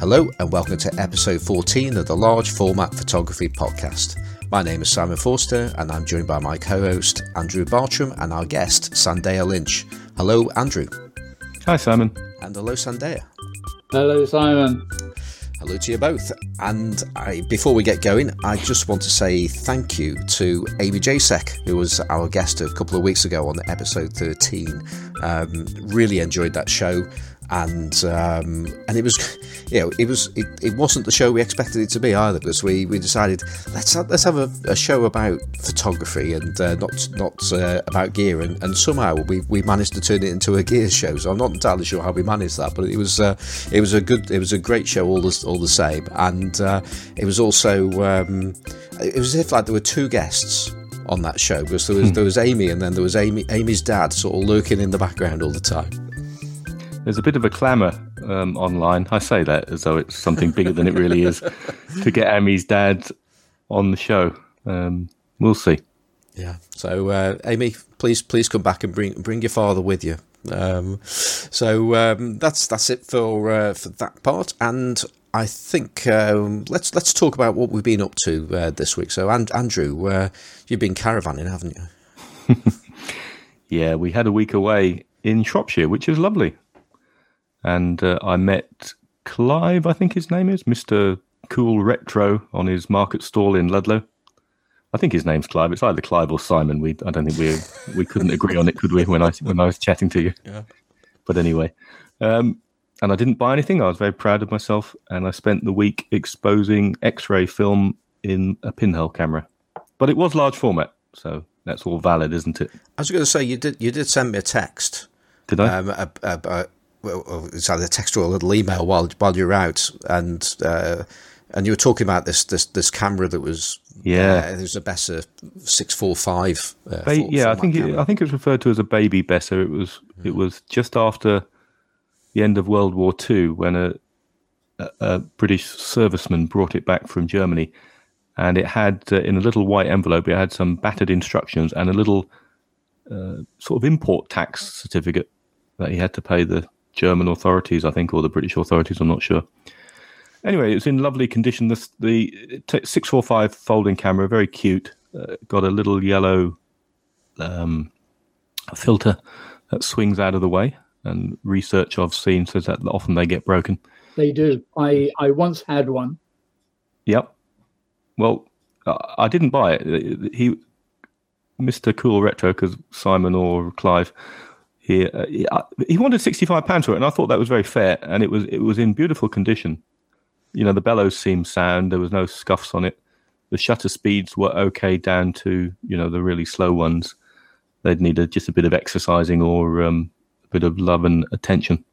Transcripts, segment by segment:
Hello, and welcome to episode 14 of the Large Format Photography Podcast. My name is Simon Forster, and I'm joined by my co host, Andrew Bartram, and our guest, Sandeha Lynch. Hello, Andrew. Hi, Simon. And hello, Sandeha. Hello, Simon. Hello to you both. And I, before we get going, I just want to say thank you to Amy Jasek, who was our guest a couple of weeks ago on episode 13. Um, really enjoyed that show and um, and it was you know it was it, it wasn't the show we expected it to be either because we, we decided let's have, let's have a, a show about photography and uh, not not uh, about gear and, and somehow we, we managed to turn it into a gear show so I'm not entirely sure how we managed that but it was uh, it was a good it was a great show all the, all the same and uh, it was also um, it was as if like there were two guests on that show because there was hmm. there was Amy and then there was Amy Amy's dad sort of lurking in the background all the time. There's a bit of a clamour um, online. I say that as though it's something bigger than it really is to get Amy's dad on the show. Um, we'll see. Yeah. So, uh, Amy, please, please come back and bring bring your father with you. Um, so um, that's that's it for uh, for that part. And I think um, let's let's talk about what we've been up to uh, this week. So, and, Andrew, uh, you've been caravanning, haven't you? yeah, we had a week away in Shropshire, which is lovely and uh, I met Clive, I think his name is Mister Cool Retro, on his market stall in Ludlow. I think his name's Clive. It's either Clive or Simon. We I don't think we we couldn't agree on it, could we? When I when I was chatting to you. Yeah. But anyway, um, and I didn't buy anything. I was very proud of myself, and I spent the week exposing X-ray film in a pinhole camera. But it was large format, so that's all valid, isn't it? I was going to say you did you did send me a text. Did I? Um, a, a, it's either a text or a little email while while you're out, and uh, and you were talking about this this this camera that was yeah, uh, it was a Bessa six four five. Uh, ba- yeah, I think it, I think it was referred to as a baby Bessa. It was mm. it was just after the end of World War Two when a, a, a British serviceman brought it back from Germany, and it had uh, in a little white envelope. It had some battered instructions and a little uh, sort of import tax certificate that he had to pay the German authorities, I think, or the British authorities. I'm not sure. Anyway, it's in lovely condition. This, the six four five folding camera, very cute. Uh, got a little yellow um, filter that swings out of the way. And research I've seen says that often they get broken. They do. I I once had one. Yep. Well, I didn't buy it. He, Mr. Cool Retro, because Simon or Clive he uh, he, uh, he wanted sixty five pounds for it, and I thought that was very fair. And it was it was in beautiful condition. You know, the bellows seemed sound. There was no scuffs on it. The shutter speeds were okay down to you know the really slow ones. They'd need a, just a bit of exercising or um, a bit of love and attention.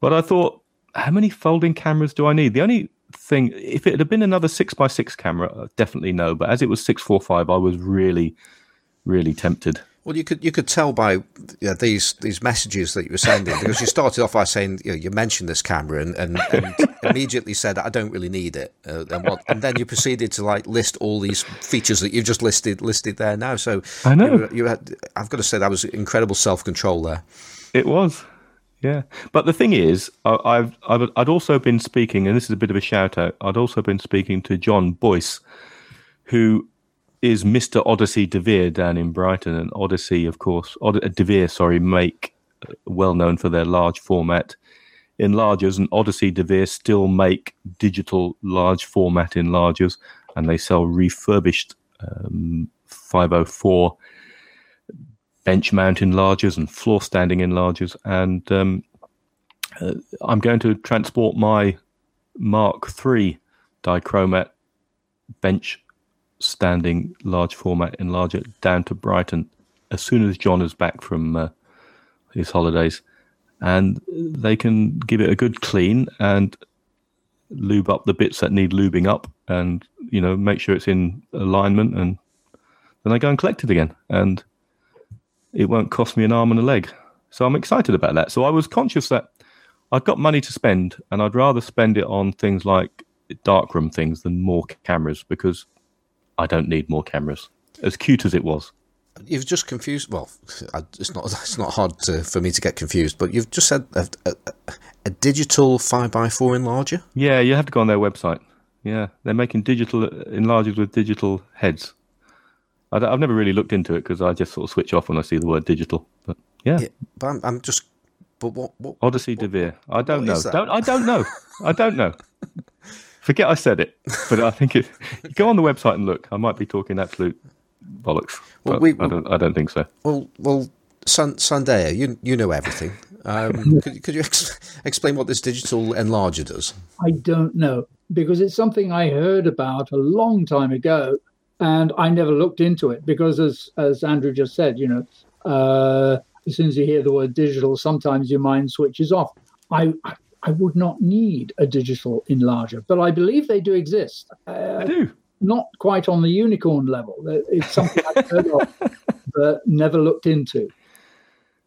But I thought, how many folding cameras do I need? The only thing, if it had been another six by six camera, uh, definitely no. But as it was six four five, I was really, really tempted. Well, you could you could tell by you know, these these messages that you were sending because you started off by saying you, know, you mentioned this camera and, and, and immediately said I don't really need it, uh, and, what, and then you proceeded to like list all these features that you've just listed listed there now. So I know you, you had I've got to say that was incredible self control there. It was, yeah. But the thing is, I've, I've I'd also been speaking, and this is a bit of a shout out. I'd also been speaking to John Boyce, who is Mr. Odyssey De Vere down in Brighton, and Odyssey, of course, Od- uh, De Vere, sorry, make uh, well known for their large format enlargers, and Odyssey De Vere still make digital large format enlargers, and they sell refurbished um, 504 bench mount enlargers and floor standing enlargers, and um, uh, I'm going to transport my Mark III dichromat bench standing large format enlarger down to Brighton as soon as John is back from uh, his holidays, and they can give it a good clean and lube up the bits that need lubing up, and you know make sure it's in alignment, and then I go and collect it again, and it won't cost me an arm and a leg. So I'm excited about that. So I was conscious that I've got money to spend, and I'd rather spend it on things like darkroom things than more cameras because I don't need more cameras. As cute as it was. you've just confused. Well, it's not it's not hard to, for me to get confused, but you've just said a, a, a digital five x four enlarger. Yeah, you have to go on their website. Yeah, they're making digital enlargers with digital heads. I have never really looked into it because I just sort of switch off when I see the word digital. But yeah, yeah but I'm, I'm, just. But what? what Odyssey what, De I don't know. Don't I don't know. I don't know. Forget I said it. But I think it. Go on the website and look. I might be talking absolute bollocks. Well, we, I don't. I don't think so. Well, well, San, Sandeha, you you know everything. Um, could, could you ex- explain what this digital enlarger does? I don't know because it's something I heard about a long time ago, and I never looked into it because, as as Andrew just said, you know, uh, as soon as you hear the word digital, sometimes your mind switches off. I I would not need a digital enlarger, but I believe they do exist. Uh, I do. Not quite on the unicorn level. It's something I've heard of, but never looked into.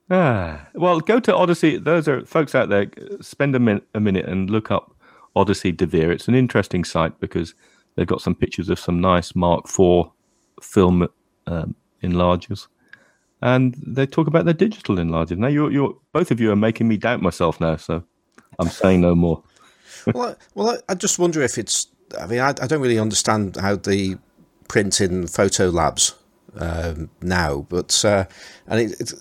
Ah, well, go to Odyssey. Those are folks out there. Spend a, min- a minute and look up Odyssey De Vere. It's an interesting site because they've got some pictures of some nice Mark IV film um, enlargers, and they talk about their digital enlargers. Now, you're, you're both of you are making me doubt myself now, so I'm saying no more. well, I, well, I, I, just wonder if it's. I mean, I, I, don't really understand how the print in photo labs um, now, but uh, and it, it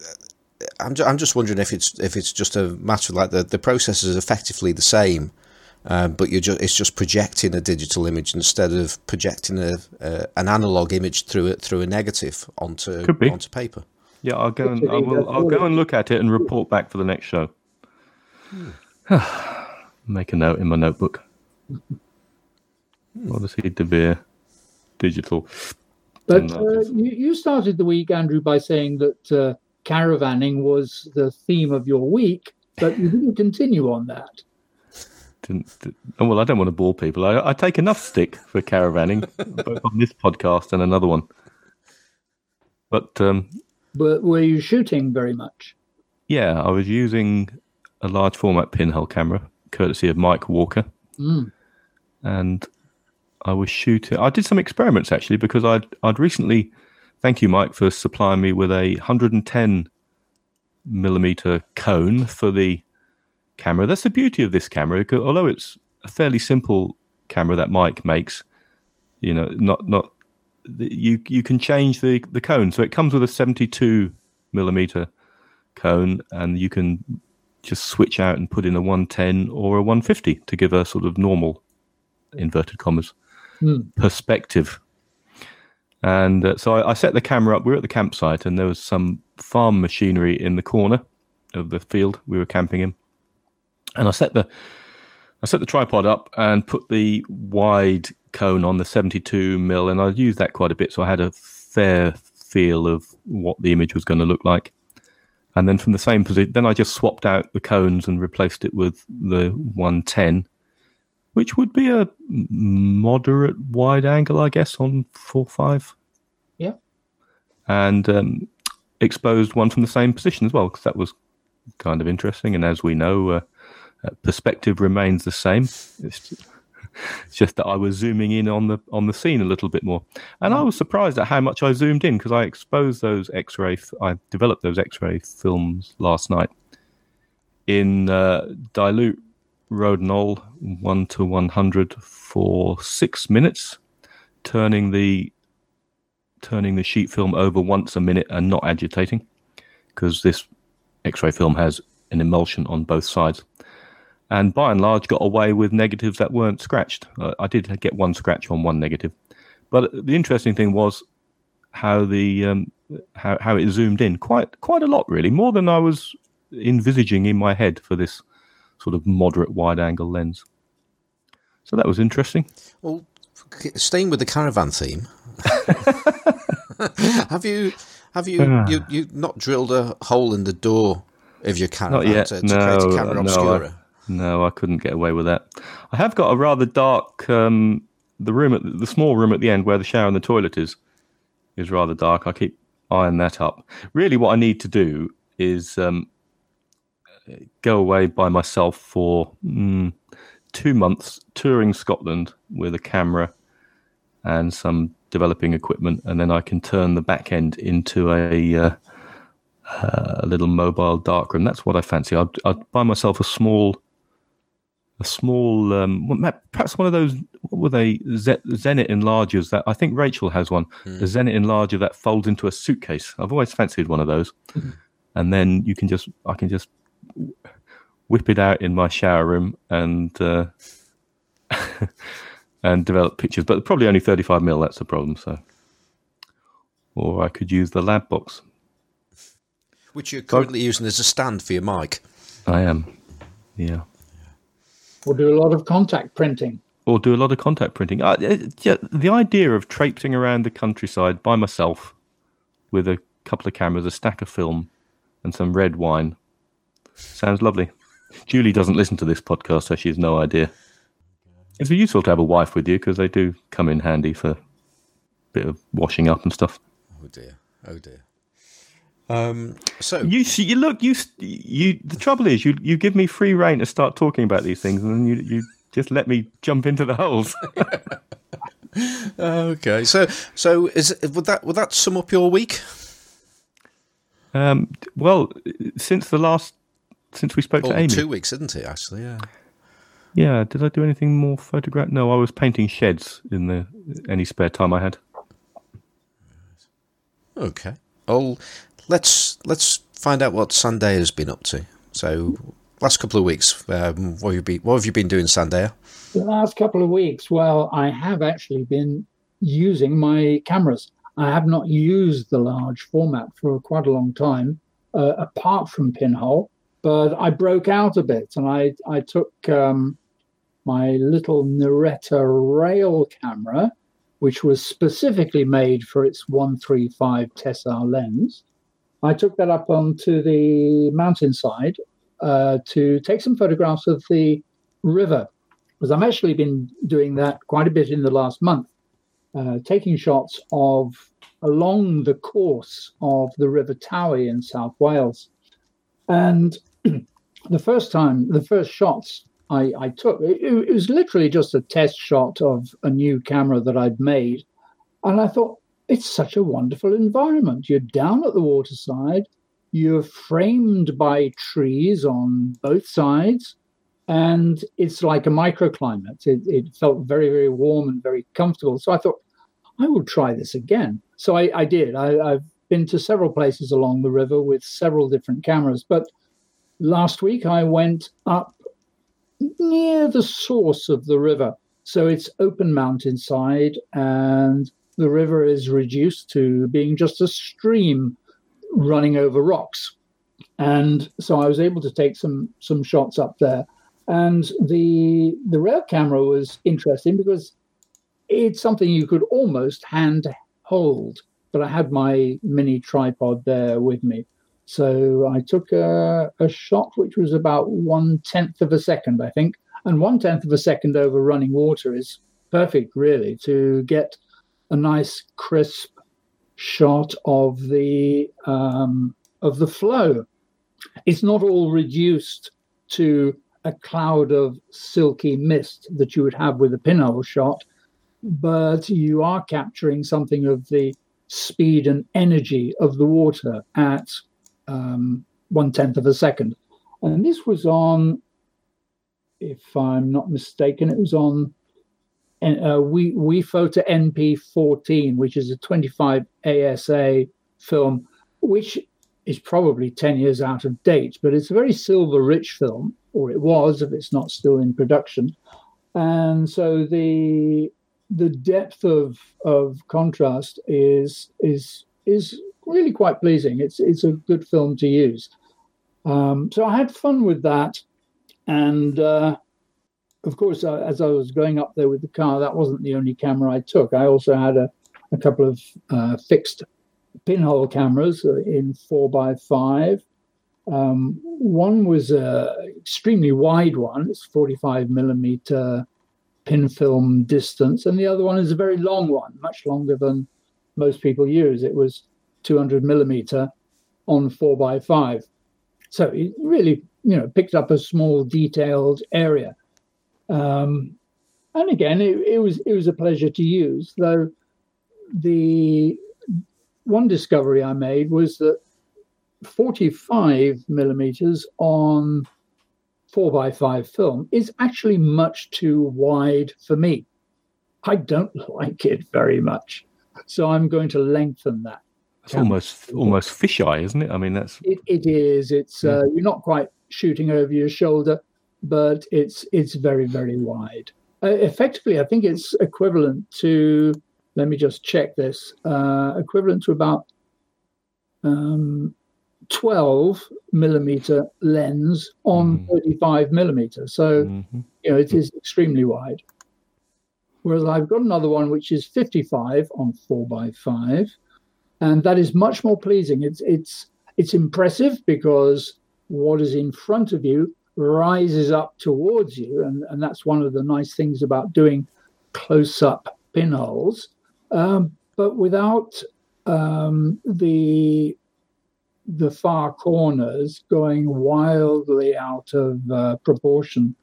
I'm, ju- I'm just wondering if it's if it's just a matter of like the, the process is effectively the same, um, but you're just it's just projecting a digital image instead of projecting a uh, an analog image through it through a negative onto onto paper. Yeah, I'll go and I will, I'll go and look at it and report back for the next show. Hmm. Make a note in my notebook. Hmm. Odyssey De Vere digital. But uh, you, you started the week, Andrew, by saying that uh, caravanning was the theme of your week, but you didn't continue on that. Didn't, didn't, oh, well, I don't want to bore people. I, I take enough stick for caravanning, both on this podcast and another one. But um, but were you shooting very much? Yeah, I was using a large format pinhole camera, courtesy of Mike Walker, mm. and I was shooting. I did some experiments actually because I'd I'd recently Thank you, Mike, for supplying me with a 110 millimeter cone for the camera. That's the beauty of this camera. Although it's a fairly simple camera that Mike makes, you know, not not you you can change the the cone. So it comes with a 72 millimeter cone, and you can just switch out and put in a 110 or a 150 to give a sort of normal inverted commas mm. perspective and uh, so I, I, set the camera up. We were at the campsite, and there was some farm machinery in the corner of the field we were camping in. And I set the I set the tripod up and put the wide cone on the 72 mil, and I used that quite a bit, so I had a fair feel of what the image was going to look like. And then from the same position, then I just swapped out the cones and replaced it with the 110 which would be a moderate wide angle, I guess, on four five. Yeah. And um, exposed one from the same position as well, because that was kind of interesting. And as we know, uh, uh, perspective remains the same. It's it's just that I was zooming in on the on the scene a little bit more, and I was surprised at how much I zoomed in because I exposed those X-ray. I developed those X-ray films last night in uh, dilute Rodinal 1 to 100 for six minutes, turning the turning the sheet film over once a minute and not agitating, because this X-ray film has an emulsion on both sides. And by and large, got away with negatives that weren't scratched. Uh, I did get one scratch on one negative, but the interesting thing was how the um, how how it zoomed in quite quite a lot, really, more than I was envisaging in my head for this sort of moderate wide angle lens. So that was interesting. Well, staying with the caravan theme, have you have you, ah. you you not drilled a hole in the door of your caravan to, to no, create a camera no, obscura? I, no, I couldn't get away with that. I have got a rather dark um, the room at the, the small room at the end where the shower and the toilet is is rather dark. I keep eyeing that up. Really, what I need to do is um, go away by myself for mm, two months touring Scotland with a camera and some developing equipment, and then I can turn the back end into a uh, uh, a little mobile darkroom. That's what I fancy. I'd, I'd buy myself a small, a small, um, perhaps one of those. What were they? Zenit enlargers. That I think Rachel has one. Mm. The Zenit enlarger that folds into a suitcase. I've always fancied one of those. Mm. And then you can just, I can just whip it out in my shower room and uh, and develop pictures. But probably only 35 mil. That's the problem. So, or I could use the lab box which you're currently using as a stand for your mic. I am, yeah. Or do a lot of contact printing. Or do a lot of contact printing. Uh, I, yeah, the idea of traipsing around the countryside by myself with a couple of cameras, a stack of film, and some red wine sounds lovely. Julie doesn't listen to this podcast, so she has no idea. It's useful to have a wife with you because they do come in handy for a bit of washing up and stuff. Oh dear. Oh dear. Um, so you see you look you you. The trouble is you you give me free reign to start talking about these things, and then you you just let me jump into the holes. okay, so so is would that would that sum up your week? Um, well, since the last since we spoke oh, to Amy, two weeks, isn't it? Actually, yeah. Yeah. Did I do anything more photograph? No, I was painting sheds in the any spare time I had. Okay. Well, let's let's find out what Sandeha has been up to. So, last couple of weeks, um, what have you been what have you been doing, Sandeha? The last couple of weeks, well, I have actually been using my cameras. I have not used the large format for quite a long time, uh, apart from Pinhole. But I broke out a bit, and I I took um, my little Neretta rail camera, which was specifically made for its 135 Tessar lens, I took that up onto the mountainside uh, to take some photographs of the river, because I've actually been doing that quite a bit in the last month, uh, taking shots of along the course of the River Towy in South Wales. And the first time, the first shots I, I took, it, it was literally just a test shot of a new camera that I'd made. And I thought, it's such a wonderful environment. You're down at the waterside, you're framed by trees on both sides, and it's like a microclimate. It, it felt very, very warm and very comfortable. So I thought, I will try this again. So I, I did. I, I've been to several places along the river with several different cameras, but last week I went up near the source of the river. So it's open mountainside and the river is reduced to being just a stream running over rocks. And so I was able to take some some shots up there. And the the rail camera was interesting because it's something you could almost hand hold. But I had my mini tripod there with me. So I took a, a shot which was about one tenth of a second, I think. And one tenth of a second over running water is perfect, really, to get a nice crisp shot of the um, of the flow. It's not all reduced to a cloud of silky mist that you would have with a pinhole shot, but you are capturing something of the speed and energy of the water at um, one tenth of a second. And this was on, if I'm not mistaken, it was on uh, we Wephota NP14, which is a 25 ASA film, which is probably 10 years out of date, but it's a very silver rich film, or it was if it's not still in production. And so the the depth of of contrast is is is really quite pleasing. It's it's a good film to use. Um, so I had fun with that, and uh, of course, uh, as I was going up there with the car, that wasn't the only camera I took. I also had a, a couple of uh, fixed pinhole cameras uh, in four by five. Um, one was a extremely wide one; it's 45 millimeter pin film distance, and the other one is a very long one, much longer than most people use. It was 200 millimeter on four by five, so it really, you know, picked up a small detailed area. Um, and again, it, it, was it was a pleasure to use, though the one discovery I made was that 45 millimeters on 4x5 film is actually much too wide for me. I don't like it very much. So I'm going to lengthen that. It's almost almost fisheye, isn't it? I mean, that's it. It is. It's uh, you're not quite shooting over your shoulder, but it's it's very very wide. Uh, effectively, I think it's equivalent to. Let me just check this. Uh, equivalent to about um, 12 millimeter lens on mm. 35 millimeter. So, mm-hmm. you know, it is extremely wide. Whereas I've got another one which is 55 on 4 by 5 and that is much more pleasing. It's it's it's impressive because what is in front of you rises up towards you, and, and that's one of the nice things about doing close-up pinholes. Um, but without um, the the far corners going wildly out of uh, proportion.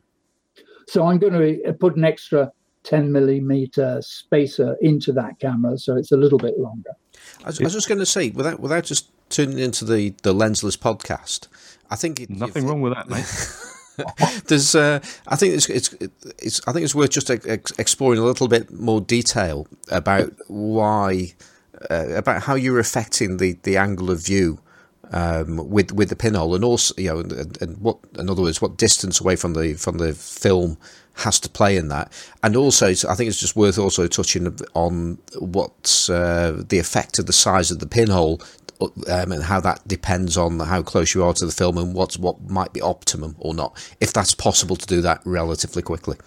So I'm going to put an extra 10 millimeter spacer into that camera so it's a little bit longer. I was, I was just going to say, without without just tuning into the, the lensless podcast, I think it, nothing wrong with that, mate. There's, uh, I think it's, it's, it's, I think it's worth just ex- exploring a little bit more detail about why, uh, about how you're affecting the, the angle of view um, with with the pinhole, and also you know, and, and, what in other words, what distance away from the from the film has to play in that, and also I think it's just worth also touching on what uh, the effect of the size of the pinhole. Um, and how that depends on how close you are to the film and what's what might be optimum or not, if that's possible to do that relatively quickly.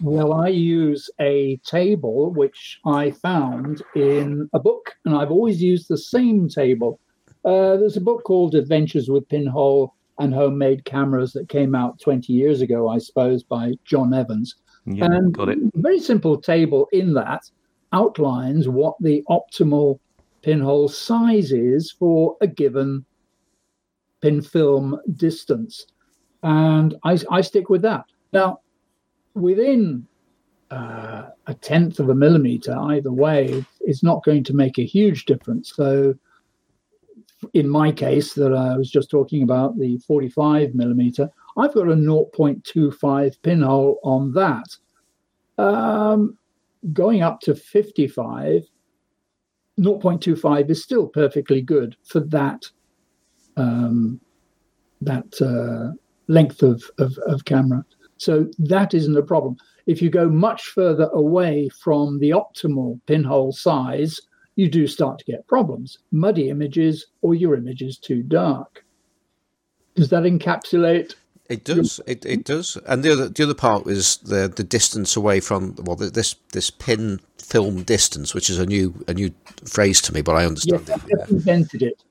Well, I use a table which I found in a book, and I've always used the same table uh, there's a book called Adventures with Pinhole and Homemade Cameras that came out 20 years ago, I suppose, by John Evans. Yeah, and got it. Very simple table in that outlines what the optimal pinhole size is for a given pin film distance. And I, I stick with that. Now, within uh, a tenth of a millimeter either way, is not going to make a huge difference. So in my case that I was just talking about, the 45 millimeter, I've got a 0.25 pinhole on that. Um, going up to 55, 0.25 is still perfectly good for that um, that uh, length of, of, of camera. So that isn't a problem. If you go much further away from the optimal pinhole size, you do start to get problems. Muddy images or your image is too dark. Does that encapsulate? It does. It, it does. And the other the other part is the the distance away from well this this pin film distance, which is a new a new phrase to me, but I understand yes, it. I've invented it.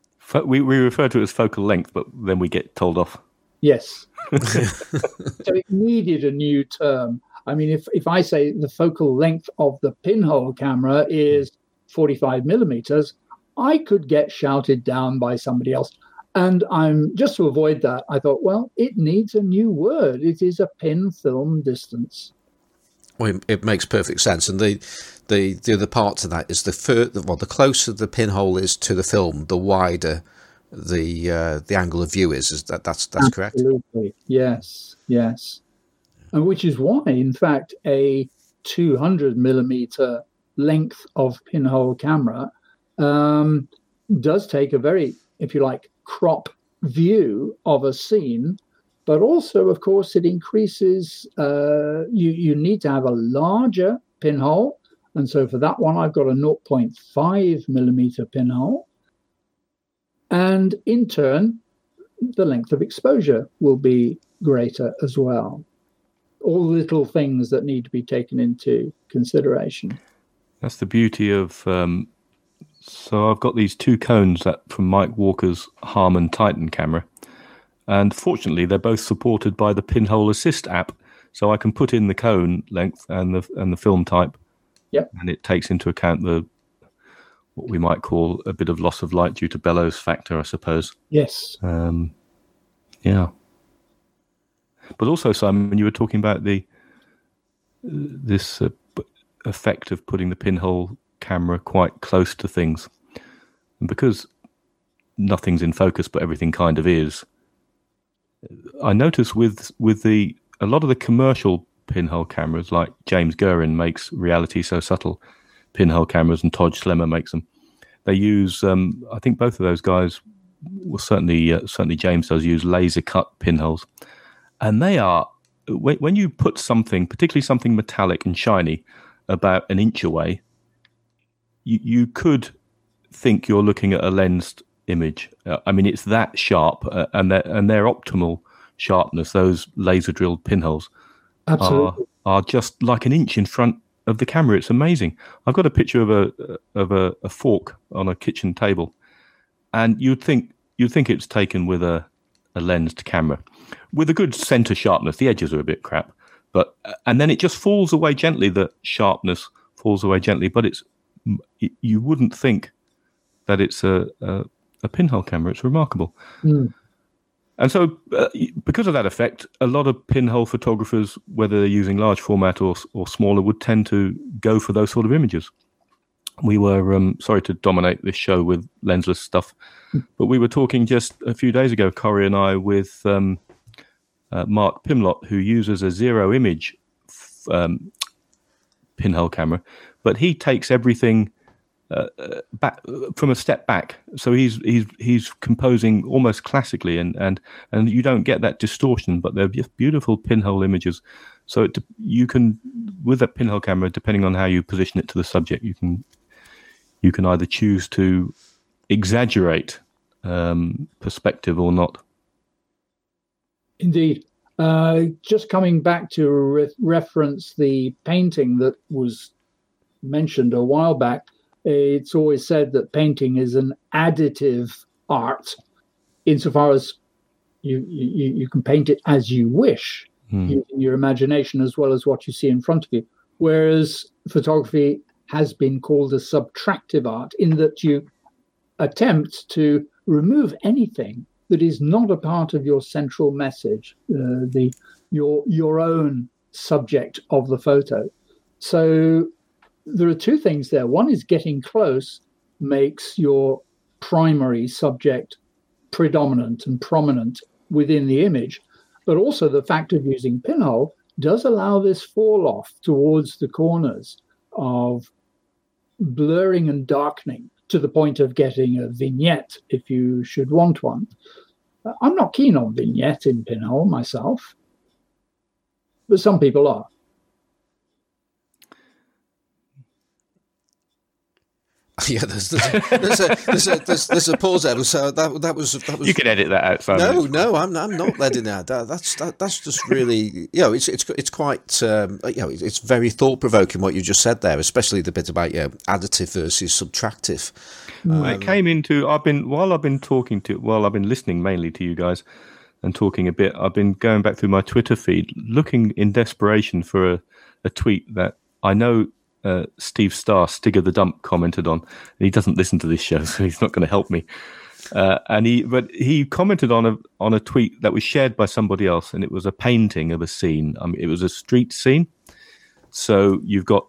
We we refer to it as focal length, but then we get told off. Yes. so it needed a new term. I mean, if if I say the focal length of the pinhole camera is 45 millimeters, I could get shouted down by somebody else. And I'm just to avoid that, I thought, well, it needs a new word. It is a pin film distance. Well, it makes perfect sense, and the the the other part to that is the further, well, the closer the pinhole is to the film, the wider the uh, the angle of view is. Is that that's that's Absolutely. correct? Yes, yes, and which is why, in fact, a 200 millimeter length of pinhole camera um, does take a very, if you like, crop view of a scene. But also, of course, it increases. Uh, you you need to have a larger pinhole, and so for that one, I've got a 0.5 millimeter pinhole, and in turn, the length of exposure will be greater as well. All little things that need to be taken into consideration. That's the beauty of. Um, so I've got these two cones that from Mike Walker's Harman Titan camera, and fortunately they're both supported by the Pinhole Assist app, so I can put in the cone length and the and the film type. Yep. And it takes into account the what we might call a bit of loss of light due to bellows factor, I suppose. Yes. Um, yeah. But also, Simon, you were talking about the this uh, effect of putting the pinhole camera quite close to things. And because nothing's in focus, but everything kind of is, I notice with with the a lot of the commercial pinhole cameras, like James Guerin makes Reality So Subtle pinhole cameras, and Todd Schlemmer makes them. They use, um, I think, both of those guys. Well, certainly, uh, certainly James does use laser cut pinholes, and they are when, when you put something, particularly something metallic and shiny, about an inch away, you, you could think you're looking at a lensed image. Uh, I mean, it's that sharp, uh, and their and their optimal sharpness, those laser drilled pinholes, Absolutely. are are just like an inch in front of the camera. It's amazing. I've got a picture of a of a, a fork on a kitchen table, and you'd think you'd think it's taken with a a lensed camera with a good center sharpness. The edges are a bit crap, but and then it just falls away gently. The sharpness falls away gently, but it's you wouldn't think that it's a a, a pinhole camera. It's remarkable. Mm. And so, uh, because of that effect, a lot of pinhole photographers, whether they're using large format or or smaller, would tend to go for those sort of images. We were um, sorry to dominate this show with lensless stuff, but we were talking just a few days ago, Corey and I, with um, uh, Mark Pimlott, who uses a zero image f- um, pinhole camera, but he takes everything uh, back from a step back. So he's he's he's composing almost classically, and and and you don't get that distortion, but they're just beautiful pinhole images. So it, you can with that pinhole camera, depending on how you position it to the subject, you can you can either choose to exaggerate um, perspective or not. Indeed. Uh, just coming back to re- reference the painting that was mentioned a while back, it's always said that painting is an additive art insofar as you, you, you can paint it as you wish Hmm. using your imagination as well as what you see in front of you. Whereas photography has been called a subtractive art in that you attempt to remove anything that is not a part of your central message, uh, the your your own subject of the photo. So there are two things there. One is getting close makes your primary subject predominant and prominent within the image, but also the fact of using pinhole does allow this fall off towards the corners of blurring and darkening to the point of getting a vignette if you should want one. I'm not keen on vignette in pinhole myself, but some people are. Yeah, there's there's a, there's a, there's a, there's, there's a pause there. So that that was that was. You can edit that out. Simon. No, no, I'm I'm not letting that. that that's that, that's just really you know it's it's it's quite um, you know it's very thought provoking what you just said there, especially the bit about you know, additive versus subtractive. it came into I've been while I've been talking to while I've been listening mainly to you guys and talking a bit. I've been going back through my Twitter feed, looking in desperation for a, a tweet that I know uh, Steve Starr, Stigger the Dump, commented on. He doesn't listen to this show, so he's not going to help me. Uh, and he, but he commented on a on a tweet that was shared by somebody else, and it was a painting of a scene. I mean, it was a street scene. So you've got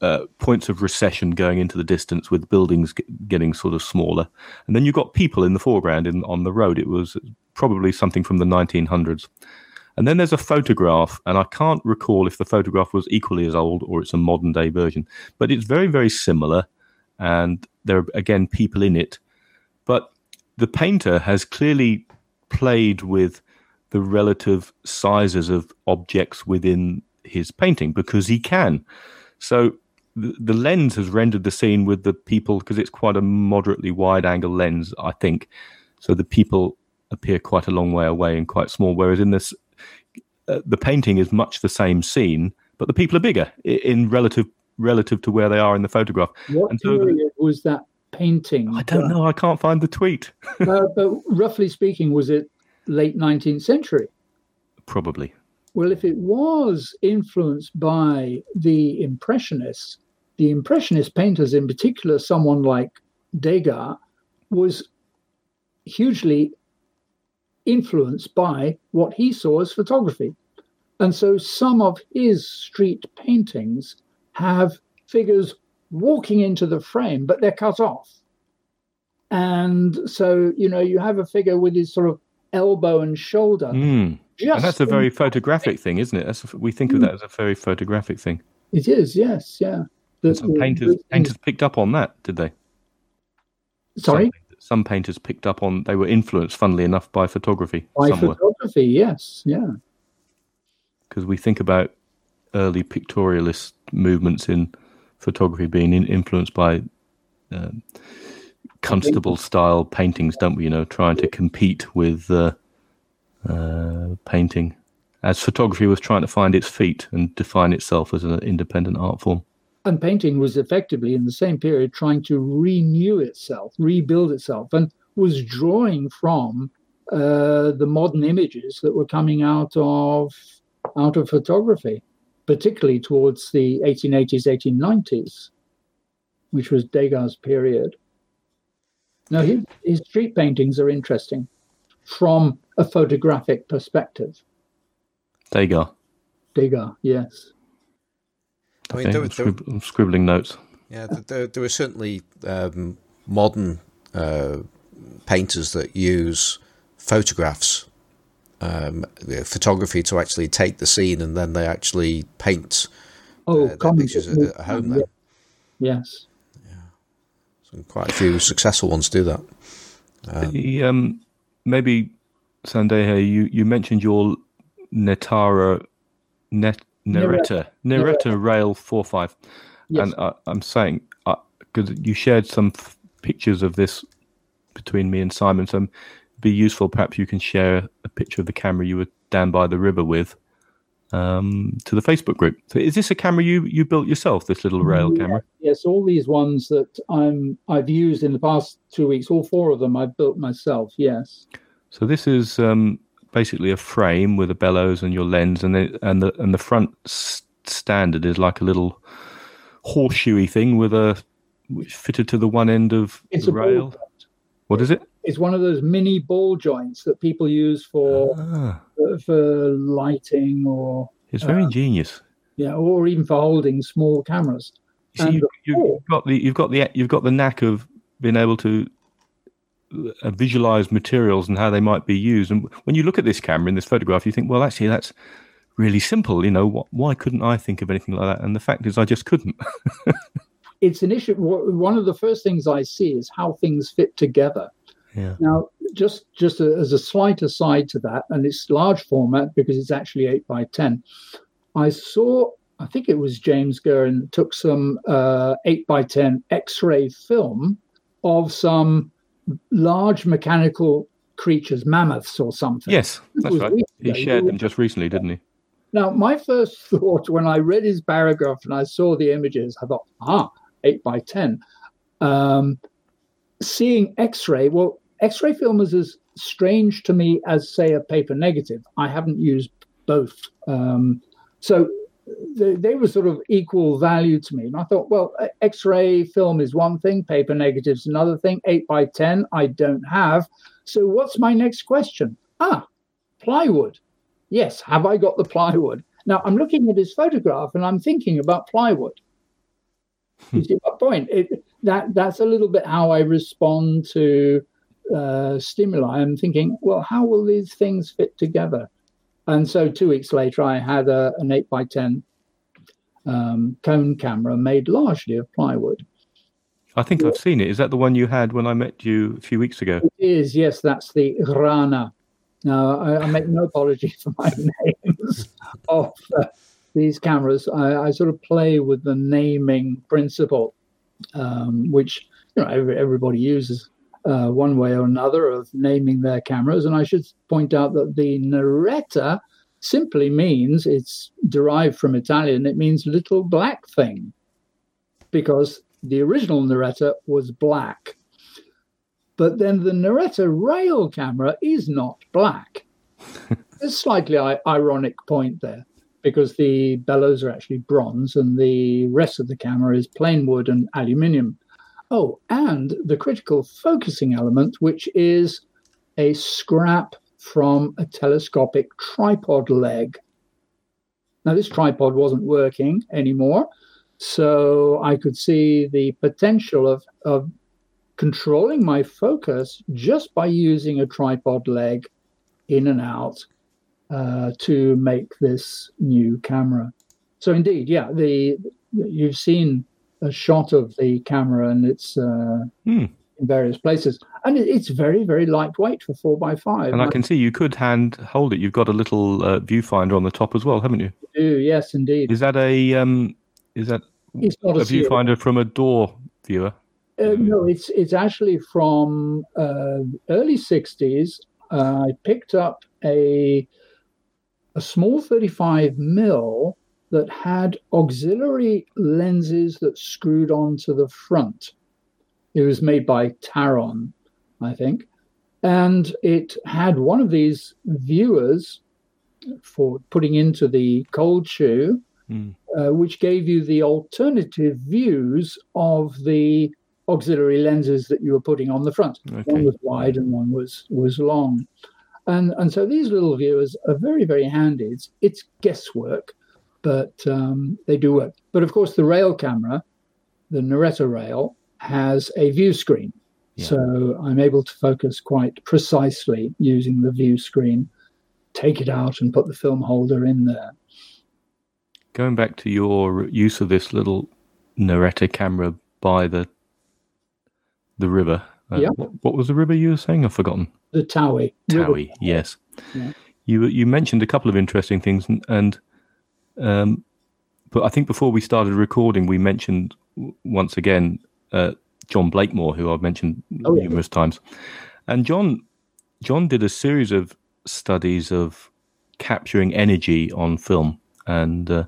uh, points of recession going into the distance with buildings g- getting sort of smaller, and then you've got people in the foreground in on the road. It was probably something from the 1900s. And then there's a photograph, and I can't recall if the photograph was equally as old or it's a modern day version, but it's very, very similar. And there are, again, people in it. But the painter has clearly played with the relative sizes of objects within his painting because he can. So the, the lens has rendered the scene with the people because it's quite a moderately wide angle lens, I think. So the people appear quite a long way away and quite small. Whereas in this, uh, the painting is much the same scene, but the people are bigger in relative relative to where they are in the photograph. What And so- period was that painting? I don't know. I can't find the tweet. uh, but roughly speaking, was it late 19th century? Probably. Well, if it was influenced by the Impressionists, the Impressionist painters, in particular, someone like Degas, was hugely influenced by what he saw as photography. And so some of his street paintings have figures walking into the frame, but they're cut off. And so, you know, you have a figure with his sort of elbow and shoulder. Mm. and that's a very photographic thing, isn't it? That's a, we think of that as a very photographic thing. It is, yes, yeah. The, some painters painters picked up on that, did they? Sorry. Some, some, painters picked up on. They were influenced, funnily enough, by photography. By somewhere. photography, yes, yeah. Because we think about early pictorialist movements in photography being in, influenced by um, Constable style paintings, don't we? You know, trying to compete with uh, uh, painting, as photography was trying to find its feet and define itself as an independent art form. And painting was effectively in the same period trying to renew itself, rebuild itself, and was drawing from uh, the modern images that were coming out of out of photography, particularly towards the 1880s, 1890s, which was Degas' period. Now, his, his street paintings are interesting from a photographic perspective. Degas. Degas, yes. I mean, okay, there, I'm, scrib- I'm, scribbling notes. Yeah, there, there are certainly um, modern uh, painters that use photographs, um, photography to actually take the scene, and then they actually paint oh, uh, pictures at, at home. Then, yes, yeah, so quite a few successful ones do that. Um, the, um, maybe Sandeha, you you mentioned your Netara net Neretta, Neretta Rail 45. Yes. And uh, I'm saying, because uh, you shared some f- pictures of this between me and Simon, so it'd be useful. Perhaps you can share a picture of the camera you were down by the river with um, to the Facebook group. So is this a camera you, you built yourself, this little rail yeah, camera? Yes, all these ones that I'm, I've used in the past two weeks, all four of them I've built myself, yes. So this is um, basically a frame with a bellows and your lens, and the and the and the front standard is like a little horseshoey thing with a which fitted to the one end of it's the rail. What is it? It's one of those mini ball joints that people use for ah. for lighting or. It's very uh, ingenious. Yeah, or even for holding small cameras. You see, you, have got the you've got the you've got the knack of being able to uh, visualize materials and how they might be used. And when you look at this camera in this photograph, you think, well, actually, that's really simple. You know, why couldn't I think of anything like that? And the fact is, I just couldn't. it's an issue. One of the first things I see is how things fit together. Yeah. Now, just just a, as a slight aside to that, and it's large format because it's actually eight by ten. I saw, I think it was James Guerin took some uh, eight by ten X-ray film of some large mechanical creatures, mammoths or something. Yes, that's right. He shared them just recently, didn't he? Now, my first thought when I read his paragraph and I saw the images, I thought, ah, eight by 10. Um, seeing X ray, well, X ray film is as strange to me as, say, a paper negative. I haven't used both. Um, so they, they, were sort of equal value to me. And I thought, well, X-ray film is one thing, paper negatives another thing. Eight by ten, I don't have. So what's my next question? Ah, plywood. Yes, have I got the plywood? Now I'm looking at his photograph and I'm thinking about plywood. you see my point? It, that that's a little bit how I respond to uh, stimuli. I'm thinking, well, how will these things fit together? And so two weeks later, I had a, an 8 by 10 um, cone camera made largely of plywood. I think yeah. I've seen it. Is that the one you had when I met you a few weeks ago? It is, yes. That's the Rana. Now, I, I make no apology for my names of uh, these cameras. I, I, sort of play with the naming principle, um, which you know every, everybody uses uh, one way or another of naming their cameras. And I should point out that the Neretta simply means it's derived from Italian, it means little black thing, because the original Neretta was black. But then the Neretta rail camera is not black. A slightly ironic point there because the bellows are actually bronze and the rest of the camera is plain wood and aluminium. Oh, and the critical focusing element, which is a scrap from a telescopic tripod leg. Now, this tripod wasn't working anymore. So I could see the potential of, of controlling my focus just by using a tripod leg in and out uh, to make this new camera. So indeed, yeah, the you've seen a shot of the camera and it's uh, Hmm. in various places, and it, it's very very lightweight for four by five. And I can see you could hand hold it. You've got a little uh, viewfinder on the top as well, haven't you? do yes, indeed. Is that a um, is that It's not a a viewfinder from a door viewer? Uh, no, it's it's actually from uh, early '60s. Uh, I picked up a a small 35 mil that had auxiliary lenses that screwed onto the front. It was made by Taron, I think, and it had one of these viewers for putting into the cold shoe, Hmm. uh, which gave you the alternative views of the auxiliary lenses that you were putting on the front. One was wide and one was was long, and and so these little viewers are very very handy. It's it's guesswork, but um, they do work. But of course, the rail camera, the Neretta rail, has a view screen, Yeah. so I'm able to focus quite precisely using the view screen. Take it out and put the film holder in there. Going back to your use of this little Neretta camera by the the river. Uh, Yeah. What, what was the river you were saying? I've forgotten. The Towy. Towy. Yes. Yeah. You you mentioned a couple of interesting things, and, and um, but I think before we started recording, we mentioned once again uh, John Blakemore, who I've mentioned Oh, yeah. numerous times, and John John did a series of studies of capturing energy on film, and uh,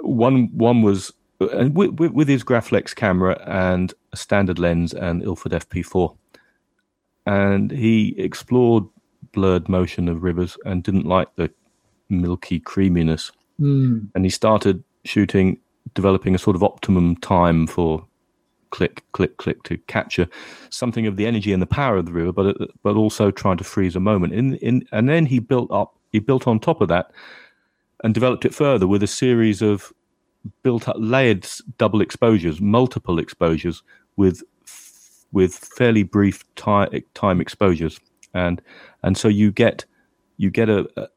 one one was and with, with, with his Graflex camera and a standard lens and Ilford FP4, and he explored blurred motion of rivers and didn't like the milky creaminess, Mm, and he started shooting, developing a sort of optimum time for click, click, click to capture something of the energy and the power of the river, but but also trying to freeze a moment. In in and then he built up, he built on top of that, and developed it further with a series of built up layered double exposures, multiple exposures with with fairly brief time time exposures, and and so you get you get a, a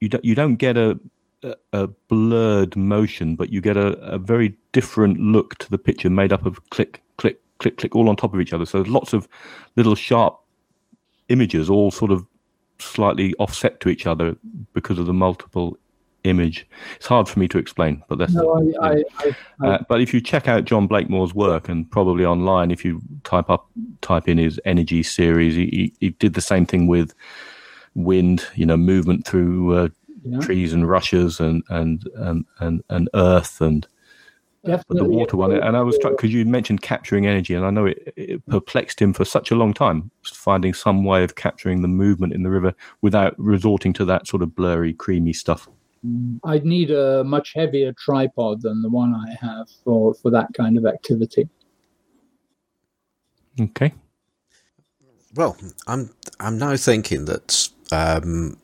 you don't you don't get a a- blurred motion, but you get a, a very different look to the picture made up of click, click, click, click, all on top of each other. So there's lots of little sharp images, all sort of slightly offset to each other because of the multiple image. It's hard for me to explain, but that's. no, I, I, I, I Uh, but if you check out John Blakemore's work, and probably online, if you type up type in his energy series, he, he, he did the same thing with wind, you know, movement through uh, Yeah. trees and rushes and and and and, and earth and but the water one. And I was struck because you mentioned capturing energy, and I know it, it perplexed him for such a long time, finding some way of capturing the movement in the river without resorting to that sort of blurry, creamy stuff. I'd need a much heavier tripod than the one I have for, for that kind of activity. Okay. Well, I'm I'm now thinking that um,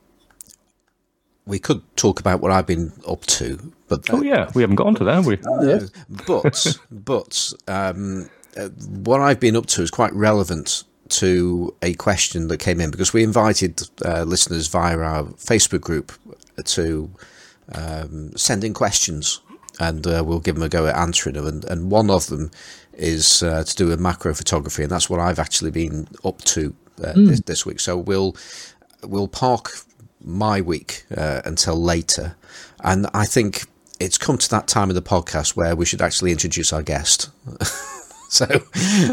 we could talk about what I've been up to, but Oh yeah, we haven't got onto that, have we? No, but but um, uh, what I've been up to is quite relevant to a question that came in because we invited uh, listeners via our Facebook group to um, send in questions and uh, we'll give them a go at answering them. And, and one of them is uh, to do with macro photography, and that's what I've actually been up to uh, this, this week. So we'll we'll park my week uh, until later, and I think it's come to that time of the podcast where we should actually introduce our guest. so,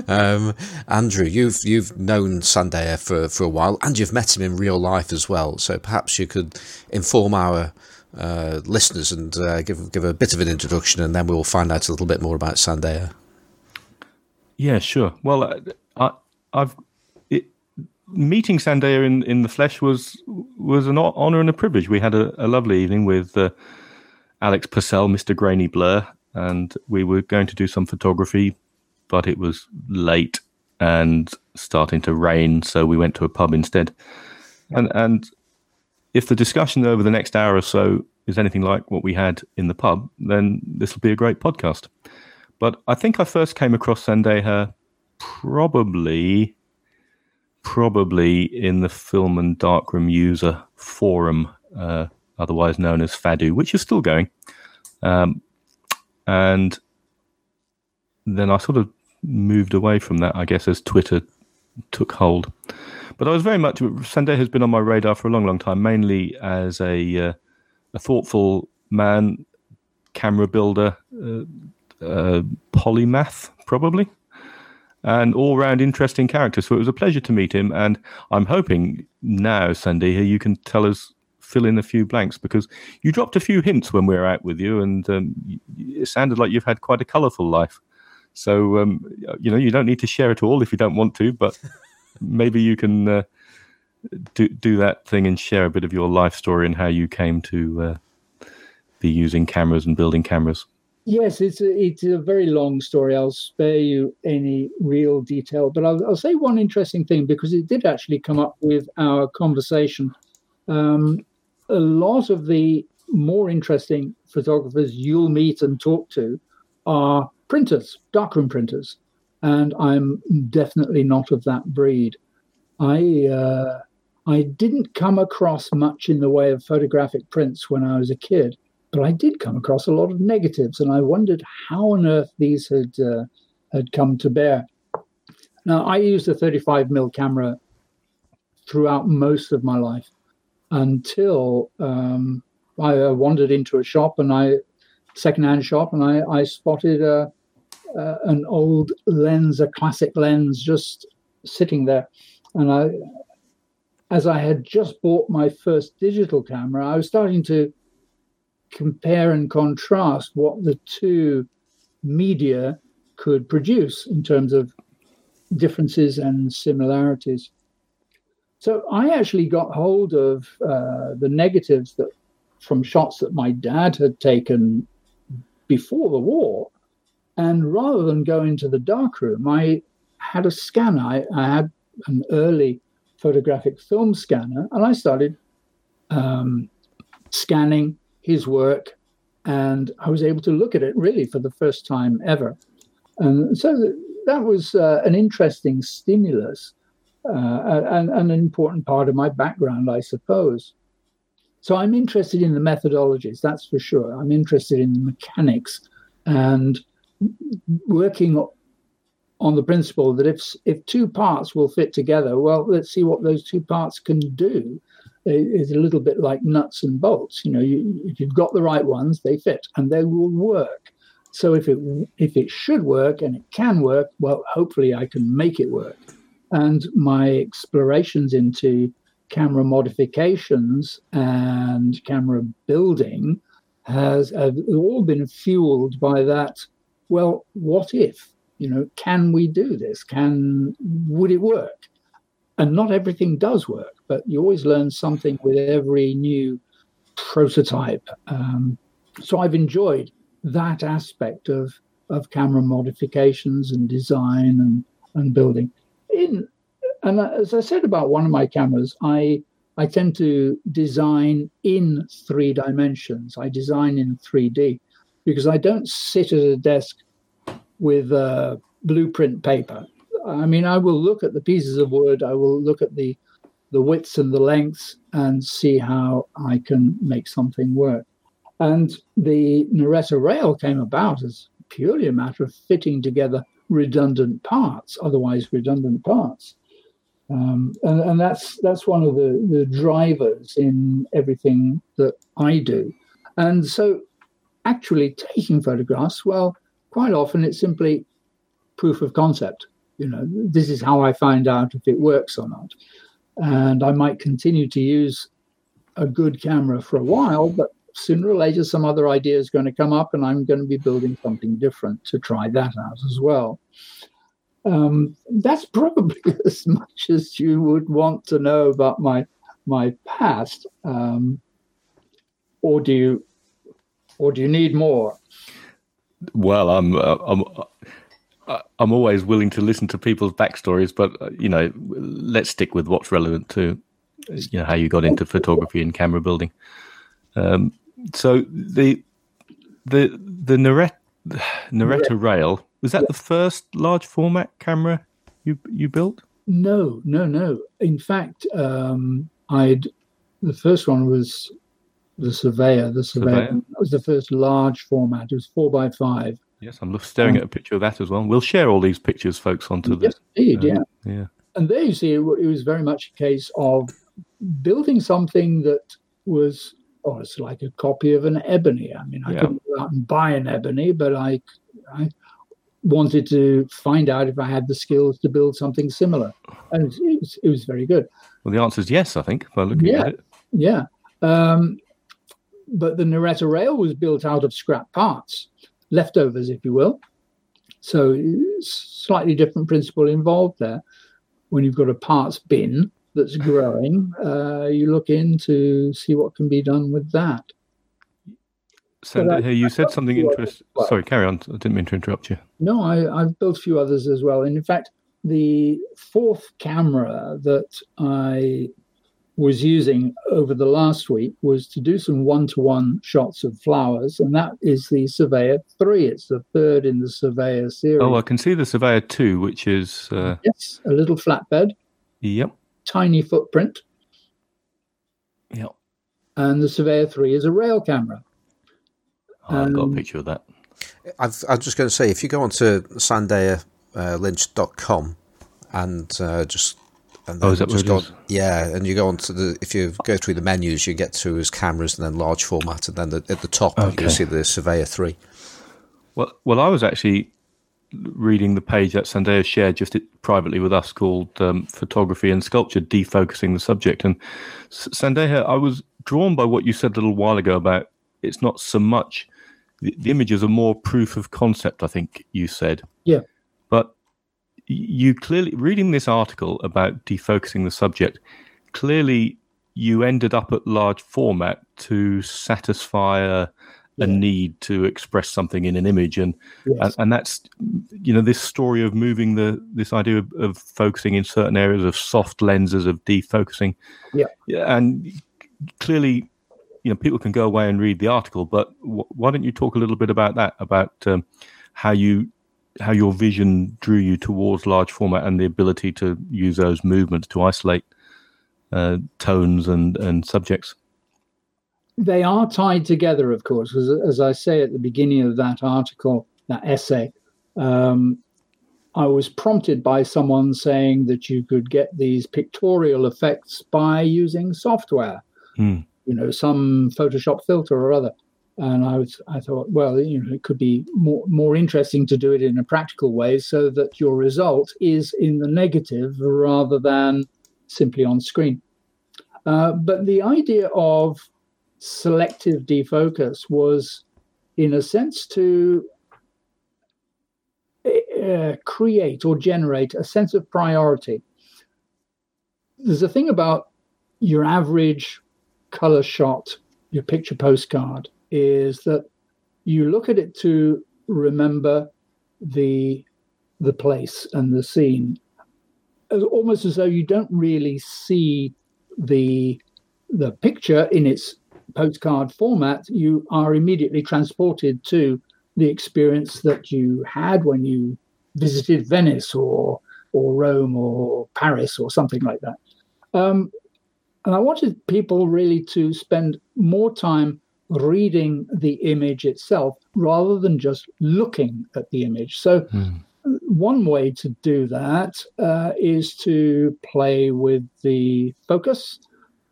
um, Andrew, you've you've known Sandeha for, for a while, and you've met him in real life as well. So perhaps you could inform our uh, listeners and uh, give give a bit of an introduction, and then we'll find out a little bit more about Sandeha. Yeah, sure. Well, uh, I, I've meeting Sandeha in, in the flesh was was an honor and a privilege. We had a, a lovely evening with uh, Alex Purcell, Mr. Grainy Blur, and we were going to do some photography, but it was late and starting to rain, so we went to a pub instead. And and if the discussion over the next hour or so is anything like what we had in the pub, then this will be a great podcast. But I think I first came across Sandeha probably probably in the film and darkroom user forum, uh, otherwise known as FADU, which is still going. Um, and then I sort of moved away from that, I guess, as Twitter took hold. But I was very much Sandeha has been on my radar for a long, long time, mainly as a uh, a thoughtful man, camera builder, uh, uh, polymath, probably, and all round interesting character. So it was a pleasure to meet him, and I'm hoping now, Sandeha, you can tell us fill in a few blanks because you dropped a few hints when we were out with you, and um, it sounded like you've had quite a colourful life. So um, you know you don't need to share it all if you don't want to, but maybe you can uh, do do that thing and share a bit of your life story and how you came to uh, be using cameras and building cameras. Yes, it's a, it's a very long story. I'll spare you any real detail, but I'll, I'll say one interesting thing because it did actually come up with our conversation. Um, a lot of the more interesting photographers you'll meet and talk to are printers, darkroom printers, and I'm definitely not of that breed. I uh, I didn't come across much in the way of photographic prints when I was a kid, but I did come across a lot of negatives, and I wondered how on earth these had uh, had come to bear. Now, I used a 35 mm camera throughout most of my life until um, I uh, wandered into a shop and I secondhand shop and I, I spotted a, uh, an old lens, a classic lens, just sitting there. And I, as I had just bought my first digital camera, I was starting to compare and contrast what the two media could produce in terms of differences and similarities. So I actually got hold of uh, the negatives that from shots that my dad had taken before the war and rather than go into the darkroom, I had a scanner. I, I had an early photographic film scanner, and I started um, scanning his work, and I was able to look at it really for the first time ever. And so that was uh, an interesting stimulus uh, and, and, an important part of my background, I suppose. So I'm interested in the methodologies, that's for sure. I'm interested in the mechanics and working on the principle that if if two parts will fit together, well, let's see what those two parts can do. It's a little bit like nuts and bolts. You know, you, if you've got the right ones, they fit and they will work. So if it if it should work and it can work, well, hopefully I can make it work. And my explorations into camera modifications and camera building has have all been fueled by that well, what if? You know, can we do this? Can would it work? And not everything does work, but you always learn something with every new prototype. Um, so I've enjoyed that aspect of of camera modifications and design and and building. In and as I said about one of my cameras, I I tend to design in three dimensions. I design in 3D because I don't sit at a desk with uh, blueprint paper. I mean, I will look at the pieces of wood, I will look at the the widths and the lengths and see how I can make something work. And the Neretta rail came about as purely a matter of fitting together redundant parts, otherwise redundant parts. Um, and, and, that's that's one of the, the drivers in everything that I do. And so actually taking photographs, well, quite often it's simply proof of concept. You know, this is how I find out if it works or not. And I might continue to use a good camera for a while, but sooner or later some other idea is going to come up and I'm going to be building something different to try that out as well. Um, that's probably as much as you would want to know about my my past. Um, or do you or do you need more? Well, I'm uh, I'm I'm always willing to listen to people's backstories, but uh, you know, let's stick with what's relevant to you know how you got into photography and camera building. Um, so the the the Neretta, Neretta Rail was that the first large format camera you you built? No, no, no. In fact, um, I'd the first one was the Surveyor. The Surveyor, Surveyor. was the first large format. It was four by five. Yes, I'm staring um, at a picture of that as well. We'll share all these pictures, folks, onto yes, the. Indeed, uh, yeah, yeah. And there you see, it, it was very much a case of building something that was oh, it's like a copy of an ebony. I mean, I yeah. couldn't go out and buy an ebony, but I, I wanted to find out if I had the skills to build something similar, and it was, it was very good. Well, the answer is yes, I think, by looking yeah, at it. Yeah. Um, but the Neretta rail was built out of scrap parts, leftovers, if you will. So slightly different principle involved there. When you've got a parts bin that's growing, uh, you look in to see what can be done with that. So I, you said something interesting. Well. Sorry, carry on. I didn't mean to interrupt you. No, I, I've built a few others as well. And in fact, the fourth camera that I was using over the last week was to do some one-to-one shots of flowers, and that is the Surveyor Three. It's the third in the Surveyor series. Oh, I can see the Surveyor Two, which is uh... yes, a little flatbed. Yep. Tiny footprint. Yep. And the Surveyor Three is a rail camera. Oh, I've got a picture of that. I've, I was just going to say, if you go onto sandehalynch.com and uh, just and oh, is that just go, yeah, and you go on to the if you go through the menus, you get to his cameras and then large format, and then the, at the top okay. you see the Surveyor three. Well, well, I was actually reading the page that Sandeha shared just privately with us called um, "Photography and Sculpture: Defocusing the Subject." And Sandeha, I was drawn by what you said a little while ago about it's not so much the, the images are more proof of concept. I think you said. Yeah. You clearly reading this article about defocusing the subject clearly you ended up at large format to satisfy a, yeah. a need to express something in an image and, yes. and, and that's you know this story of moving the this idea of, of, focusing in certain areas of soft lenses of defocusing yeah and clearly you know people can go away and read the article but w- why don't you talk a little bit about that about um, how you how your vision drew you towards large format and the ability to use those movements to isolate uh, tones and, and subjects. They are tied together, of course, as, as I say at the beginning of that article, that essay. Um, I was prompted by someone saying that you could get these pictorial effects by using software, hmm. you know, some Photoshop filter or other and I was I thought, well, you know, it could be more more interesting to do it in a practical way, so that your result is in the negative rather than simply on screen. Uh, but the idea of selective defocus was, in a sense, to uh, create or generate a sense of priority. There's a thing about your average color shot, your picture postcard is that you look at it to remember the the place and the scene as almost as though you don't really see the the picture in its postcard format. You are immediately transported to the experience that you had when you visited Venice or or Rome or Paris or something like that. Um, and I wanted people really to spend more time reading the image itself rather than just looking at the image. So, mm. one way to do that uh, is to play with the focus.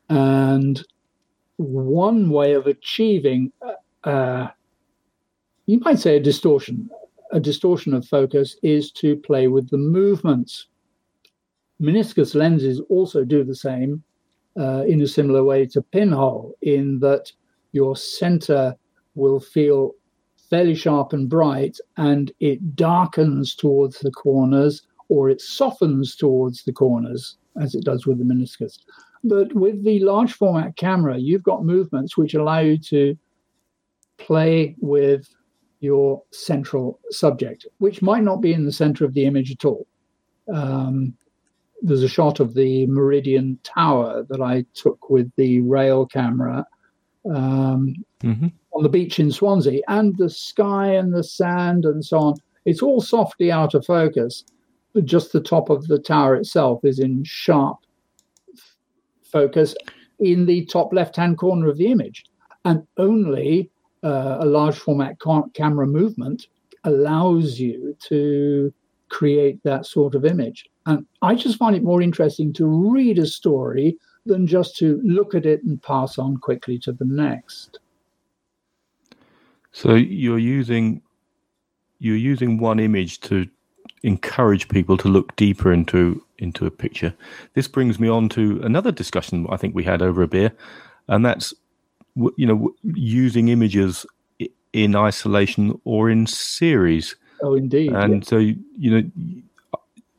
And one way of achieving, uh, uh, you might say, a distortion, a distortion of focus is to play with the movements. Meniscus lenses also do the same uh, in a similar way to pinhole, in that your center will feel fairly sharp and bright and it darkens towards the corners or it softens towards the corners as it does with the meniscus. But with the large format camera, you've got movements which allow you to play with your central subject, which might not be in the center of the image at all. Um, there's a shot of the Meridian Tower that I took with the rail camera um, mm-hmm. on the beach in Swansea, and the sky and the sand and so on. It's all softly out of focus. But just the top of the tower itself is in sharp f- focus in the top left hand corner of the image. And only uh, a large format camera movement allows you to create that sort of image. And I just find it more interesting to read a story than just to look at it and pass on quickly to the next. So you're using you're using one image to encourage people to look deeper into into a picture. This brings me on to another discussion I think we had over a beer, and that's you know using images in isolation or in series. Oh, indeed. And yeah. so you know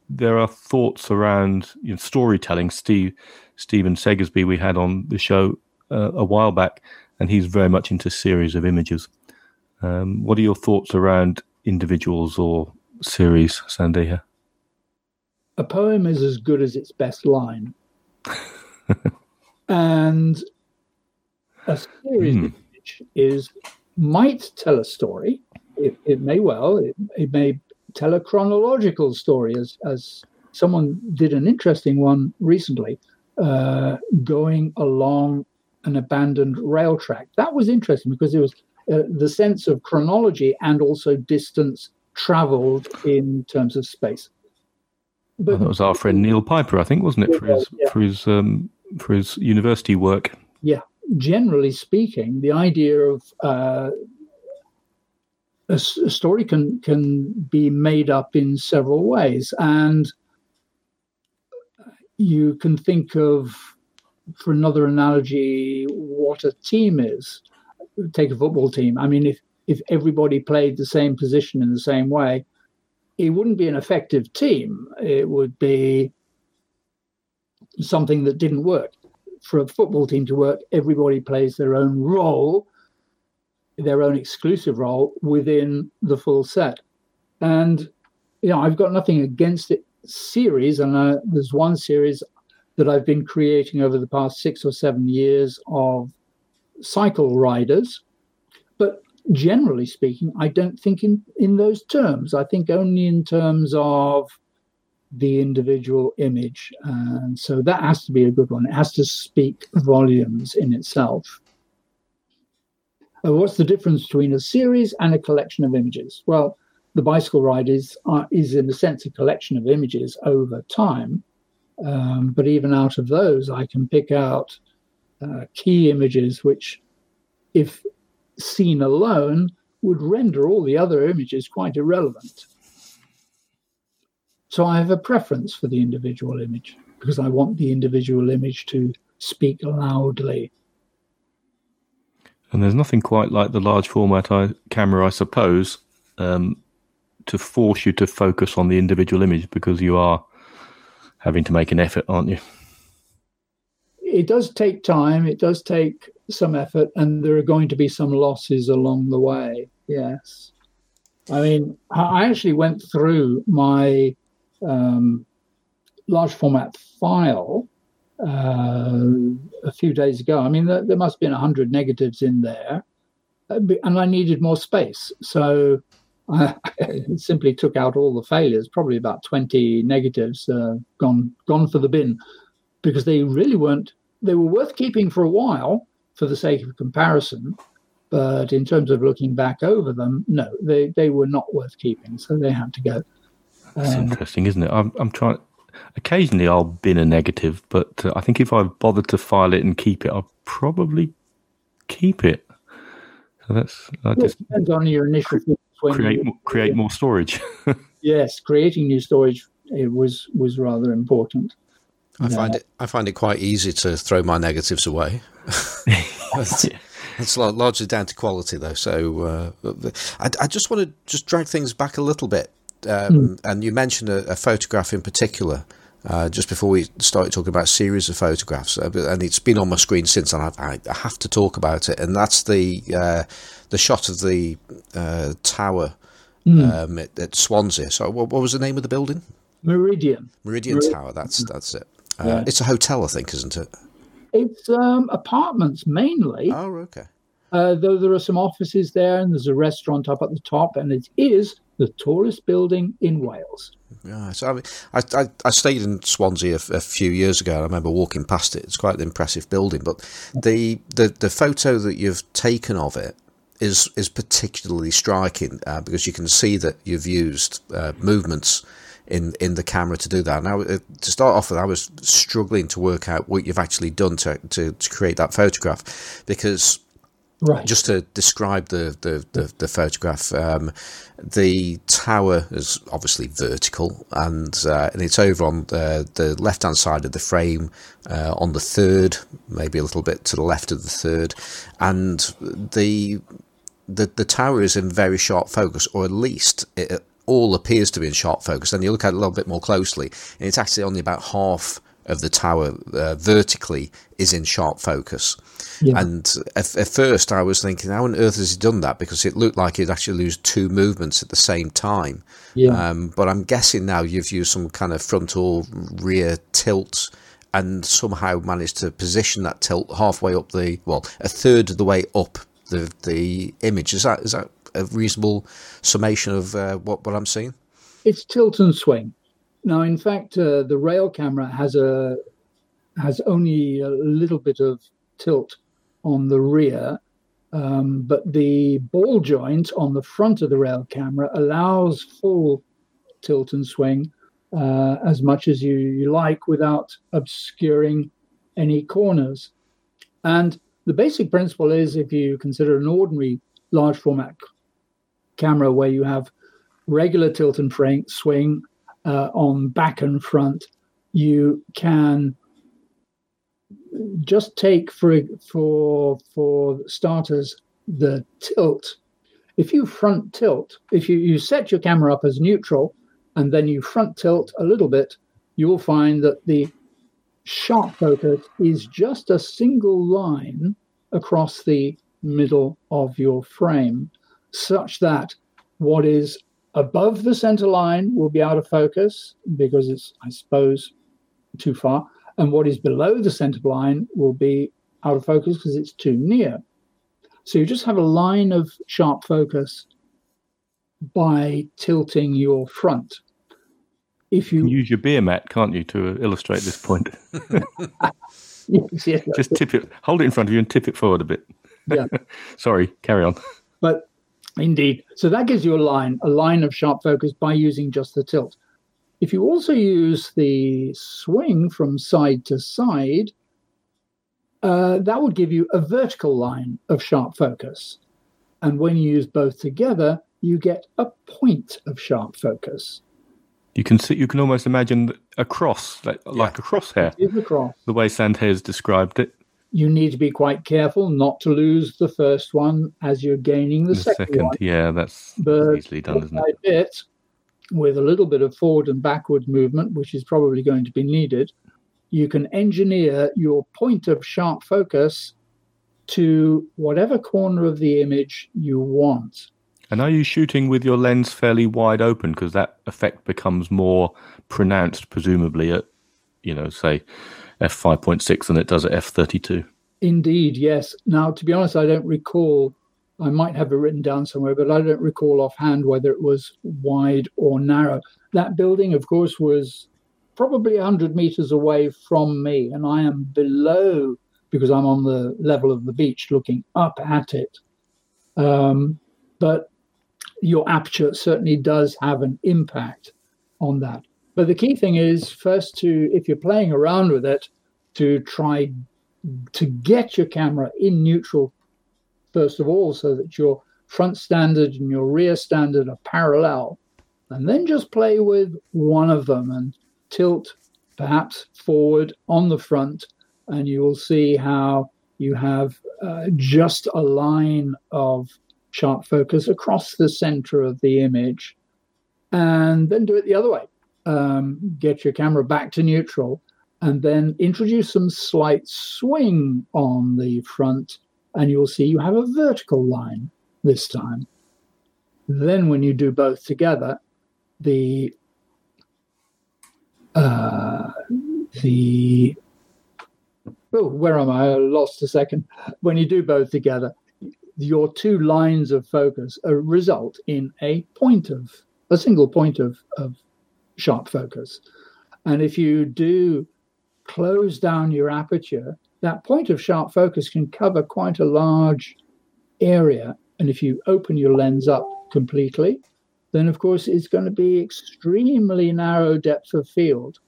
there are thoughts around you know, storytelling. Steve Stephen Segersby we had on the show uh, a while back, and he's very much into series of images. Um, what are your thoughts around individuals or series, Sandeha? A poem is as good as its best line, and a series mm. is might tell a story. It, it may well. It, it may tell a chronological story, as as someone did an interesting one recently, uh, going along an abandoned rail track. That was interesting because it was uh, the sense of chronology and also distance traveled in terms of space. But that was our friend Neil Piper, I think, wasn't it, for his yeah. for his um, for his university work? Yeah. Generally speaking, the idea of uh, a, a story can can be made up in several ways, and you can think of, for another analogy, what a team is. Take a football team. I mean, if if everybody played the same position in the same way, it wouldn't be an effective team. It would be something that didn't work. For a football team to work, everybody plays their own role their own exclusive role within the full set. And you know, I've got nothing against it series, and uh, there's one series that I've been creating over the past six or seven years of cycle riders. But generally speaking, I don't think in, in those terms. I think only in terms of the individual image. And so that has to be a good one. It has to speak volumes in itself. Uh, what's the difference between a series and a collection of images? Well, the bicycle ride is, uh, is in a sense, a collection of images over time. Um, but even out of those, I can pick out uh, key images which, if seen alone, would render all the other images quite irrelevant. So I have a preference for the individual image because I want the individual image to speak loudly and there's nothing quite like the large format I, camera, I suppose, um, to force you to focus on the individual image because you are having to make an effort, aren't you? It does take time. It does take some effort, and there are going to be some losses along the way. Yes. I mean, I actually went through my um, large format file a few days ago. I mean, there, there must have been 100 negatives in there, uh, and I needed more space. So I simply took out all the failures, probably about 20 negatives uh, gone, gone for the bin, because they really weren't, they were worth keeping for a while for the sake of comparison. But in terms of looking back over them, no, they, they were not worth keeping. So they had to go. That's um, interesting, isn't it? I'm, I'm trying occasionally I'll bin a negative, but uh, I think if I bother to file it and keep it, I'll probably keep it. So that's I well, just depends on your initial create you, create more storage. yes, creating new storage it was was rather important. I find it I find it quite easy to throw my negatives away. It's largely down to quality, though. So uh, I, I, just want to just drag things back a little bit um, mm. and you mentioned a, a photograph in particular. Uh, just before we started talking about series of photographs, uh, and it's been on my screen since, and I, I have to talk about it. And that's the uh, the shot of the uh, tower mm. um, at, at, Swansea. So, what, what, was the name of the building? Meridian. Meridian, Meridian. Tower. That's that's it. Uh, yeah. It's a hotel, I think, isn't it? It's um, apartments mainly. Oh, okay. Uh, though there are some offices there, and there's a restaurant up at the top, and it is the tallest building in Wales. Yeah, so I, I, I, stayed in Swansea a, a, few years ago. And I remember walking past it. It's quite an impressive building, but the the, the photo that you've taken of it is is particularly striking uh, because you can see that you've used uh, movements in in the camera to do that. Now, uh, to start off with, I was struggling to work out what you've actually done to to, to create that photograph because Right. Just to describe the the, the, the photograph, um, the tower is obviously vertical, and uh, and it's over on the, the left hand side of the frame, uh, on the third, maybe a little bit to the left of the third, and the the the tower is in very sharp focus, or at least it all appears to be in sharp focus. And you look at it a little bit more closely, and it's actually only about half of the tower uh, vertically is in sharp focus. Yeah. And at, at, first, I was thinking, how on earth has he done that? Because it looked like he'd actually lose two movements at the same time. Yeah. Um, but I'm guessing now you've used some kind of frontal rear tilt and somehow managed to position that tilt halfway up the well, a third of the way up the the image. Is that is that a reasonable summation of uh, what what I'm seeing? It's tilt and swing. Now, in fact, uh, the rail camera has a has only a little bit of tilt on the rear, um, but the ball joint on the front of the rail camera allows full tilt and swing uh, as much as you, you like without obscuring any corners. And the basic principle is if you consider an ordinary large format camera where you have regular tilt and swing uh, on back and front, you can just take for for for starters the tilt. If you front tilt, if you, you set your camera up as neutral and then you front tilt a little bit, you will find that the sharp focus is just a single line across the middle of your frame, such that what is above the center line will be out of focus because it's, I suppose, too far. And what is below the center line will be out of focus because it's too near. So you just have a line of sharp focus by tilting your front. If you, you use your beer mat, can't you, to illustrate this point? yes, yes, just tip it, hold it in front of you, and tip it forward a bit. Yeah. Sorry, carry on. But Indeed. So that gives you a line, a line of sharp focus by using just the tilt. If you also use the swing from side to side, uh, that would give you a vertical line of sharp focus. And when you use both together, you get a point of sharp focus. You can see, you can almost imagine a cross, like, yeah. like a crosshair. It is a cross. The way Sandeha's described it you need to be quite careful not to lose the first one as you're gaining the, the second, second, one. Yeah, that's but easily done, isn't it? Bit, with a little bit of forward and backward movement, which is probably going to be needed, you can engineer your point of sharp focus to whatever corner of the image you want. And are you shooting with your lens fairly wide open because that effect becomes more pronounced, presumably at, you know, say f5.6 than it does at f32. Indeed, yes. Now, to be honest, I don't recall. I might have it written down somewhere, but I don't recall offhand whether it was wide or narrow. That building, of course, was probably 100 meters away from me, and I am below because I'm on the level of the beach looking up at it. Um, but your aperture certainly does have an impact on that. But the key thing is first to, if you're playing around with it, to try to get your camera in neutral first of all, so that your front standard and your rear standard are parallel. And then just play with one of them and tilt perhaps forward on the front, and you will see how you have uh, just a line of sharp focus across the center of the image. And then do it the other way um, get your camera back to neutral, and then introduce some slight swing on the front, and you'll see you have a vertical line this time. Then, when you do both together, the uh, the oh, where am I? I lost a second. When you do both together, your two lines of focus uh, result in a point of a single point of, of sharp focus. And if you do close down your aperture, that point of sharp focus can cover quite a large area. And if you open your lens up completely, then of course it's going to be extremely narrow depth of field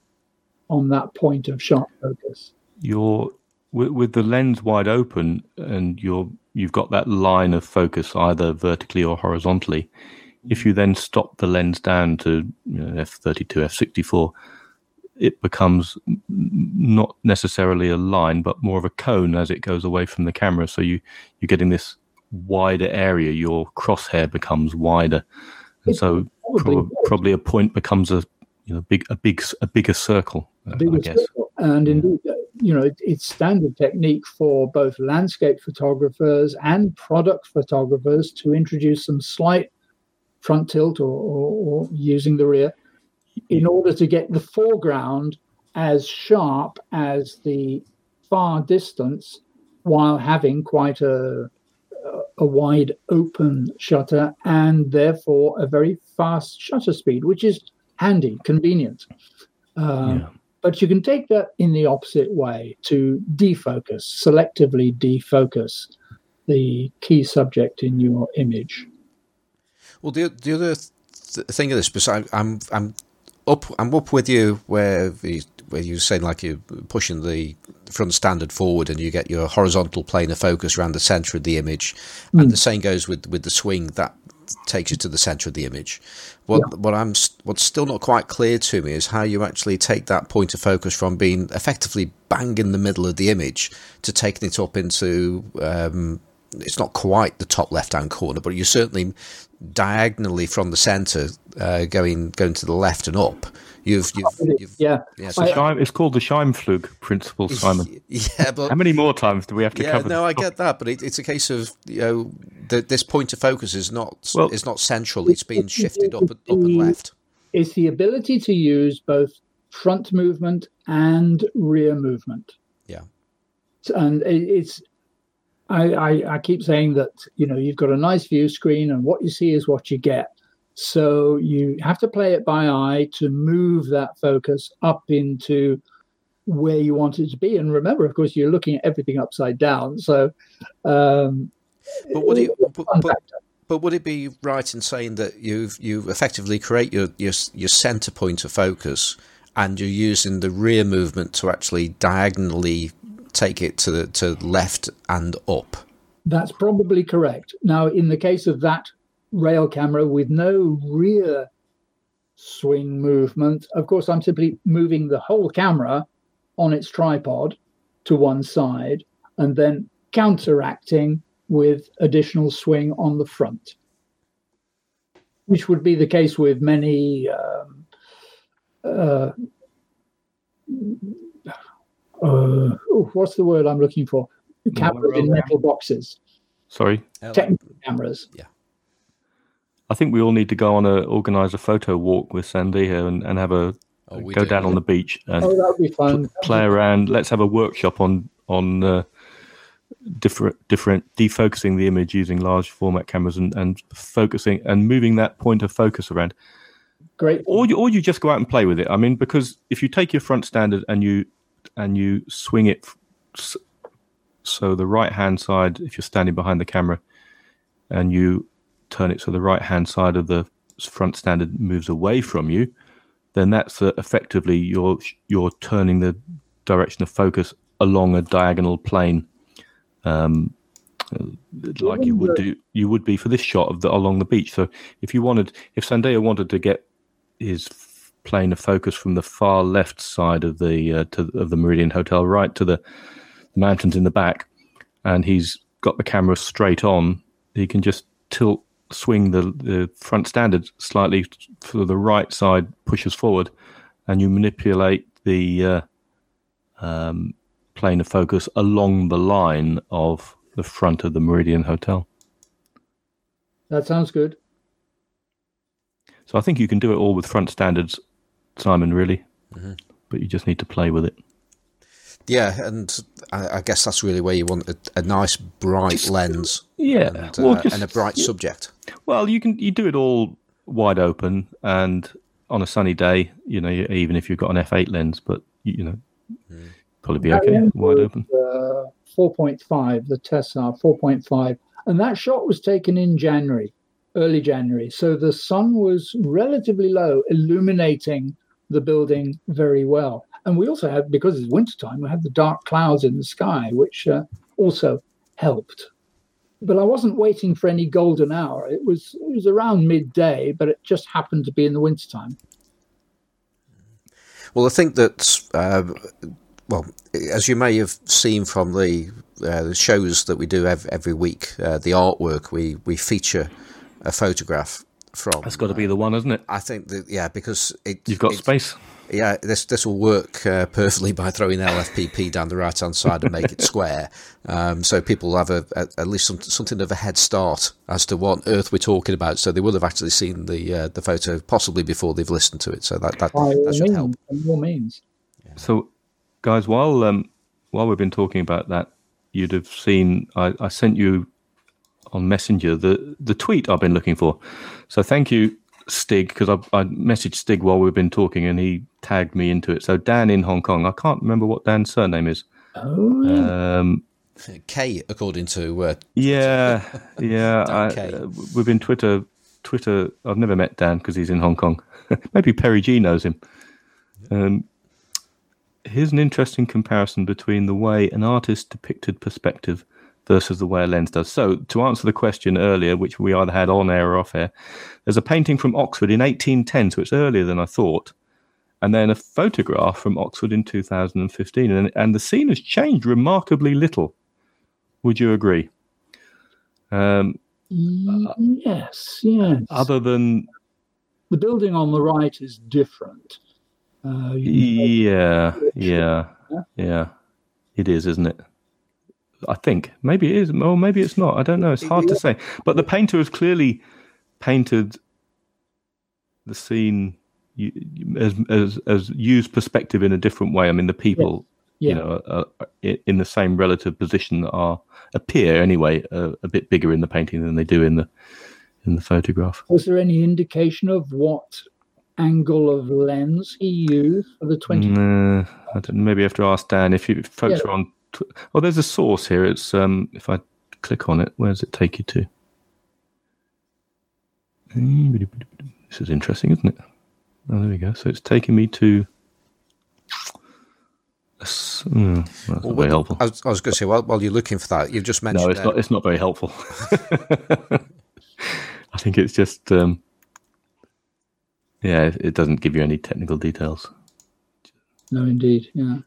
on that point of sharp focus. You're with, with the lens wide open and you're you've got that line of focus either vertically or horizontally. If you then stop the lens down to you know, f32, f64, it becomes not necessarily a line, but more of a cone as it goes away from the camera. So you you're getting this wider area. Your crosshair becomes wider, and so probably, probably a point becomes a you know big a big a bigger circle. Uh, bigger I guess. Circle. And indeed, uh, you know, it's standard technique for both landscape photographers and product photographers to introduce some slight front tilt or, or, or using the rear in order to get the foreground as sharp as the far distance while having quite a, a wide open shutter and therefore a very fast shutter speed, which is handy, convenient. Um, yeah. But you can take that in the opposite way to defocus, selectively defocus the key subject in your image. Well, the the other th- thing of this, because I, I'm I'm up I'm up with you where the where you're saying like you're pushing the front standard forward and you get your horizontal plane of focus around the center of the image, mm. and hmm. the same goes with with the swing that takes you to the center of the image. What yeah. what I'm what's still not quite clear to me is how you actually take that point of focus from being effectively bang in the middle of the image to taking it up into um, it's not quite the top left hand corner, but you're certainly diagonally from the centre, uh, going going to the left and up. You've, you've, you've yeah. yeah so I, it's called the Scheimpflug principle, Simon. Yeah, but how many more times do we have to yeah, cover? No, I get that, but it, it's a case of you know the, this point of focus is not well, is not central. It's being shifted up, up and left. It's the ability to use both front movement and rear movement. Yeah, and it's I, I, I, keep saying that you know you've got a nice view screen and what you see is what you get. So you have to play it by eye to move that focus up into where you want it to be. And remember of course you're looking at everything upside down. So um, but would it but, but, but, would it be right in saying that you've you effectively create your, your your center point of focus and you're using the rear movement to actually diagonally take it to the to left and up. That's probably correct. Now, in the case of that rail camera with no rear swing movement, of course, I'm simply moving the whole camera on its tripod to one side and then counteracting with additional swing on the front, which would be the case with many um, uh, uh, oh, what's the word I'm looking for? Cameras in metal boxes. Sorry, technical cameras. Yeah. I think we all need to go on a organise a photo walk with Sandeha and, and have a oh, go do. down on the beach and oh, that'd be fun. play around. Let's have a workshop on on uh, different different defocusing the image using large format cameras and, and focusing and moving that point of focus around. Great. Or you, or you just go out and play with it. I mean, because if you take your front standard and you and you swing it so the right hand side if you're standing behind the camera and you turn it so the right hand side of the front standard moves away from you then that's uh, effectively you're you're turning the direction of focus along a diagonal plane um, like you would do you would be for this shot of the along the beach. So if you wanted if Sandeha wanted to get his plane of focus from the far left side of the uh, to, of the Meridian Hotel, right to the, the mountains in the back, and he's got the camera straight on. He can just tilt, swing the the front standard slightly for the right side, pushes forward, and you manipulate the uh, um, plane of focus along the line of the front of the Meridian Hotel. That sounds good. So I think you can do it all with front standards Simon, really. Mm-hmm. But you just need to play with it. Yeah, and I, I guess that's really where you want a, a nice bright lens. Yeah, and, well, uh, just- and a bright subject. Well, you can you do it all wide open and on a sunny day. You know, even if you've got an f8 lens, but you, you know, probably be That okay wide was, open. Uh, 4.5, the Tessar 4.5. And that shot was taken in January, early January. So the sun was relatively low, illuminating the building very well. And we also had, because it's wintertime, we had the dark clouds in the sky, which uh, also helped. But I wasn't waiting for any golden hour. It was it was around midday, but it just happened to be in the wintertime. Well, I think that, uh, well, as you may have seen from the, uh, the shows that we do ev- every week, uh, the artwork, we, we feature a photograph from. That's got to be the one, isn't it? I think that, yeah, because it, You've got it- space. Yeah, this this will work uh, perfectly by throwing LFPP down the right hand side and make it square. Um, so people will have a, a, at least some, something of a head start as to what earth we're talking about. So they will have actually seen the uh, the photo possibly before they've listened to it. So that that, By that should means, help. by all means. So, guys, while um, while we've been talking about that, you'd have seen I, I sent you on Messenger the the tweet I've been looking for. So thank you, Stig, because I, I messaged Stig while we've been talking, and he tagged me into it. So Dan in Hong Kong. I can't remember what Dan's surname is. Oh, yeah. Um, K, according to uh, yeah, yeah. I, uh, we've been Twitter. Twitter. I've never met Dan because he's in Hong Kong. Maybe Perry G knows him. Um, here's an interesting comparison between the way an artist depicted perspective versus the way a lens does. So, to answer the question earlier, which we either had on air or off air, there's a painting from Oxford in 1810, so it's earlier than I thought, and then a photograph from Oxford in 2015, and, and the scene has changed remarkably little. Would you agree? Um, yes, yes. other than the building on the right is different. Uh, yeah, yeah, yeah, it is, isn't it? I think maybe it is, or maybe it's not. I don't know. It's hard to say. But the painter has clearly painted the scene as as as used perspective in a different way. I mean, the people, yeah. you know, are, are in the same relative position that are appear anyway uh, a bit bigger in the painting than they do in the in the photograph. Was there any indication of what angle of lens he used for the 20? Nah, I don't, maybe I have to ask Dan if, you, if folks Yeah. are on. Tw- oh, there's a source here. It's um, if I click on it, where does it take you to? This is interesting, isn't it? Oh, there we go. So it's taking me to. a s- hmm, that's not very helpful. I was, was going to say, while, while you're looking for that, you've just mentioned No, it's there- not. It's not very helpful. I think it's just. Um, yeah, it, it doesn't give you any technical details. No, indeed, yeah.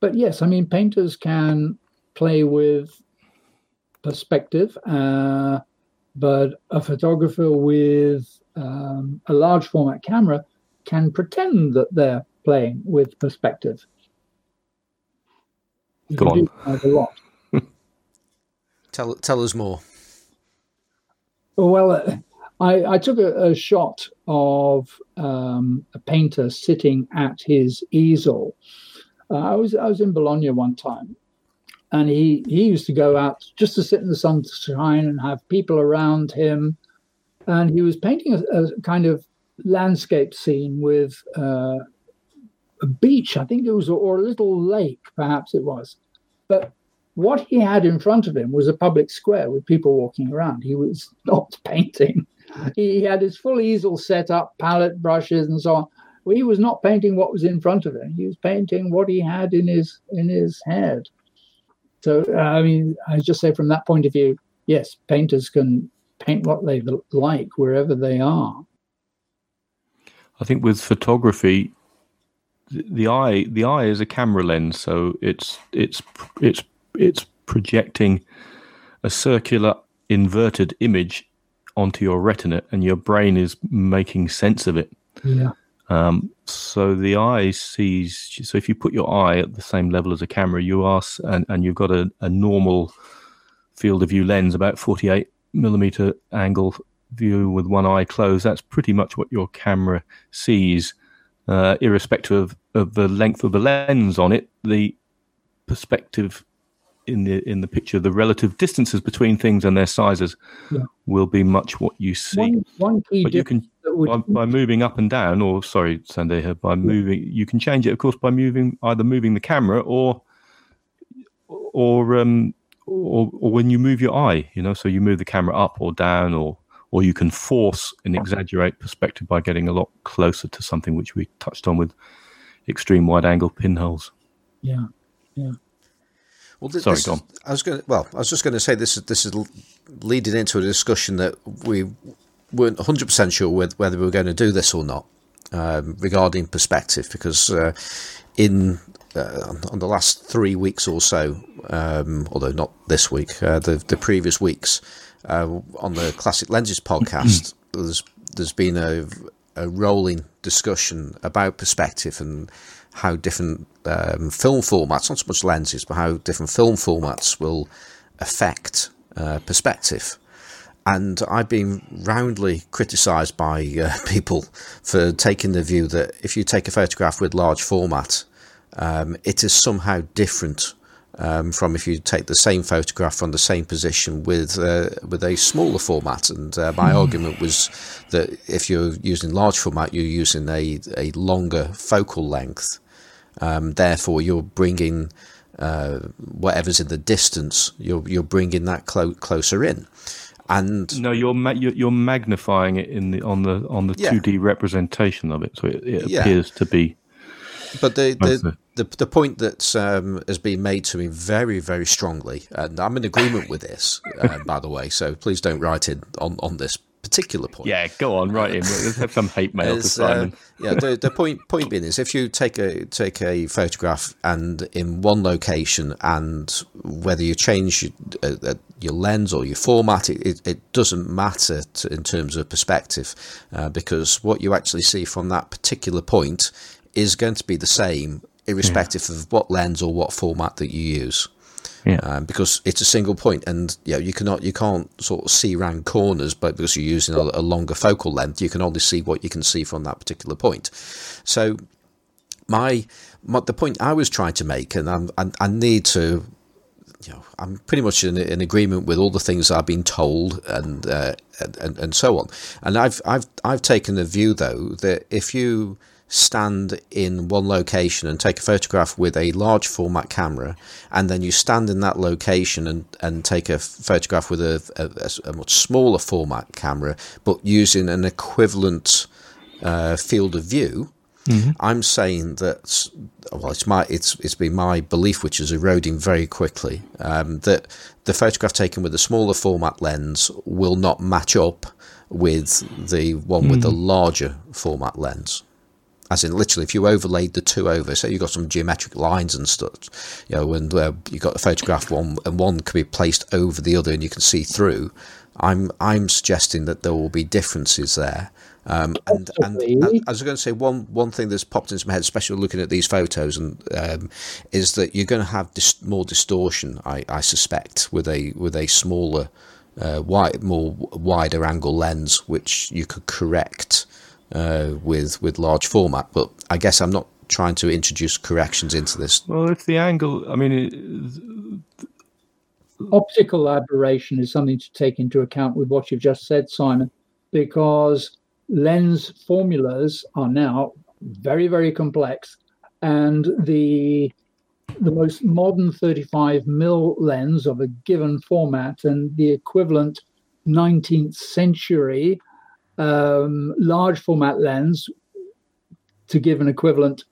But yes, I mean, painters can play with perspective, uh, but a photographer with um, a large format camera can pretend that they're playing with perspective. You Go can on. do a lot. tell tell us more. Well, uh, I, I took a, a shot of um, a painter sitting at his easel. Uh, I was I was in Bologna one time, and he he used to go out just to sit in the sunshine and have people around him, and he was painting a, a kind of landscape scene with uh, a beach, I think it was, or a little lake, perhaps it was, but what he had in front of him was a public square with people walking around. He was not painting. He had his full easel set up, palette brushes and so on. He was not painting what was in front of him. He was painting what he had in his in his head. So uh, I mean, I just say from that point of view, yes, painters can paint what they like wherever they are. I think with photography, the, the eye the eye is a camera lens, so it's it's it's it's projecting a circular inverted image onto your retina, and your brain is making sense of it. Yeah. Um, so the eye sees. So if you put your eye at the same level as a camera, you are, and, and you've got a, a normal field of view lens, about forty-eight millimeter angle view with one eye closed. That's pretty much what your camera sees, uh, irrespective of, of the length of the lens on it, the perspective in the in the picture, the relative distances between things and their sizes Yeah. will be much what you see. One, one key but you can would by, by moving up and down, or sorry, Sandeha, by moving, you can change it, of course, by moving either moving the camera or or um or, or when you move your eye, you know, so you move the camera up or down, or or you can force and exaggerate perspective by getting a lot closer to something which we touched on with extreme wide angle pinholes. yeah. Yeah. Well, th- Sorry, this go is- on. I was going. Well, I was just going to say this is this is leading into a discussion that we weren't one hundred percent sure with, whether we were going to do this or not um, regarding perspective, because uh, in uh, on the last three weeks or so, um, although not this week, uh, the the previous weeks uh, on the Classic Lenses podcast, there's there's been a a rolling discussion about perspective and how different um, film formats, not so much lenses, but how different film formats will affect uh, perspective. And I've been roundly criticised by uh, people for taking the view that if you take a photograph with large format, um, it is somehow different um, from if you take the same photograph from the same position with uh, with a smaller format. And uh, my argument was that if you're using large format, you're using a, a longer focal length. Um, therefore, you're bringing uh, whatever's in the distance, you're you're bringing that clo- closer in. And No, you're ma- you're, magnifying it in the on the on the Yeah. two D representation of it, so it, it Yeah. appears to be. But the the, the, the point that um, has been made to me very, very strongly, and I'm in agreement with this, uh, by the way, so please don't write in on, on this particular point. Yeah, go on, right in. Let's have some hate mail to uh, Simon. yeah, the, the point point being is if you take a take a photograph and in one location, and whether you change your, uh, uh, your lens or your format, it, it, it doesn't matter to, in terms of perspective, uh, because what you actually see from that particular point is going to be the same, irrespective of what lens or what format that you use Yeah. um, because it's a single point, and you know, you cannot you can't sort of see around corners, but because you're using a, a longer focal length, you can only see what you can see from that particular point. So, my, my the point I was trying to make, and I'm, I, I need to. You know, I'm pretty much in, in agreement with all the things I've been told, and, uh, and and and so on. And I've I've I've taken the view though that if you stand in one location and take a photograph with a large format camera, and then you stand in that location and, and take a photograph with a, a, a much smaller format camera, but using an equivalent uh, field of view, I'm saying that well, it's my it's it's been my belief, which is eroding very quickly, um, that the photograph taken with a smaller format lens will not match up with the one with the larger format lens as in literally if you overlaid the two over so you've got some geometric lines and stuff you know and uh, you've got a photograph one and one can be placed over the other and you can see through i'm i'm suggesting that there will be differences there um, and, and, and I was going to say one one thing that's popped into my head, especially looking at these photos, and um, is that you're going to have dis- more distortion. I, I suspect with a with a smaller, uh, wide, more wider angle lens, which you could correct uh, with with large format. But I guess I'm not trying to introduce corrections into this. Well, it's the angle. I mean, it, optical aberration is something to take into account with what you've just said, Simon, because lens formulas are now very, very complex, and the the most modern 35 mil lens of a given format and the equivalent 19th century um, large format lens to give an equivalent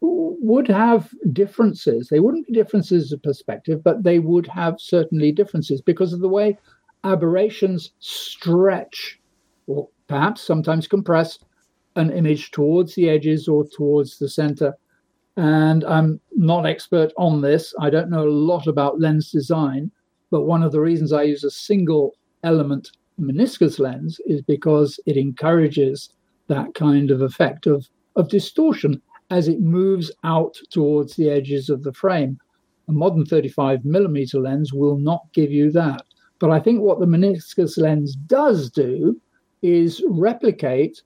would have differences. They wouldn't be differences of perspective, but they would have certainly differences because of the way aberrations stretch or perhaps sometimes compress an image towards the edges or towards the center. And I'm not expert on this. I don't know a lot about lens design, but one of the reasons I use a single element meniscus lens is because it encourages that kind of effect of, of distortion as it moves out towards the edges of the frame. A modern 35 millimeter lens will not give you that. But I think what the meniscus lens does do is replicate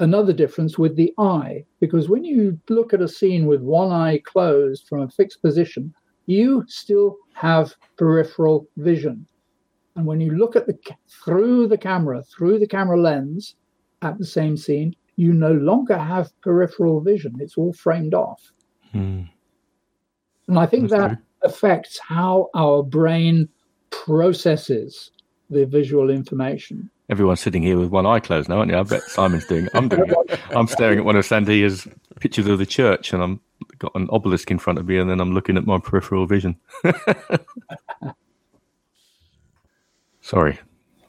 another difference with the eye, because when you look at a scene with one eye closed from a fixed position, you still have peripheral vision. And when you look at the through the camera, through the camera lens at the same scene, you no longer have peripheral vision. It's all framed off. Hmm. And I think That's that true. affects how our brain processes the visual information. Everyone's sitting here with one eye closed now, aren't you? I bet Simon's doing it. I'm doing it. I'm staring at one of Sandeha's pictures of the church and I'm got an obelisk in front of me and then I'm looking at my peripheral vision. Sorry.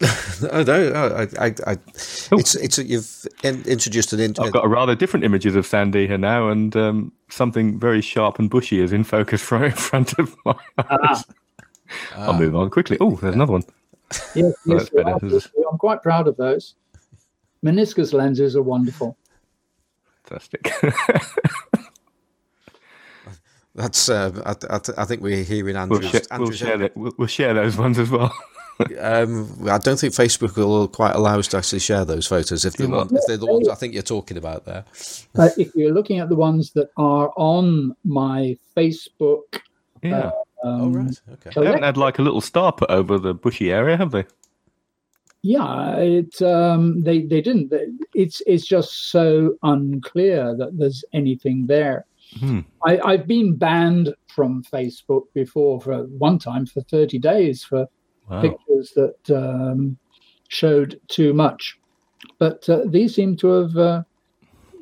Oh, no, no, I, I, I, it's it's you've in, introduced an. In, I've got a rather different images of Sandeha now, and um, something very sharp and bushy is in focus right in front of my eyes. I'll move on quickly. Oh, there's another one. Yes, Well, yes, that's better. are. I'm quite proud of those. Meniscus lenses are wonderful. Fantastic. that's. Uh, I, I, I think we're hearing we'll, Andrew's. we'll, share that, we'll, we'll share those ones as well. Um, I don't think Facebook will quite allow us to actually share those photos if they Do not. want. If they're the ones I think you're talking about there. But if you're looking at the ones that are on my Facebook, Yeah. um, oh right, okay. they haven't had like a little star put over the bushy area, have they? yeah, it um, they they didn't. It's it's just so unclear that there's anything there. Hmm. I, I've been banned from Facebook before for one time for 30 days for Wow. pictures that um, showed too much. But uh, these seem to have uh,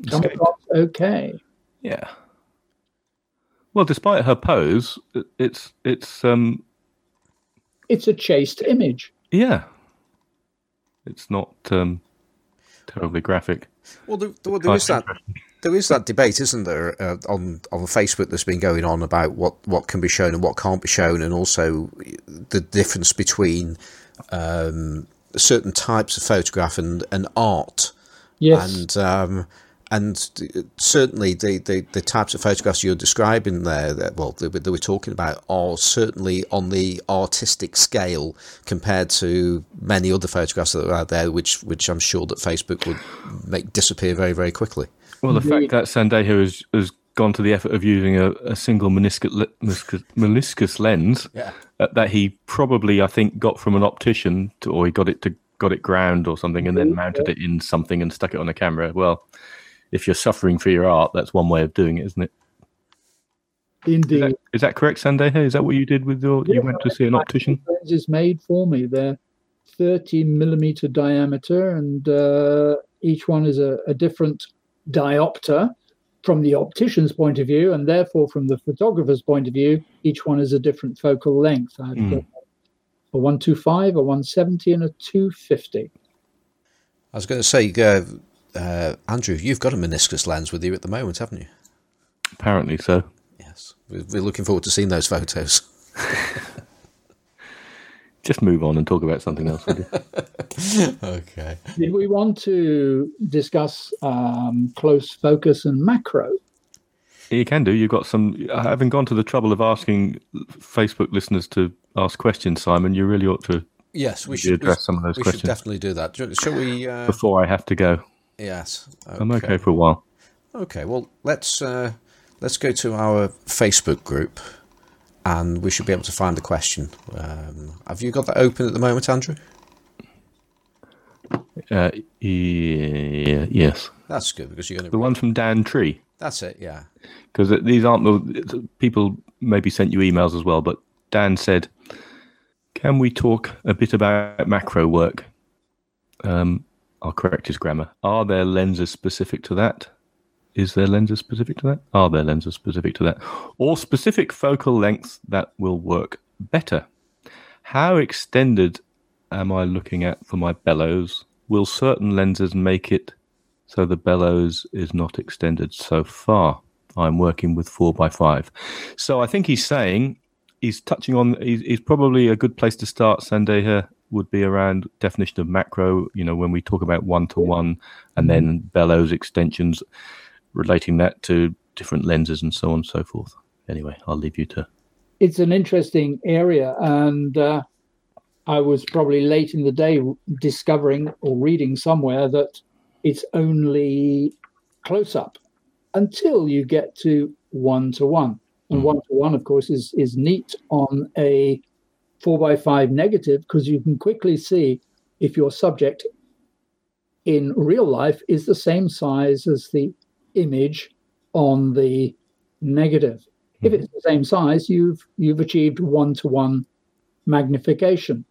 come Escaped. across okay. Yeah. Well, despite her pose, it's it's um It's a chaste image. yeah, it's not um terribly graphic. Well, there, there, there Quite that. There is that debate, isn't there, uh, on on Facebook that's been going on about what, what can be shown and what can't be shown, and also the difference between um, certain types of photograph and, and art. Yes. And um, and certainly the, the, the types of photographs you're describing there, that, well, that, we- that we're talking about, are certainly on the artistic scale compared to many other photographs that are out there, which which I'm sure that Facebook would make disappear very very quickly. Well, the fact that Sandeha has, has gone to the effort of using a, a single meniscus, le- meniscus, meniscus lens Yeah. uh, that he probably, I think, got from an optician, to, or he got it to got it ground or something, and then mounted it in something and stuck it on a camera. Well, if you're suffering for your art, that's one way of doing it, isn't it? Is Indeed. that, is that correct, Sandeha? Is that what you did with your? You went to see an optician. lenses made for me. They're 30 millimeter diameter, and uh, each one is a, a different diopter from the optician's point of view, and therefore from the photographer's point of view, each one is a different focal length. I've Mm. got a 125, a 170, and a 250. I was going to say, uh, uh, Andrew, you've got a meniscus lens with you at the moment, haven't you? Apparently so. Yes. We're we're looking forward to seeing those photos. Just move on and talk about something else. would you? okay. Did we want to discuss um, close focus and macro? You can do. You've got some. I haven't gone to the trouble of asking Facebook listeners to ask questions, Simon. You really ought to Yes, we maybe should we, address some of those questions. we should definitely do that. Shall we? Uh, before I have to go. yes. I'm okay for a while. Okay. Well, let's uh, let's go to our Facebook group, and we should be able to find the question. Um, have you got that open at the moment, Andrew? Uh, yeah, yes, That's good because you're going to the one from Dan Tree. That's it. Yeah. because these aren't the people maybe sent you emails as well but dan said can we talk a bit about macro work um, i'll correct his grammar are there lenses specific to that is there lenses specific to that are there lenses specific to that or specific focal lengths that will work better how extended am i looking at for my bellows will certain lenses make it so the bellows is not extended so far. I'm working with four by five. So I think he's saying he's touching on. He's, he's probably a good place to start. Sandeha would be around definition of macro. You know, when we talk about one to one, and then bellows extensions, relating that to different lenses and so on and so forth. Anyway, I'll leave you to. It's an interesting area, and uh, I was probably late in the day discovering or reading somewhere that it's only close up until you get to one to one. And one to one, of course, is, is neat on a four by five negative because you can quickly see if your subject in real life is the same size as the image on the negative. Mm-hmm. If it's the same size, you've you've achieved one to one magnification.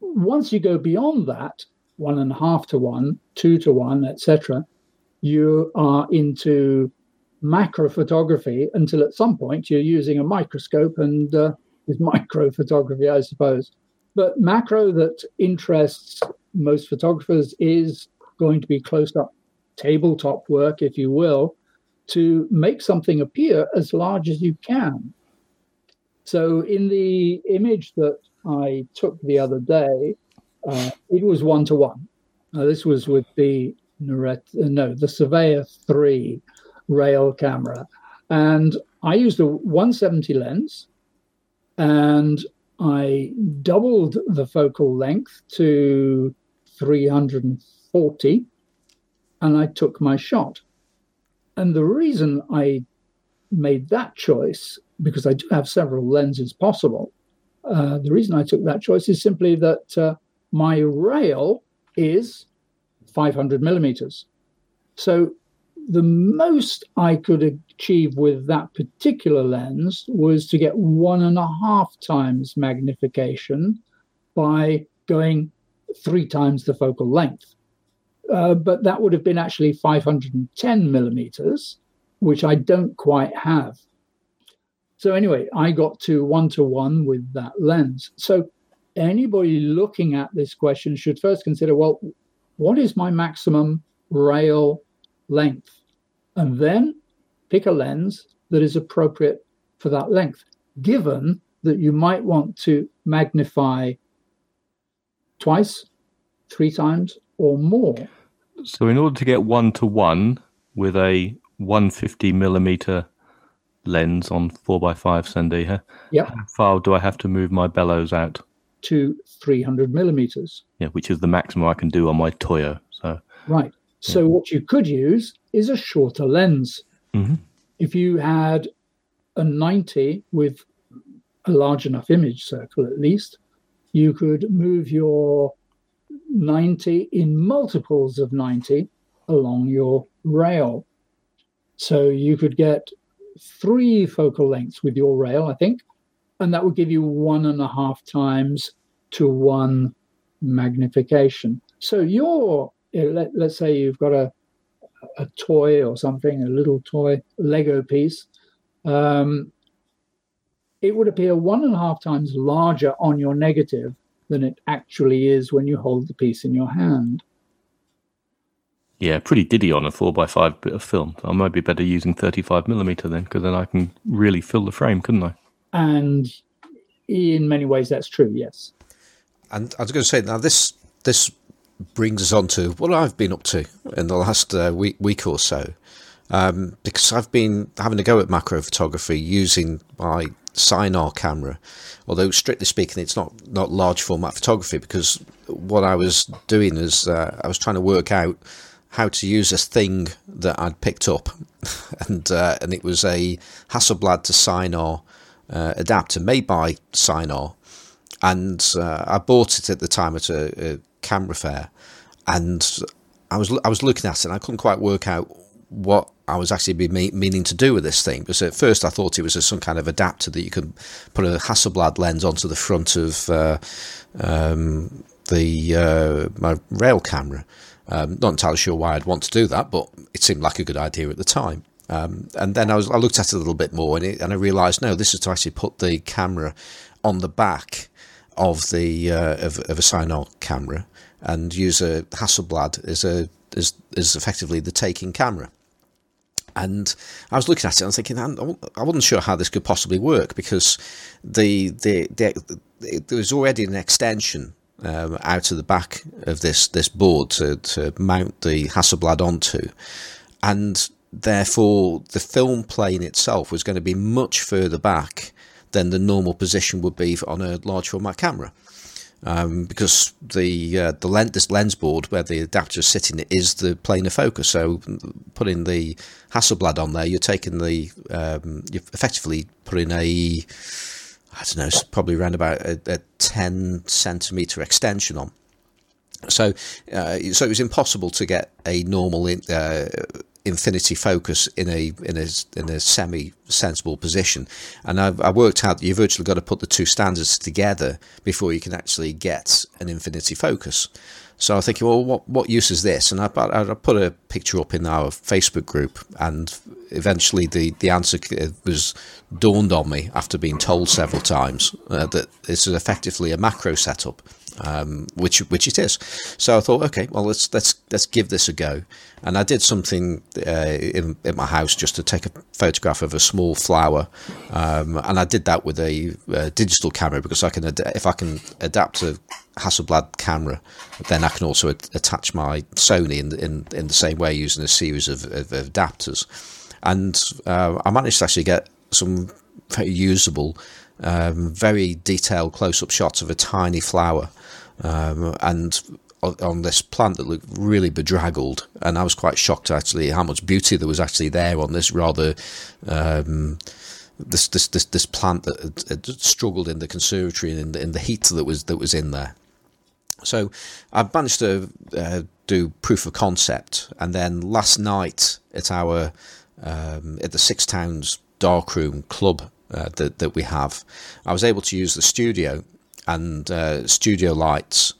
Once you go beyond that, one and a half to one, two to one, etc., you are into macro photography until at some point you're using a microscope and uh, is micro photography, I suppose. But macro that interests most photographers is going to be close up tabletop work, if you will, to make something appear as large as you can. So in the image that I took the other day, uh, it was one to one. This was with the uh, no, the Surveyor 3 rail camera. And I used a 170 lens and I doubled the focal length to 340 and I took my shot. And the reason I made that choice, because I do have several lenses possible, uh, the reason I took that choice is simply that uh, my rail is 500 millimeters. So the most I could achieve with that particular lens was to get one and a half times magnification by going three times the focal length. Uh, but that would have been actually 510 millimeters, which I don't quite have. So, anyway, I got to one to one with that lens. So, anybody looking at this question should first consider well, what is my maximum rail length? And then pick a lens that is appropriate for that length, given that you might want to magnify twice, three times, or more. So, in order to get one to one with a 150 millimeter lens on 4x5 Sandeha, yep. how far do I have to move my bellows out? To 300 millimeters. Yeah, which is the maximum I can do on my Toyo. So Right. So, yeah. what you could use is a shorter lens. Mm-hmm. If you had a 90 with a large enough image circle, at least, you could move your 90 in multiples of 90 along your rail. So you could get three focal lengths with your rail, I think, and that would give you one and a half times to one magnification. So your let, let's say you've got a a toy or something, a little toy Lego piece, um, it would appear one and a half times larger on your negative than it actually is when you hold the piece in your hand. Yeah, pretty diddy on a 4x5 bit of film. I might be better using 35 millimeter then, because then I can really fill the frame, couldn't I? And in many ways, that's true, yes. And I was going to say, now this this brings us on to what I've been up to in the last uh, week, week or so. Um, because I've been having a go at macro photography using my Sinar camera, although strictly speaking, it's not not large format photography. Because what I was doing is uh, I was trying to work out how to use a thing that I'd picked up, and uh, and it was a Hasselblad to Sinar uh, adapter made by Sinar, and uh, I bought it at the time at a, a camera fair, and I was I was looking at it and I couldn't quite work out what I was actually meaning to do with this thing. Because at first I thought it was some kind of adapter that you could put a Hasselblad lens onto the front of uh, um, the uh, my rail camera. Um, not entirely sure why I'd want to do that, but it seemed like a good idea at the time. Um, and then I was I looked at it a little bit more and, it, and I realised no, this is to actually put the camera on the back of the uh, of, of a Sinar camera and use a Hasselblad as a as, as effectively the taking camera. And I was looking at it and I was thinking, I wasn't sure how this could possibly work because the the, the, the there was already an extension um, out of the back of this this board to, to mount the Hasselblad onto, and therefore the film plane itself was going to be much further back than the normal position would be on a large format camera. Um, because the uh, the lens, this lens board where the adapter is sitting is the plane of focus. So putting the Hasselblad on there, you're taking the um, you're effectively putting a I don't know, probably around about a, a 10 centimeter extension on. So, uh, so it was impossible to get a normal in, uh, infinity focus in a in a in a semi sensible position. And I, I worked out that you've virtually got to put the two standards together before you can actually get an infinity focus. So I thinking, well, what what use is this? And I, I put a picture up in our Facebook group, and eventually the the answer was dawned on me after being told several times uh, that this is effectively a macro setup um, which which it is. So I thought, okay, well let's let's let's give this a go. And I did something uh, in, in my house just to take a photograph of a small flower, um, and I did that with a, a, digital camera because I can ad- if I can adapt a Hasselblad camera, then I can also ad- attach my Sony in, in in the same way using a series of, of adapters. And uh, I managed to actually get some very usable um, very detailed close-up shots of a tiny flower um, and on this plant that looked really bedraggled, and I was quite shocked actually how much beauty there was actually there on this rather um, this, this this this plant that had, had struggled in the conservatory and in the, in the, heat that was that was in there. So I managed to uh, do proof of concept, and then last night at our um, at the Six Towns Darkroom Club uh, that that we have, I was able to use the studio and uh, studio lights,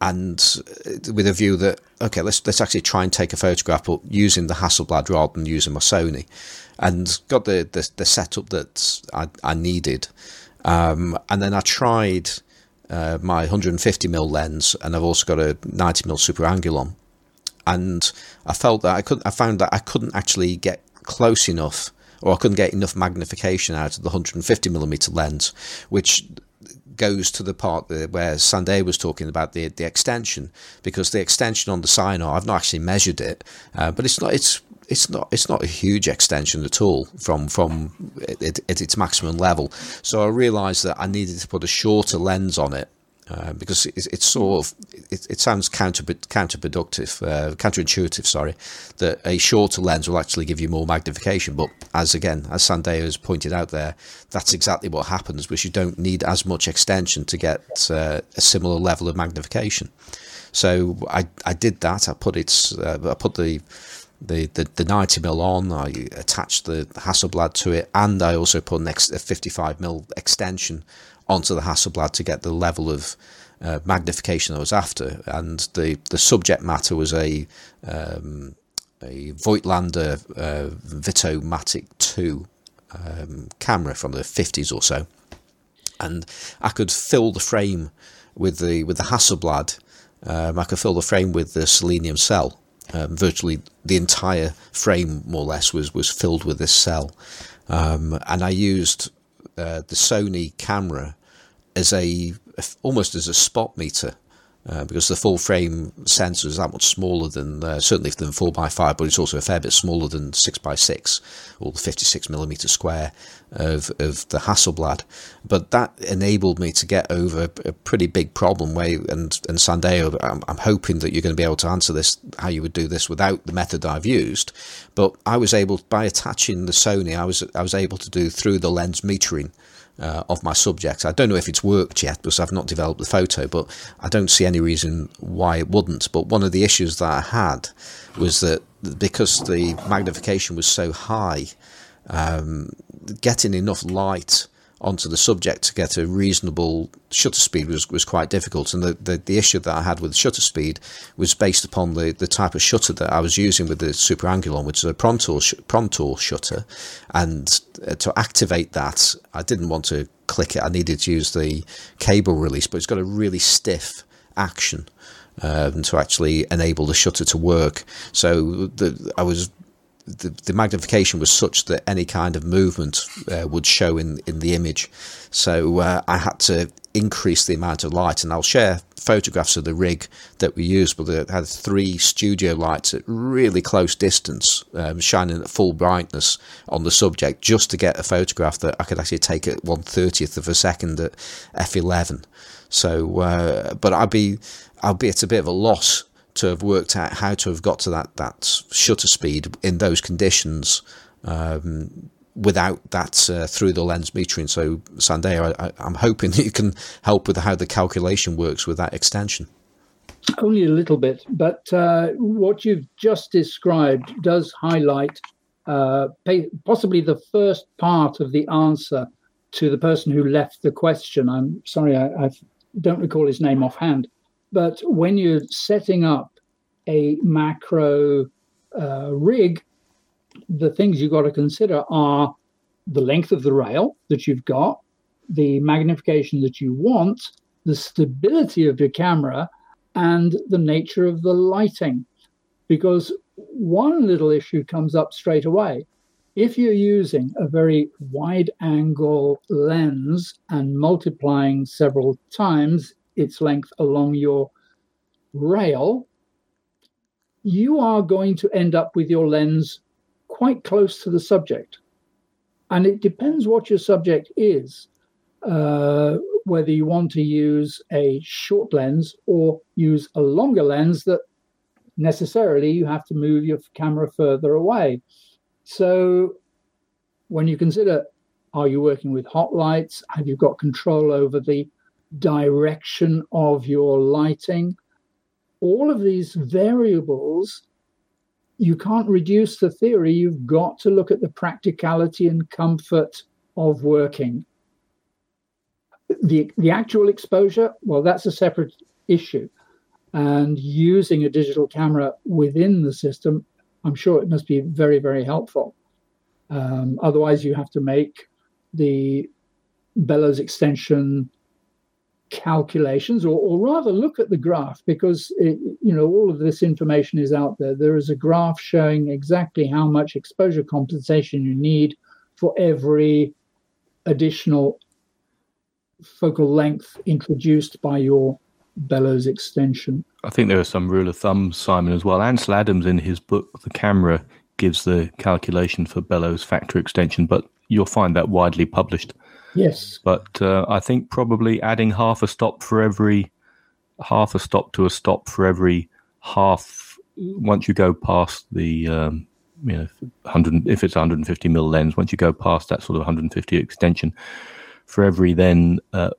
and uh, with a view that okay, let's let's actually try and take a photograph, but using the Hasselblad rather than using my Sony, and got the the, the setup that I, I needed, um, and then I tried. Uh, my 150 mm lens, and I've also got a 90 mm super angulon, and I felt that I couldn't. I found that I couldn't actually get close enough, or I couldn't get enough magnification out of the 150 mm lens, which goes to the part where Sandeha was talking about the the extension because the extension on the Sinar I've not actually measured it, uh, but it's not it's it's not it's not a huge extension at all from from it, at its maximum level. So I realised that I needed to put a shorter lens on it uh, because it, it's sort of it, it sounds counter counterproductive, uh, counterintuitive. Sorry, that a shorter lens will actually give you more magnification. But as again, as Sandeha has pointed out there, that's exactly what happens, which you don't need as much extension to get uh, a similar level of magnification. So I I did that. I put it. Uh, I put the the, the, the 90 mm on, I attached the Hasselblad to it, and I also put an ex- a 55 mm extension onto the Hasselblad to get the level of uh, magnification I was after. And the, the subject matter was a um, a Voigtlander uh, Vitomatic 2 um, camera from the 50s or so. And I could fill the frame with the with the Hasselblad. Um, I could fill the frame with the selenium cell. Um, virtually the entire frame, more or less, was was filled with this cell. Um, and I used uh, the Sony camera as a almost as a spot meter uh, because the full frame sensor is that much smaller than uh, certainly than 4x5 but it's also a fair bit smaller than 6x6 or the 56 millimeter square of, of the Hasselblad but that enabled me to get over a pretty big problem where and, and Sandeha I'm, I'm hoping that you're going to be able to answer this how you would do this without the method I've used but I was able by attaching the Sony I was I was able to do through the lens metering uh, of my subjects. I don't know if it's worked yet because I've not developed the photo, but I don't see any reason why it wouldn't. But one of the issues that I had was that because the magnification was so high, um, getting enough light onto the subject to get a reasonable shutter speed was, was quite difficult. And the, the, the, issue that I had with shutter speed was based upon the, the type of shutter that I was using with the Super Angulon, which is a Prontor, sh- Prontor shutter. And uh, to activate that, I didn't want to click it. I needed to use the cable release, but it's got a really stiff action. Um, to actually enable the shutter to work, so the, I was the, the, magnification was such that any kind of movement uh, would show in in the image. So uh, I had to increase the amount of light, and I'll share photographs of the rig that we used. But it had three studio lights at really close distance, um, shining at full brightness on the subject, just to get a photograph that I could actually take at one thirtieth of a second at f11. So, uh, but I'd be, I'd be at a bit of a loss to have worked out how to have got to that that shutter speed in those conditions um, without that uh, through the lens metering. So Sandeha, I, am hoping that you can help with how the calculation works with that extension. Only a little bit, but uh, what you've just described does highlight uh, possibly the first part of the answer to the person who left the question. I'm sorry, I, I don't recall his name offhand. But when you're setting up a macro uh, rig, the things you've got to consider are the length of the rail that you've got, the magnification that you want, the stability of your camera, and the nature of the lighting. Because one little issue comes up straight away. If you're using a very wide angle lens and multiplying several times its length along your rail, you are going to end up with your lens quite close to the subject. And it depends what your subject is, uh, whether you want to use a short lens or use a longer lens that necessarily you have to move your camera further away. So when you consider are you working with hot lights? Have you got control over the direction of your lighting. All of these variables, you can't reduce the theory. You've got to look at the practicality and comfort of working. The, the actual exposure, well, that's a separate issue. And using a digital camera within the system, I'm sure it must be very, very helpful. Um, otherwise, you have to make the bellows extension calculations or, or rather look at the graph because it, you know all of this information is out there. There is a graph showing exactly how much exposure compensation you need for every additional focal length introduced by your bellows extension. I think there are some rule of thumb simon as well. Ansel adams in his book the camera gives the calculation for bellows factor extension but you'll find that widely published Yes. But uh, I think probably adding half a stop for every half a stop to a stop for every half once you go past the um, you know 100 if it's 150 mil lens once you go past that sort of 150 extension for every then uh,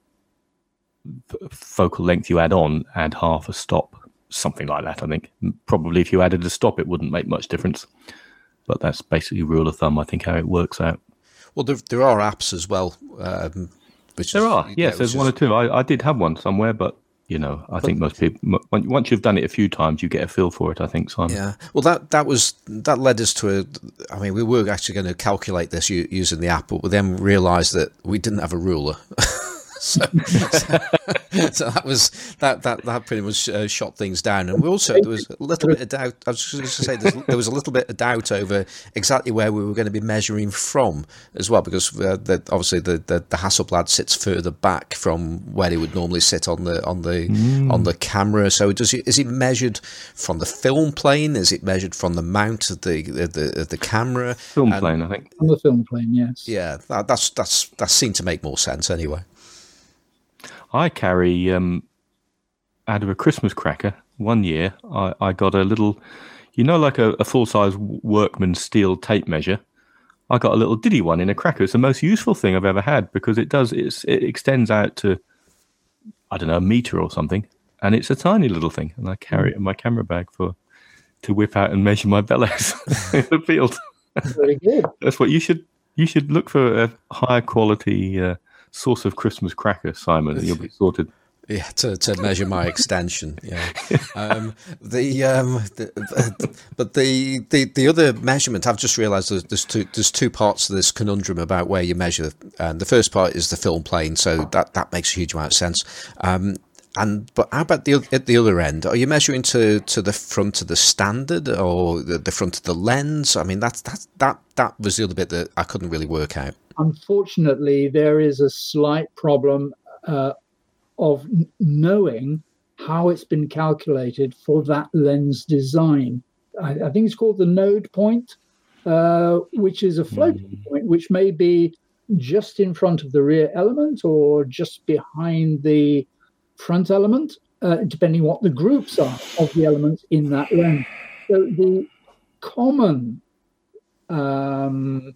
focal length you add on add half a stop something like that i think. Probably if you added a stop it wouldn't make much difference. But that's basically rule of thumb i think how it works out well, there, there are apps as well. Um, which there is, are. Yes, yeah, there's one or two. I, I did have one somewhere, but you know, I but, think most people once you've done it a few times, you get a feel for it. I think, Simon. Yeah. Well, that that was that led us to a. I mean, we were actually going to calculate this using the app, but we then realised that we didn't have a ruler. so, so, that was that that that pretty much uh, shot things down. And we also there was a little bit of doubt. I was just going to say there was a little bit of doubt over exactly where we were going to be measuring from as well, because uh, the, obviously the, the the Hasselblad sits further back from where he would normally sit on the on the mm. on the camera. So does he, is it measured from the film plane? Is it measured from the mount of the the, the, the camera? Film and, plane, I think. On the film plane, yes. Yeah, that, that's that's that seemed to make more sense anyway. I carry um, out of a Christmas cracker one year. I, I got a little, you know, like a, a full size workman steel tape measure. I got a little diddy one in a cracker. It's the most useful thing I've ever had because it does it's, it extends out to I don't know a meter or something, and it's a tiny little thing, and I carry it in my camera bag for to whip out and measure my bellows in the field. Very good. That's what you should you should look for a higher quality uh, source of Christmas cracker, Simon, and you'll be sorted. Yeah, to, to measure my extension. Yeah, um, the, um, the, but the, the the other measurement I've just realised there's, there's two there's two parts to this conundrum about where you measure, and the first part is the film plane, so that that makes a huge amount of sense. Um, and but how about the at the other end? Are you measuring to, to the front of the standard or the, the front of the lens? I mean, that's that's that that was the other bit that I couldn't really work out. Unfortunately, there is a slight problem uh, of knowing how it's been calculated for that lens design. I, I think it's called the node point, uh, which is a floating mm. point, which may be just in front of the rear element or just behind the front element, uh, depending what the groups are of the elements in that lens. So the common um,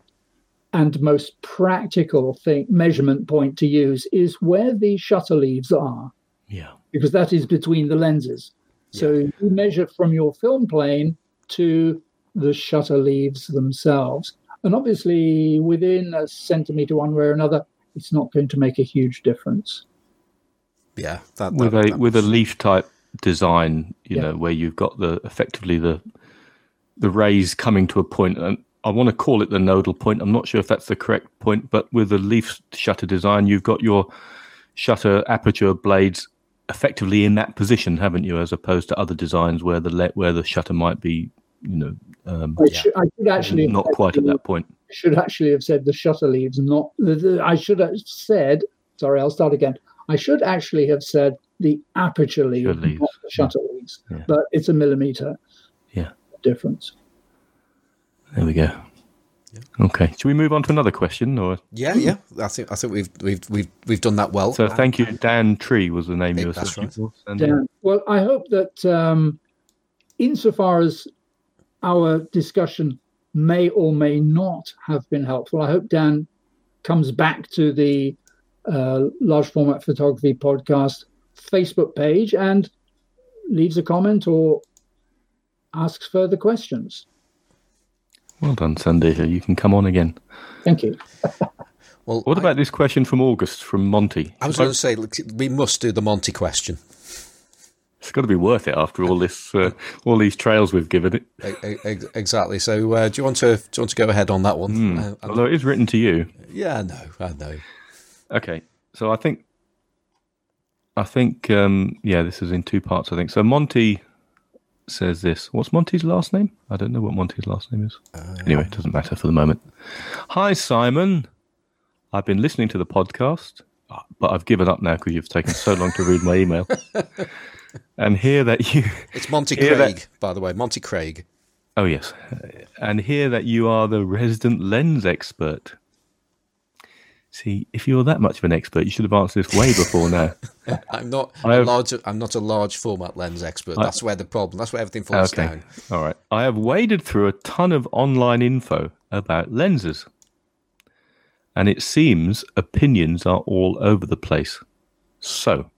and most practical thing measurement point to use is where the shutter leaves are. Yeah. Because that is between the lenses. Yeah. So you measure from your film plane to the shutter leaves themselves. And obviously, within a centimeter, one way or another, it's not going to make a huge difference. Yeah, that, that, with a with a leaf type design, you yeah. know, where you've got the effectively the the rays coming to a point, and I want to call it the nodal point. I'm not sure if that's the correct point, but with the leaf shutter design, you've got your shutter aperture blades effectively in that position, haven't you? As opposed to other designs where the le- where the shutter might be, you know, um, I, should, I should actually not quite at that point. I should actually have said the shutter leaves, not the, the, I should have said. Sorry, I'll start again. I should actually have said the aperture leaves, not the shutter yeah. leaves, yeah. but it's a millimeter. Yeah, difference. There we go. Okay. Should we move on to another question, or? Yeah, yeah. I think I think we've we've we've we've done that well. So thank you, Dan Tree was the name you were searching right. for. Dan. Well, I hope that um, insofar as our discussion may or may not have been helpful, I hope Dan comes back to the uh, large format photography podcast Facebook page and leaves a comment or asks further questions. Well done, Sandy. You can come on again. Thank you. well, what I, about this question from August from Monty? I was going to say look, we must do the Monty question. It's got to be worth it after all this, uh, all these trails we've given it. Exactly. So, uh, do you want to do you want to go ahead on that one? Mm. Uh, Although it is written to you. Yeah, I know. I know. Okay, so I think, I think, um, yeah, this is in two parts. I think so. Monty says this. What's Monty's last name? I don't know what Monty's last name is. Uh, anyway, it doesn't matter for the moment. Hi, Simon. I've been listening to the podcast, but I've given up now because you've taken so long to read my email. and hear that you. It's Monty Craig, that, by the way. Monty Craig. Oh, yes. And hear that you are the resident lens expert. See, if you're that much of an expert, you should have answered this way before now. I'm not a large. I'm not a large format lens expert. That's I, where the problem. That's where everything falls okay. down. All right. I have waded through a ton of online info about lenses, and it seems opinions are all over the place. So,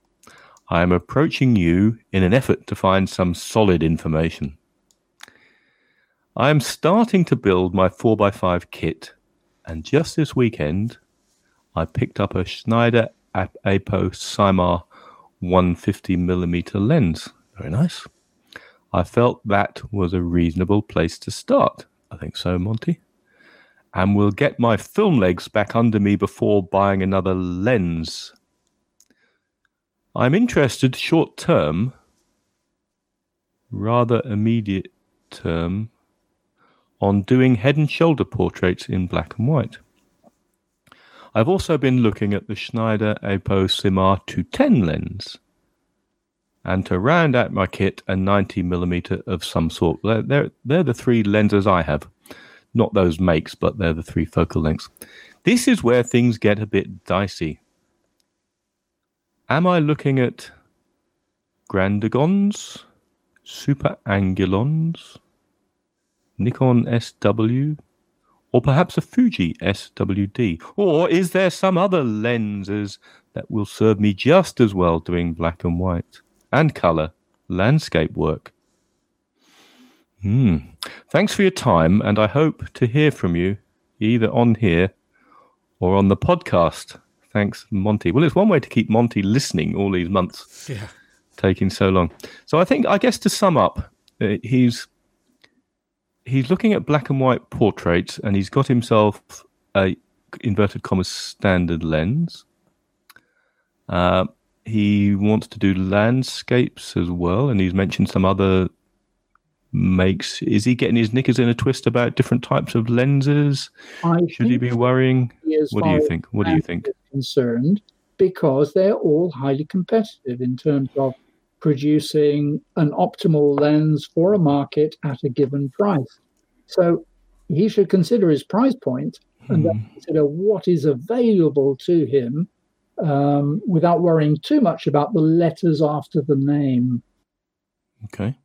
I am approaching you in an effort to find some solid information. I am starting to build my 4x5 kit, and just this weekend I picked up a Schneider Apo Symmar 150 millimeter lens. Very nice. I felt that was a reasonable place to start. I think so, Monty. And will get my film legs back under me before buying another lens. I'm interested short term, rather immediate term, on doing head and shoulder portraits in black and white. I've also been looking at the Schneider Apo Symmar 210 lens. And to round out my kit, a 90mm of some sort. They're, they're, they're the three lenses I have. Not those makes, but they're the three focal lengths. This is where things get a bit dicey. Am I looking at Grandagons, Super Angulons, Nikon SW, or perhaps a Fuji SWD? Or is there some other lenses that will serve me just as well doing black and white and color landscape work? Hmm. Thanks for your time, and I hope to hear from you either on here or on the podcast. Thanks, Monty. Well, it's one way to keep Monty listening all these months. Yeah. Taking so long. So I think, I guess to sum up, uh, he's he's looking at black and white portraits, and he's got himself a inverted commas standard lens. Uh, he wants to do landscapes as well, and he's mentioned some other makes. Is he getting his knickers in a twist about different types of lenses? I Should he be worrying? as What do you think? What do you think? concerned because they're all highly competitive in terms of producing an optimal lens for a market at a given price. So he should consider his price point and then consider what is available to him um, without worrying too much about the letters after the name. Okay.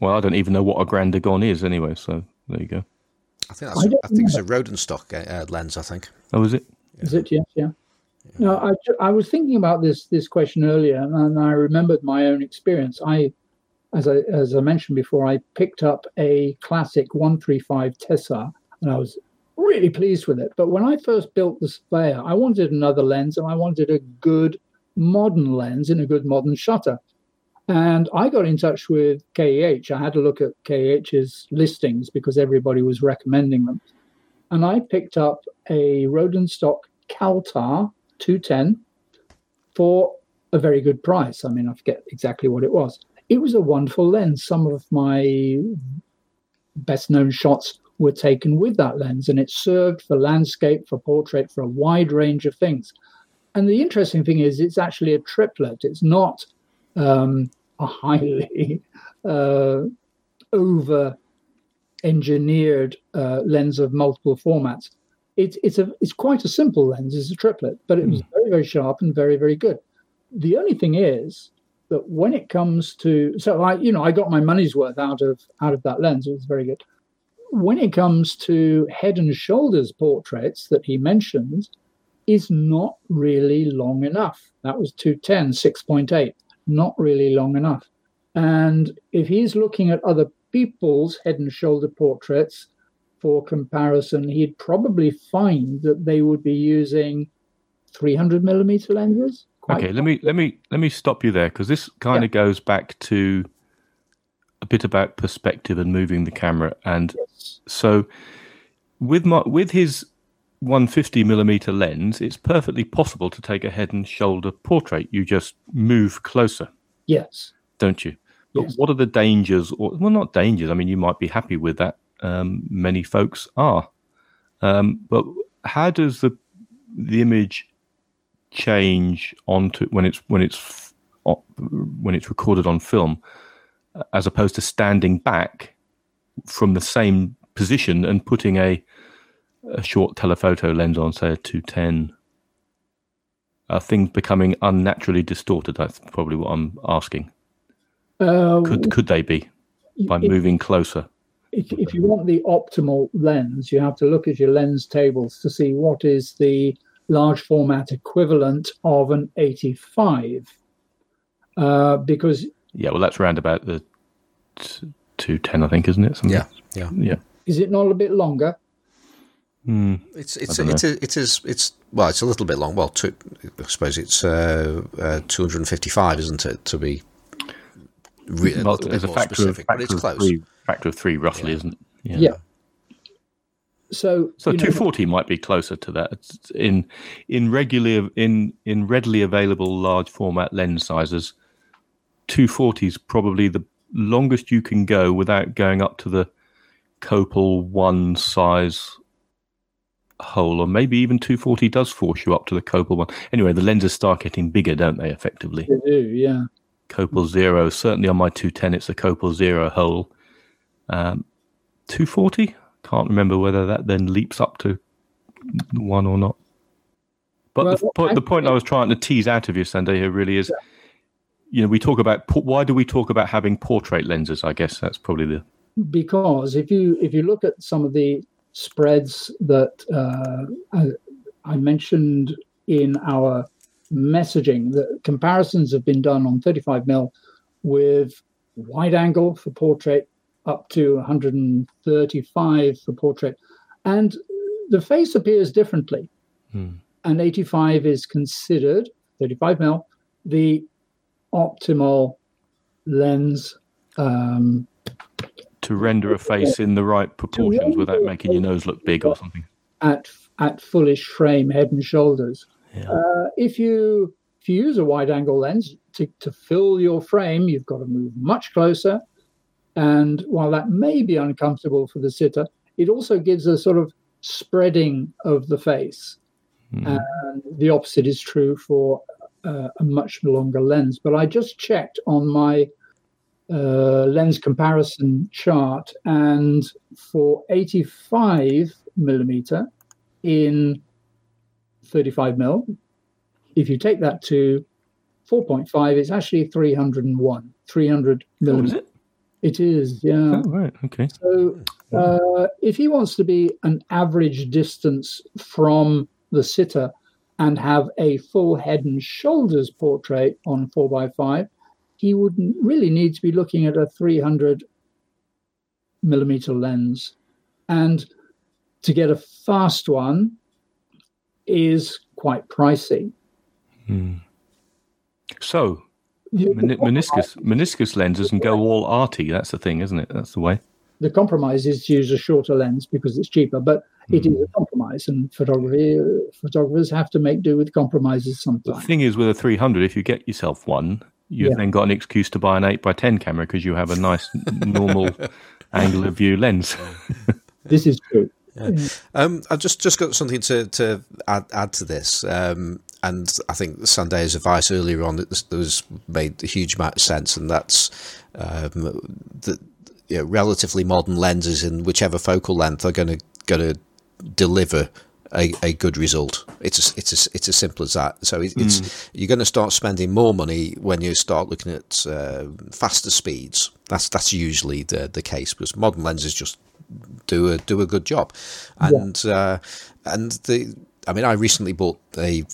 Well, I don't even know what a Grandagon is anyway, so there you go. I think that's. don't I, think it's a Rodenstock uh, uh, lens. I think. Oh, is it? Is it? Yes, yeah. No, I, I was thinking about this this question earlier, and I remembered my own experience. I, as I as I mentioned before, I picked up a classic one three five Tessar, and I was really pleased with it. But when I first built the Surveyor, I wanted another lens, and I wanted a good modern lens in a good modern shutter. And I got in touch with KEH. I had a look at KEH's listings because everybody was recommending them. And I picked up a Rodenstock Caltar 210 for a very good price. I mean, I forget exactly what it was. It was a wonderful lens. Some of my best known shots were taken with that lens, and it served for landscape, for portrait, for a wide range of things. And the interesting thing is, it's actually a triplet. It's not um, a highly uh, over engineered uh, lens of multiple formats. It's it's a it's quite a simple lens. It's a triplet, but it was hmm. very very sharp and very very good. The only thing is that when it comes to so I you know I got my money's worth out of out of that lens. It was very good. When it comes to head and shoulders portraits that he mentions, is not really long enough. That was 210, 6.8, not really long enough. And if he's looking at other people's head and shoulder portraits for comparison, he'd probably find that they would be using 300 millimeter lenses. Okay, let me let me let me stop you there because this kind of goes back to a bit about perspective and moving the camera. And so, with my with his 150 millimeter lens, it's perfectly possible to take a head and shoulder portrait. You just move closer, Yes. don't you? But Yes. what are the dangers? Or well, not dangers. I mean, you might be happy with that. Um, many folks are. Um, but how does the the image change onto when it's when it's when it's recorded on film, as opposed to standing back from the same position and putting a a short telephoto lens on, say a two ten? Are things becoming unnaturally distorted? That's probably what I'm asking. Uh, Could could they be by if- moving closer? If, if you want the optimal lens, you have to look at your lens tables to see what is the large format equivalent of an 85. Uh, because Yeah, well, that's around about the two ten, I think, isn't it? Something- Yeah, yeah. yeah. is it not a bit longer? Hmm. It's it's it's a, it is it's well it's a little bit long. Well, two, I suppose it's uh, uh, 255, isn't it? To be re- a Well, little bit a more factor of, specific, but it's close. three, factor of three, roughly, isn't it? Yeah. So, So you know, 240 might be closer to that It's in in regularly in in readily available large format lens sizes. 240 is probably the longest you can go without going up to the Copal one size hole, or maybe even 240 does force you up to the Copal one. Anyway, the lenses start getting bigger, don't they? Effectively, they do, yeah. Copal zero. Certainly on my 210, it's a Copal zero hole. Um, 240. Can't remember whether that then leaps up to one or not. But the, Well, point, the I- point I was trying to tease out of you, Sandeha, really is, you know, we talk about why do we talk about having portrait lenses? I guess that's probably the because if you if you look at some of the spreads that uh, I, I mentioned in our messaging, the comparisons have been done on 35 mil with wide angle for portrait up to 135 for portrait, and the face appears differently. Hmm. And 85 is considered 35 mil the optimal lens. Um, to render a face in the right proportions without making your nose look big or something. at at fullish frame, head and shoulders. Yeah. Uh, if you if if you use a wide angle lens to, to fill your frame, you've got to move much closer. And while that may be uncomfortable for the sitter, it also gives a sort of spreading of the face. Mm. And the opposite is true for uh, a much longer lens. But I just checked on my uh, lens comparison chart, and for 85 millimeter in 35 mil, if you take that to 4.5, it's actually 301, 300 millimeter. It? it is, yeah. Oh, right, okay. So uh, if he wants to be an average distance from the sitter and have a full head and shoulders portrait on 4x5, he would really need to be looking at a 300 millimeter lens. And to get a fast one is quite pricey. Hmm. So, men- meniscus meniscus lenses and go all arty. That's the thing, isn't it? That's the way. The compromise is to use a shorter lens because it's cheaper, but it is a hmm. compromise, and photography photographers have to make do with compromises sometimes. The thing is, with a 300, if you get yourself one, you've yeah. then got an excuse to buy an 8 by 10 camera because you have a nice normal angle of view lens. this is true. Yeah. Um, I've just, just got something to, to add, add to this. Um, and I think Sandeha's advice earlier on that was made a huge amount of sense, and that's um, that you know, relatively modern lenses in whichever focal length are going to going to deliver a, a good result. It's a, it's a, it's as simple as that. So it, it's mm. you're going to start spending more money when you start looking at uh, faster speeds. That's that's usually the the case because modern lenses just do a do a good job, and yeah. uh, and the I mean I recently bought a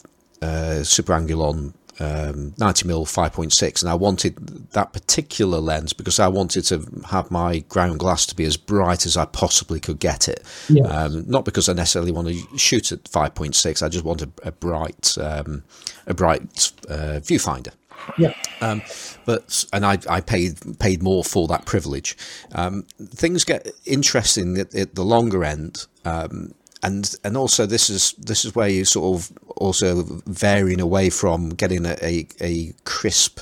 uh, Super Angulon um, 90 mm 5.6 and I wanted that particular lens because I wanted to have my ground glass to be as bright as I possibly could get it yes. um, not because I necessarily want to shoot at 5.6 I just want a, a bright um, a bright uh, viewfinder yeah. Um, but and I, I paid paid more for that privilege. Um, things get interesting at, at, the longer end. Um, and and also this is this is where you sort of also varying away from getting a a, a crisp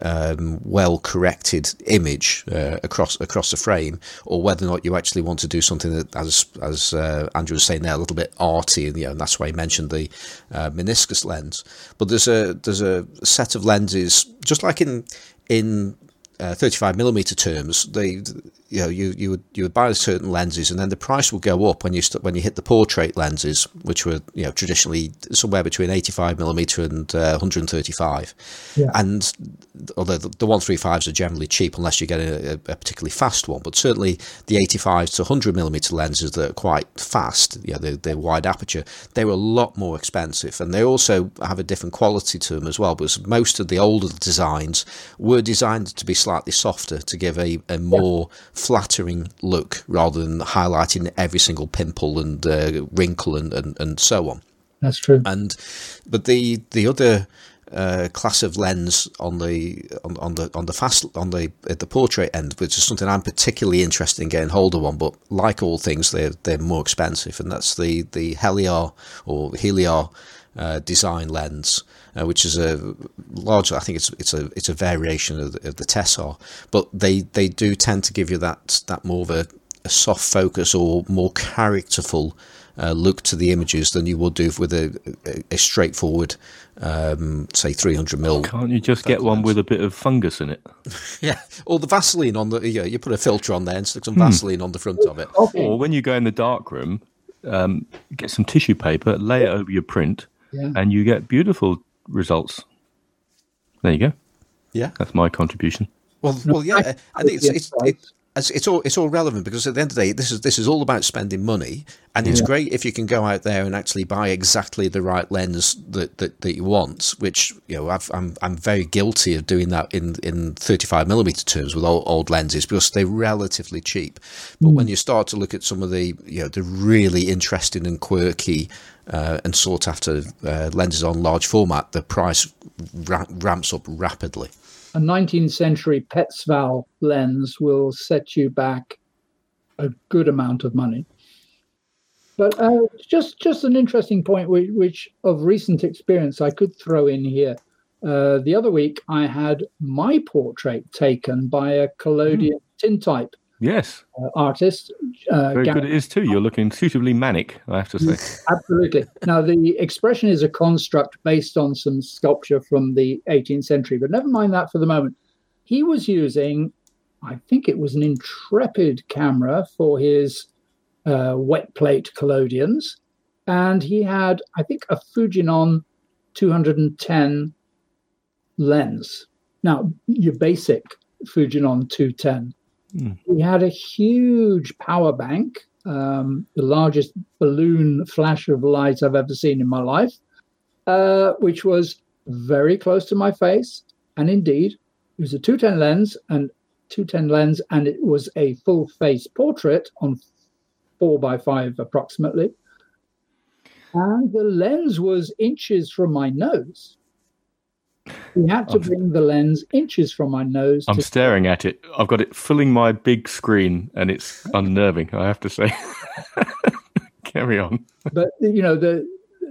um, well corrected image uh, across across the frame, or whether or not you actually want to do something that, as as uh, Andrew was saying there, a little bit arty, and you know, and that's why he mentioned the uh, meniscus lens. But there's a there's a set of lenses, just like in in uh, 35 millimeter terms, they you know you you would you would buy certain lenses, and then the price would go up when you st- when you hit the portrait lenses, which were you know traditionally somewhere between 85 millimeter and uh, 135. Yeah. And although the, the 135s are generally cheap unless you get a, a, particularly fast one, but certainly the 85 to 100 millimeter lenses that are quite fast, yeah, they're, they're wide aperture, they were a lot more expensive, and they also have a different quality to them as well. Because most of the older designs were designed to be slightly softer to give a, a more yeah flattering look rather than highlighting every single pimple and uh, wrinkle and, and, and so on. That's true. And but the the other uh, class of lens on the on, on, the on the fast on the at the portrait end, which is something I'm particularly interested in getting hold of one. But like all things, they're they're more expensive, and that's the the Heliar or Heliar uh, design lens, uh, which is a large. I think it's it's a it's a variation of the, of the Tessar, but they they do tend to give you that that more of a, a soft focus or more characterful uh, look to the images than you would do with a, a, a straightforward, um, say 300 mil. Can't you just get one with a bit of fungus in it? yeah, or the Vaseline on the. Yeah, you put a filter on there and stick some hmm. Vaseline on the front of it. Or when you go in the dark room, um, get some tissue paper, lay it over your print, yeah. and you get beautiful results. There you go. Yeah, that's my contribution. Well, well, yeah, I think it's it's, it's it's, it's all it's all relevant because at the end of the day, this is this is all about spending money, and it's yeah. great if you can go out there and actually buy exactly the right lens that, that, that you want. Which you know, i am I'm, I'm very guilty of doing that in in 35 millimeter terms with old, old lenses because they're relatively cheap. But mm. when you start to look at some of the you know the really interesting and quirky uh, and sought after uh, lenses on large format, the price ra- ramps up rapidly a 19th century Petzval lens will set you back a good amount of money. But uh, just just an interesting point, which, which, of recent experience I could throw in here. Uh, the other week, I had my portrait taken by a collodion tintype Yes, uh, artist. Uh, very Gareth- good it is too. You're looking suitably manic, I have to say. Absolutely. Now, the expression is a construct based on some sculpture from the 18th century, but never mind that for the moment. He was using, I think it was an Intrepid camera for his uh, wet plate collodions, and he had, I think, a Fujinon 210 lens. Now, your basic Fujinon 210. He had a huge power bank um, the largest balloon flash of light I've ever seen in my life, uh, which was very close to my face. And indeed, it was a 210 lens and 210 lens, and it was a full face portrait on four by five approximately. And the lens was inches from my nose. We had to bring the lens inches from my nose. I'm to staring at it. I've got it filling my big screen, and it's unnerving. I have to say. Carry on. but you know the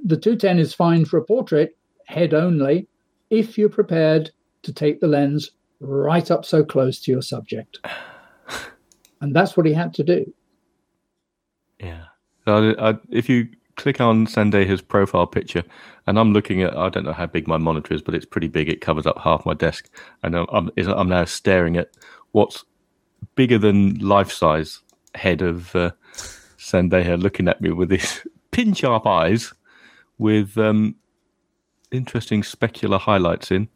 the 210 is fine for a portrait head only if you're prepared to take the lens right up so close to your subject and that's what he had to do Yeah. So I, I, if you click on Sandeha's profile picture, and I'm looking at, I don't know how big my monitor is, but it's pretty big. It covers up half my desk, and I'm I'm, now staring at what's bigger than life size head of uh, Sandeha looking at me with these pin sharp eyes, with um, interesting specular highlights in.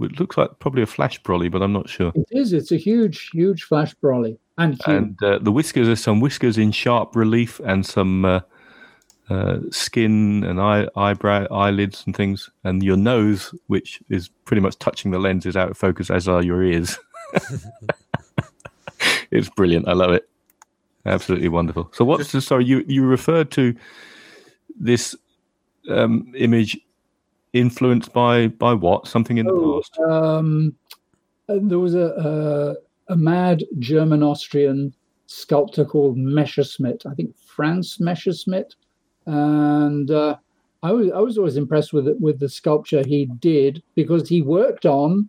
It looks like probably a flash brolly, but I'm not sure. it is it's a huge huge flash brolly and and uh, the whiskers are some whiskers in sharp relief and some uh, uh, skin and eye, eyebrow eyelids and things and your nose which is pretty much touching the lens is out of focus as are your ears. It's brilliant. I love it. Absolutely wonderful. So what's the sorry you you referred to this um, image influenced by by what? Something in the Oh, past? um, there was a, a a mad German Austrian sculptor called Messerschmidt. I think Franz Messerschmidt, and uh, I was I was always impressed with it, with the sculpture he did because he worked on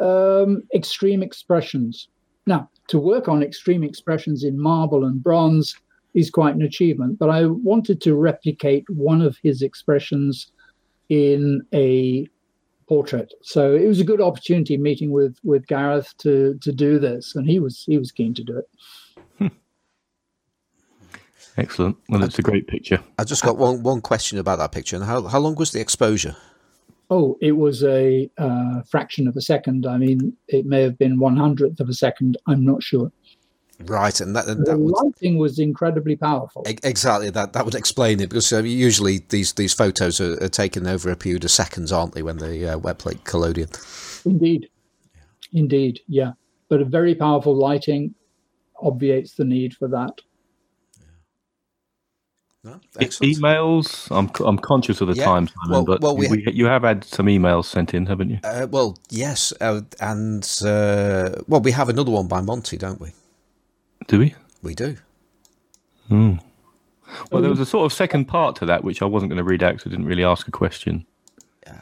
um, extreme expressions. Now, to work on extreme expressions in marble and bronze is quite an achievement. But I wanted to replicate one of his expressions in a portrait. So it was a good opportunity meeting with with Gareth to to do this, and he was he was keen to do it. Excellent well it's a great picture I just got one one question about that picture. And how how long was the exposure? Oh, it was a uh, fraction of a second. I mean, it may have been one hundredth of a second. I'm not sure. Right, and that The that would lighting was incredibly powerful. exactly that that would explain it because uh, usually these these photos are, are taken over a period of seconds, aren't they? When the uh, wet plate collodion. Indeed, yeah. indeed, yeah. But a very powerful lighting obviates the need for that. No? E- Excellent. Emails. I'm I'm conscious of the Yeah, time, Simon, well- but well, we- we, you have had some emails sent in, haven't you? Uh, well, yes, uh, and uh, well, we have another one by Monty, don't we? Do we? We do. Hmm. Well, there was a sort of second part to that, which I wasn't going to read out because I didn't really ask a question.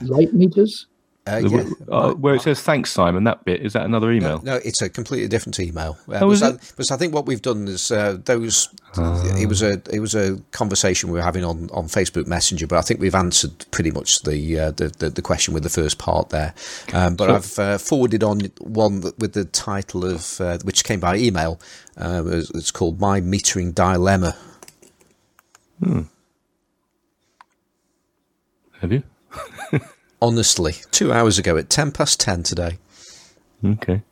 Light meters. Uh, yeah. uh, where it says "Thanks, Simon." That bit is that another email? No, it's a completely different email. Uh, Oh, it? I, think what we've done is uh, those. It was a it was a conversation we were having on, on Facebook Messenger, but I think we've answered pretty much the uh, the, the the question with the first part there. Um, but I've uh, forwarded on one that, with the title of uh, which came by email. Uh, it's it's called "My Metering Dilemma." Hmm. Have you? Honestly, two hours ago at ten past ten today, Okay.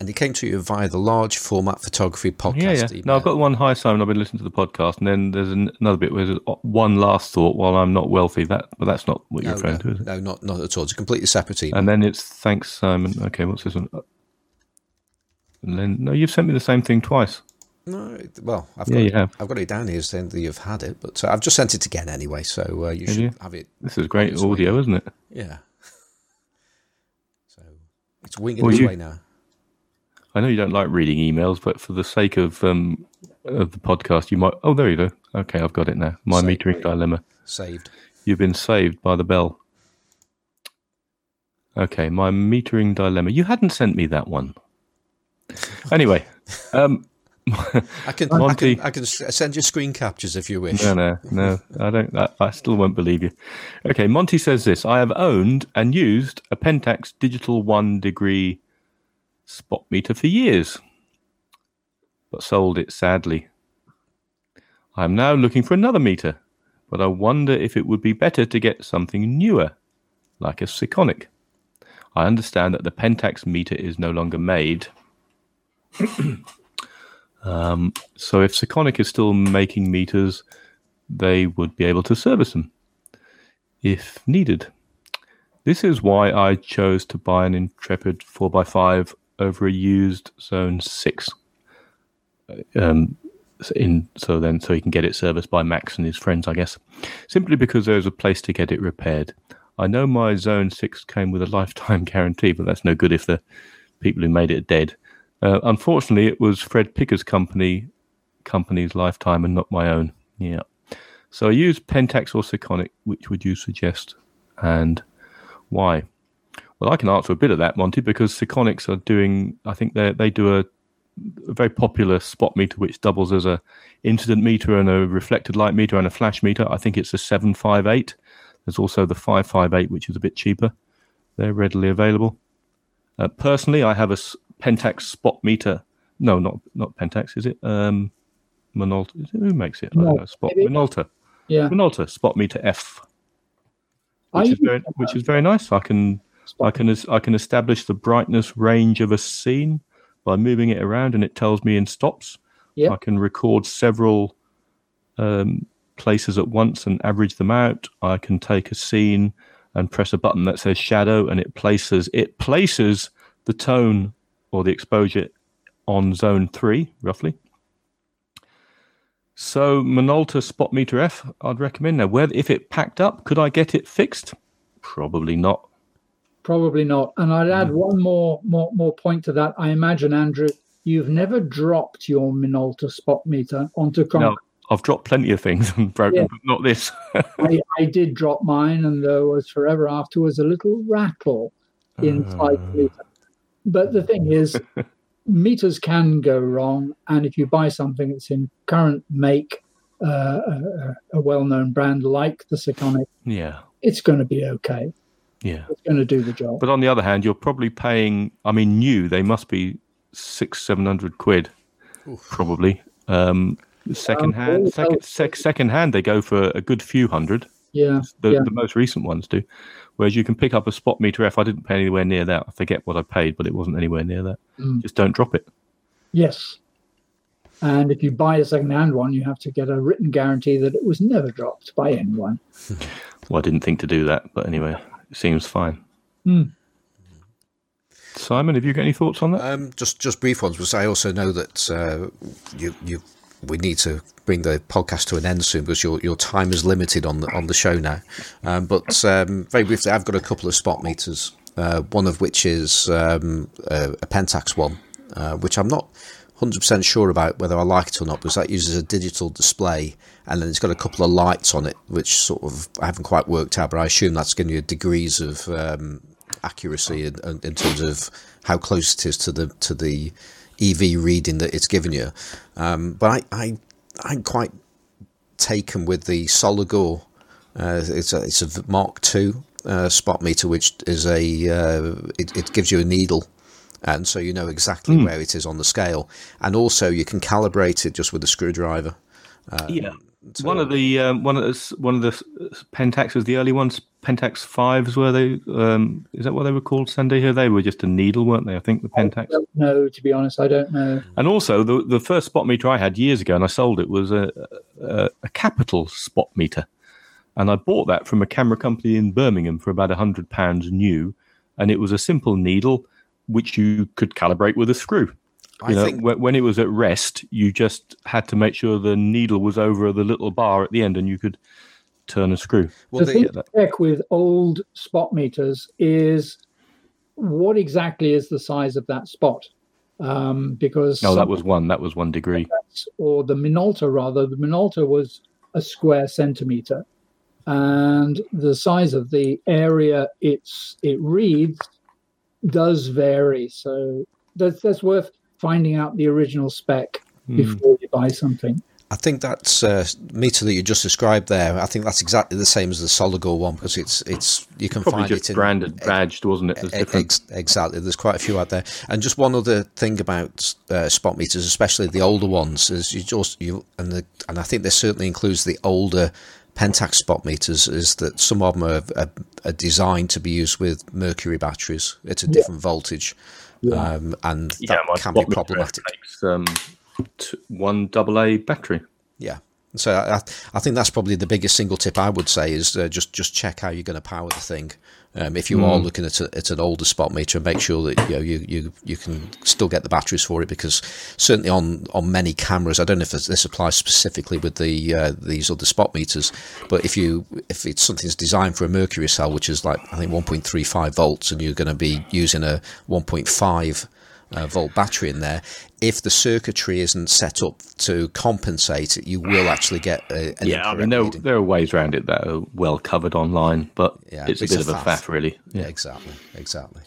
and it came to you via the large format photography podcast. Yeah, yeah. email. No, I've got the one. Hi, Simon. I've been listening to the podcast, and then there's an, another bit where there's uh, one last thought. While I'm not wealthy, that but that's not what you're no, referring no, to, is it? no, not not at all. It's a completely separate email. And then it's thanks, Simon. Okay, what's this one? And then no, you've sent me the same thing twice. No, well, I've Yeah, got, you it, have. I've got it down here saying that you've had it, but uh, I've just sent it again anyway, so uh, you Have should you? have it. This is great audio, isn't it? Yeah. So it's winging Well, its you- way now. I know you don't like reading emails, but for the sake of um of the podcast, you might. Oh, there you go. Okay, I've got it now. My Save. metering dilemma. Saved. You've been saved by the bell. Okay, my metering dilemma. You hadn't sent me that one. Anyway, um, I can, I Monty- can I can send you screen captures if you wish. no, no, no. I don't. I, I still won't believe you. Okay, Monty says this. I have owned and used a Pentax digital one degree spot meter for years, but sold it sadly. I am now looking for another meter, but I wonder if it would be better to get something newer, like a Sekonic. I understand that the Pentax meter is no longer made. Um, so if Sekonic is still making meters, they would be able to service them if needed. This is why I chose to buy an Intrepid 4x5 over a used Zone 6. Um, so in so then so he can get it serviced by Max and his friends, I guess. Simply because there's a place to get it repaired. I know my Zone Six came with a lifetime guarantee, but that's no good if the people who made it are dead. Uh, unfortunately, it was Fred Picker's company company's lifetime and not my own. Yeah. So I used Pentax or Sekonic. Which would you suggest, and why? Well, I can answer a bit of that, Monty, because Sekonics are doing. I think they they do a a very popular spot meter which doubles as a incident meter and a reflected light meter and a flash meter. I think it's a 758. There's also the 558 which is a bit cheaper. They're readily available. Uh, personally, I have a Pentax spot meter. No, not not Pentax, is it? Um, Minolta. Is it, who makes it? I don't No, know. Spot maybe. Minolta. Yeah. Minolta spot meter F. which is very which is very nice. I can I can I can establish the brightness range of a scene by moving it around, and it tells me in stops. Yep. I can record several um, places at once and average them out. I can take a scene and press a button that says shadow, and it places it places the tone or the exposure on zone three, roughly. So Minolta Spot Meter F, I'd recommend. Now, where if it packed up, could I get it fixed? Probably not. Probably not. And I'd Mm. add one more more more point to that. I imagine, Andrew, you've never dropped your Minolta spot meter onto concrete. No, I've dropped plenty of things and broken, Yeah. but not this. I, I did drop mine, and there was forever afterwards a little rattle inside Uh. the meter. But the thing is, meters can go wrong, and if you buy something that's in current make, uh, a, a well-known brand like the Sekonic, yeah, it's going to be okay. yeah. It's going to do the job. But on the other hand, you're probably paying. I mean, new they must be six, seven hundred quid, probably. Um, second Um, hand, second, sec, second hand, they go for a good few hundred. Yeah, The, yeah. the most recent ones do. Whereas you can pick up a spot meter F. I didn't pay anywhere near that. I forget what I paid, but it wasn't anywhere near that. Mm. Just don't drop it. Yes. And if you buy a second-hand one, you have to get a written guarantee that it was never dropped by anyone. Well, I didn't think to do that, but anyway, it seems fine. Hmm. Simon, have you got any thoughts on that? Um, just just brief ones, because I also know that uh, you you we need to bring the podcast to an end soon because your your time is limited on the on the show now. Um, but um, very briefly, I've got a couple of spot meters. Uh, one of which is um, a, a Pentax one, uh, which I'm not 100% sure about whether I like it or not because that uses a digital display and then it's got a couple of lights on it, which sort of I haven't quite worked out, but I assume that's giving you degrees of um, accuracy in, in in terms of how close it is to the to the EV reading that it's giving you. Um, but I, I I'm quite taken with the Soligor. Uh, it's a it's a Mark II uh, spot meter, which is a uh, it, it gives you a needle, and so you know exactly where it is on the scale, and also you can calibrate it just with a screwdriver. yeah. One of the um, one of the one of the s- Pentaxes, the early ones, Pentax fives, were they? Um, is that what they were called? Sandeha, they were just a needle, weren't they? I think the Pentax. No, to be honest. I don't know. And also, the the first spot meter I had years ago, and I sold it, was a a, a capital spot meter, and I bought that from a camera company in Birmingham for about a hundred pounds new, and it was a simple needle which you could calibrate with a screw. I know, think when, when it was at rest, you just had to make sure the needle was over the little bar at the end, and you could turn a screw. well, the thing the, to check with old spot meters is what exactly is the size of that spot? Um, because No, that was one. That was one degree. or the Minolta rather, the Minolta was a square centimeter. and the size of the area it's it reads does vary. So that's that's worth finding out the original spec mm. before you buy something. I think that's uh, meter that you just described there. I think that's exactly the same as the Soligor one because it's it's you can Probably find just it in, branded, badged, wasn't it? Ex- exactly. There's quite a few out there. And just one other thing about uh, spot meters, especially the older ones, is you just you and the and I think this certainly includes the older Pentax spot meters, is that some of them are, are, are designed to be used with mercury batteries. It's a different yeah. voltage, yeah. Um, and yeah, that can be problematic. Takes, um, one double A battery. Yeah. So I, I think that's probably the biggest single tip I would say is uh, just just check how you're going to power the thing. Um, if you mm. are looking at, a, at an older spot meter, make sure that you, know, you you you can still get the batteries for it because certainly on, on many cameras, I don't know if this applies specifically with the uh, these other spot meters, but if you if it's something's designed for a mercury cell, which is like I think 1.35 volts, and you're going to be using a 1.5 uh, volt battery in there. If the circuitry isn't set up to compensate, it, you will actually get a, yeah. I mean, there, there, are ways around it that are well covered online, but yeah, it's, it's a bit a of a faff, really. Yeah, exactly, exactly.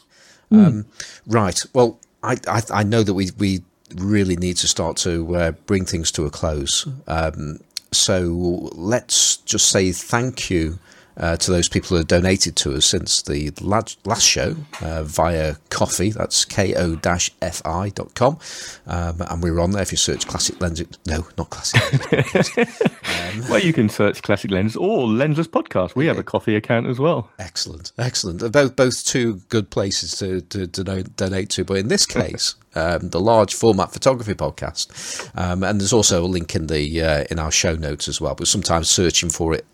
Mm. Um, right. Well, I, I, I know that we we really need to start to uh, bring things to a close. Um, so let's just say thank you uh, to those people who have donated to us since the last show uh, via Ko-fi. That's ko-fi.com. Um, and we're on there if you search Classic Lenses. No, not Classic um, well, you can search Classic Lens or Lensless Podcast. We have a Ko-fi account as well. Excellent. Excellent. Both, both two good places to, to, to donate to. But in this case, um, the large format photography podcast, um, and there's also a link in the uh, in our show notes as well. But sometimes searching for it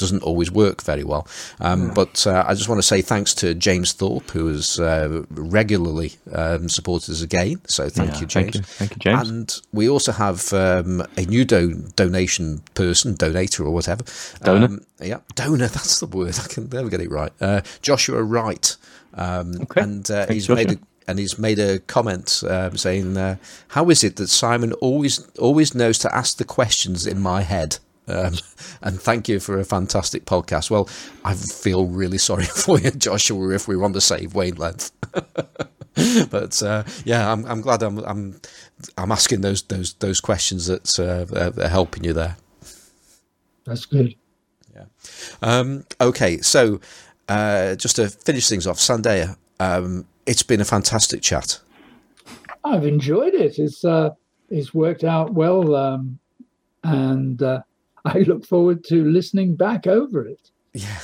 doesn't always work very well. Um, But uh, I just want to say thanks to James Thorpe, who has uh, regularly um, supported us again. So thank yeah, you, James. Thank you. thank you, James. And we also have um, a new do- donation person, donator or whatever. Donor. Um, yeah, donor. That's the word. I can never get it right. Uh, Joshua Wright. Um, okay. And uh, he's Joshua. made a and he's made a comment um, saying, uh, "How is it that Simon always always knows to ask the questions in my head?" Um, and thank you for a fantastic podcast. Well, I feel really sorry for you, Joshua, if we're on the same wavelength. but uh, yeah, I'm, I'm glad I'm, I'm I'm asking those those those questions that uh, are helping you there. That's good. Yeah. Um, okay, so uh, just to finish things off, Sandeha, um, it's been a fantastic chat. I've enjoyed it. It's uh, it's worked out well, um, and uh, I look forward to listening back over it. Yeah,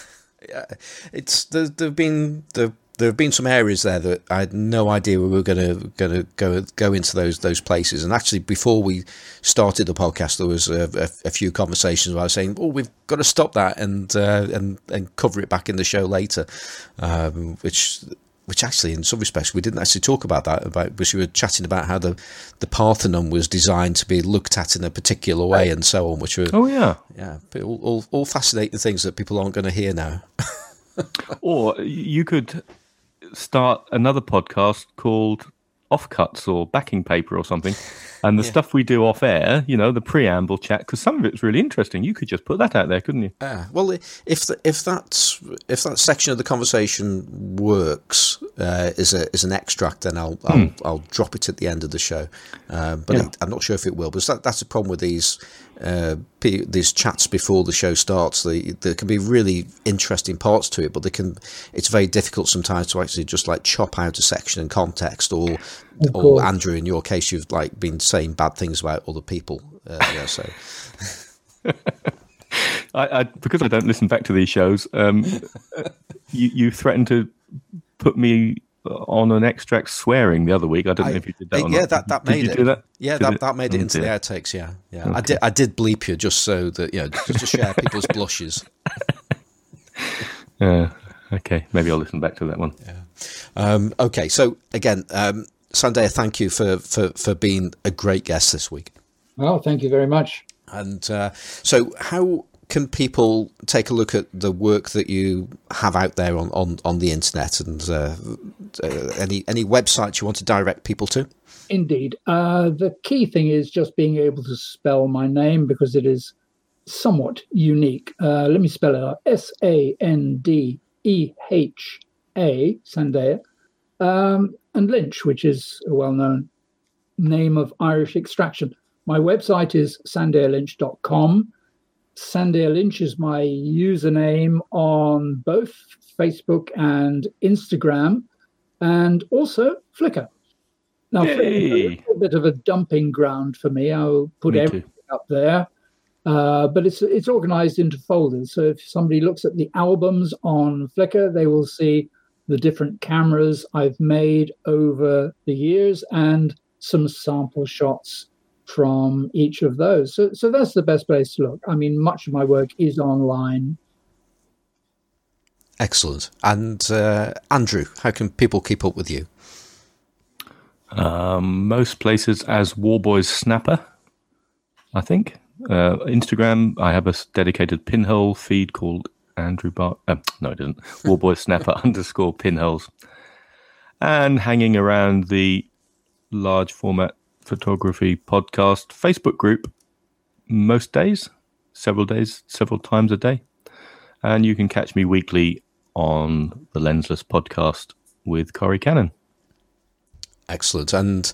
yeah. It's there. There've been there. There have been some areas there that I had no idea we were going to going to go go into those those places. And actually, before we started the podcast, there was a, a, a few conversations where I was saying, "Oh, we've got to stop that and uh, and and cover it back in the show later," um, which which actually, in some respects, we didn't actually talk about that. About because we were chatting about how the the Parthenon was designed to be looked at in a particular way and so on. Which were oh yeah, yeah, all all, all fascinating things that people aren't going to hear now. or you could start another podcast called offcuts or backing paper or something. And the yeah. stuff we do off air, you know, the preamble chat, because some of it's really interesting. You could just put that out there, couldn't you? Well, if the, if that if that section of the conversation works uh, as a as an extract, then I'll I'll, hmm. I'll drop it at the end of the show. Uh, but yeah. I'm not sure if it will. But that, that's the problem with these uh, these chats before the show starts. They, there can be really interesting parts to it, but they can. It's very difficult sometimes to actually just like chop out a section and context, or or Andrew, in your case, you've like been saying bad things about other people. Uh, yeah, so. I, I, because I don't listen back to these shows. Um, you, you threatened to put me on an extract swearing the other week. I don't I, know if you did that. yeah, not. that that did made it. That? Yeah, that, that made it oh, into the outtakes. Yeah, yeah. Okay. I did I did bleep you just so that you know just to share people's blushes. Yeah. Okay. Maybe I'll listen back to that one. Yeah. Um, okay. So again, um, Sandeha, thank you for, for for being a great guest this week. Well, thank you very much. And uh, so, how can people take a look at the work that you have out there on, on, on the internet and uh, uh, any any websites you want to direct people to? Indeed. Uh, the key thing is just being able to spell my name because it is somewhat unique. Uh, let me spell it out S A N D E H A, Sandeha, um, and Lynch, which is a well known name of Irish extraction. My website is sandehalynch.com. Sandeha Lynch is my username on both Facebook and Instagram, and also Flickr. Now, Flickr a bit of a dumping ground for me. I'll put me everything too. up there. Uh, but it's it's organized into folders. So if somebody looks at the albums on Flickr, they will see the different cameras I've made over the years and some sample shots from each of those. So so that's the best place to look. I mean, much of my work is online. Excellent. And uh, Andrew, how can people keep up with you? Um, most places as Warboys Snapper, I think uh, Instagram, I have a dedicated pinhole feed called Andrew Bar. Uh, no, I didn't. Warboy Snapper underscore pinholes. And hanging around the large format photography podcast Facebook group most days, several days, several times a day. And you can catch me weekly on the Lensless podcast with Corey Cannon. Excellent. And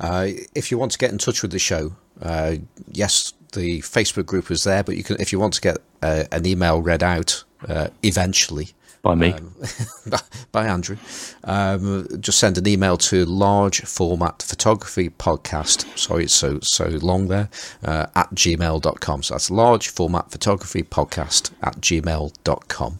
uh, if you want to get in touch with the show, uh, yes, the Facebook group is there, but you can if you want to get uh, an email read out uh, eventually by me, um, by Andrew, um, just send an email to large format photography podcast. Sorry, it's so so long there uh, at gmail.com. So that's large format photography podcast at gmail.com.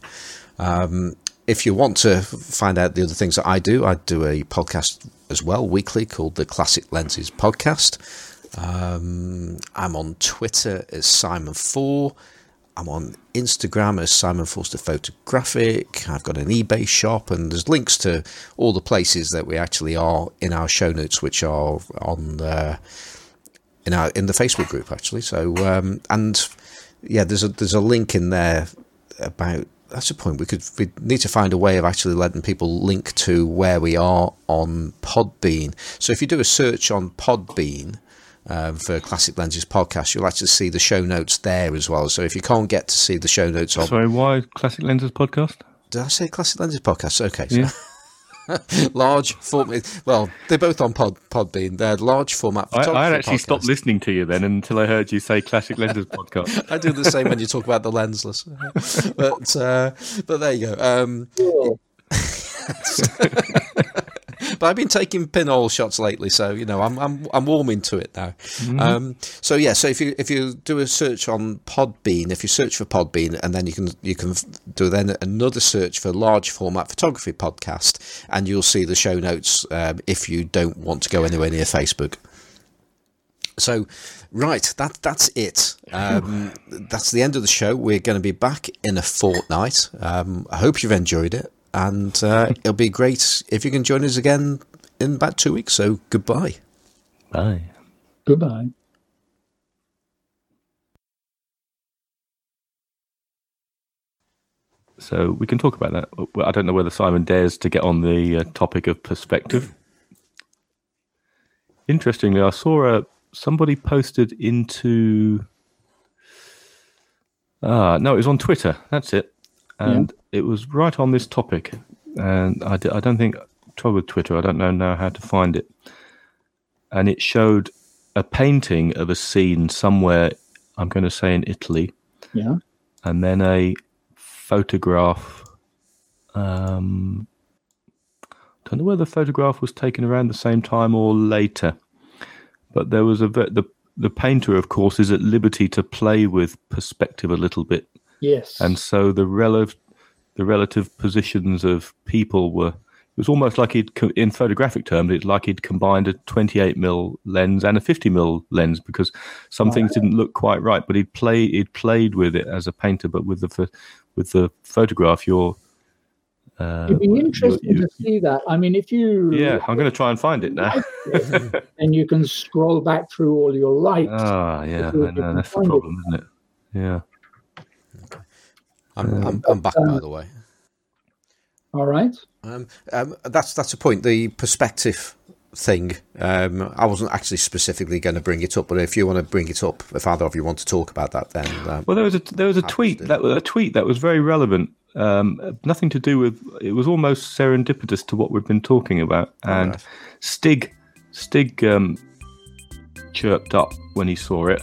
Um, if you want to find out the other things that I do, I do a podcast as well weekly called the Classic Lenses Podcast. Um, I'm on Twitter as Simon Four. I'm on Instagram as Simon Forster Photographic. I've got an eBay shop, and there's links to all the places that we actually are in our show notes, which are on uh, in our in the Facebook group actually. So um, and yeah, there's a there's a link in there about that's a point. We could we need to find a way of actually letting people link to where we are on Podbean. So if you do a search on Podbean, um, for Classic Lenses podcast, you'll actually see the show notes there as well. So if you can't get to see the show notes on. Sorry, why Classic Lenses podcast? Did I say Classic Lenses podcast? Okay. So. Yeah. large format. Well, they're both on Pod Podbean. They're large format. I, I actually podcast. stopped listening to you then until I heard you say Classic Lenses podcast. I do the same when you talk about the lensless. but uh, but there you go. Um, but I've been taking pinhole shots lately, so you know I'm I'm I'm warming to it now. Mm-hmm. Um, so yeah, so if you if you do a search on Podbean, if you search for Podbean, and then you can you can do then another search for large format photography podcast, and you'll see the show notes um, if you don't want to go anywhere near Facebook. So, right, that that's it. Um, that's the end of the show. We're going to be back in a fortnight. Um, I hope you've enjoyed it and uh, it'll be great if you can join us again in about two weeks. So goodbye. Bye. Goodbye. So we can talk about that. I don't know whether Simon dares to get on the uh, topic of perspective. Interestingly, I saw a uh, somebody posted into. Ah, no, it was on Twitter. That's it and yeah. it was right on this topic. And I d- I don't think trouble with Twitter. I don't know now how to find it. And it showed a painting of a scene somewhere. I'm going to say in Italy. Yeah. And then a photograph. Um, I don't know whether the photograph was taken around the same time or later, but there was a the the painter, of course, is at liberty to play with perspective a little bit Yes. And so the relative the relative positions of people were it was almost like he'd in photographic terms it's like he'd combined a 28 mil lens and a 50 mil lens because some things didn't look quite right but he'd play he'd played with it as a painter but with the with the photograph you're uh, It'd be interesting you, to see that. I mean, if you yeah, I'm going to try and find it now, and you can scroll back through all your lights. Ah, yeah, I know, that's the problem, isn't it? Yeah. I'm, I'm, I'm back, by the way. All right. Um, um, that's that's a point. The perspective thing. Um, I wasn't actually specifically going to bring it up, but if you want to bring it up, if either of you want to talk about that, then um, well, there was a there was a tweet that a tweet that was very relevant. Um, nothing to do with it was almost serendipitous to what we've been talking about, and right. Stig Stig um, chirped up when he saw it,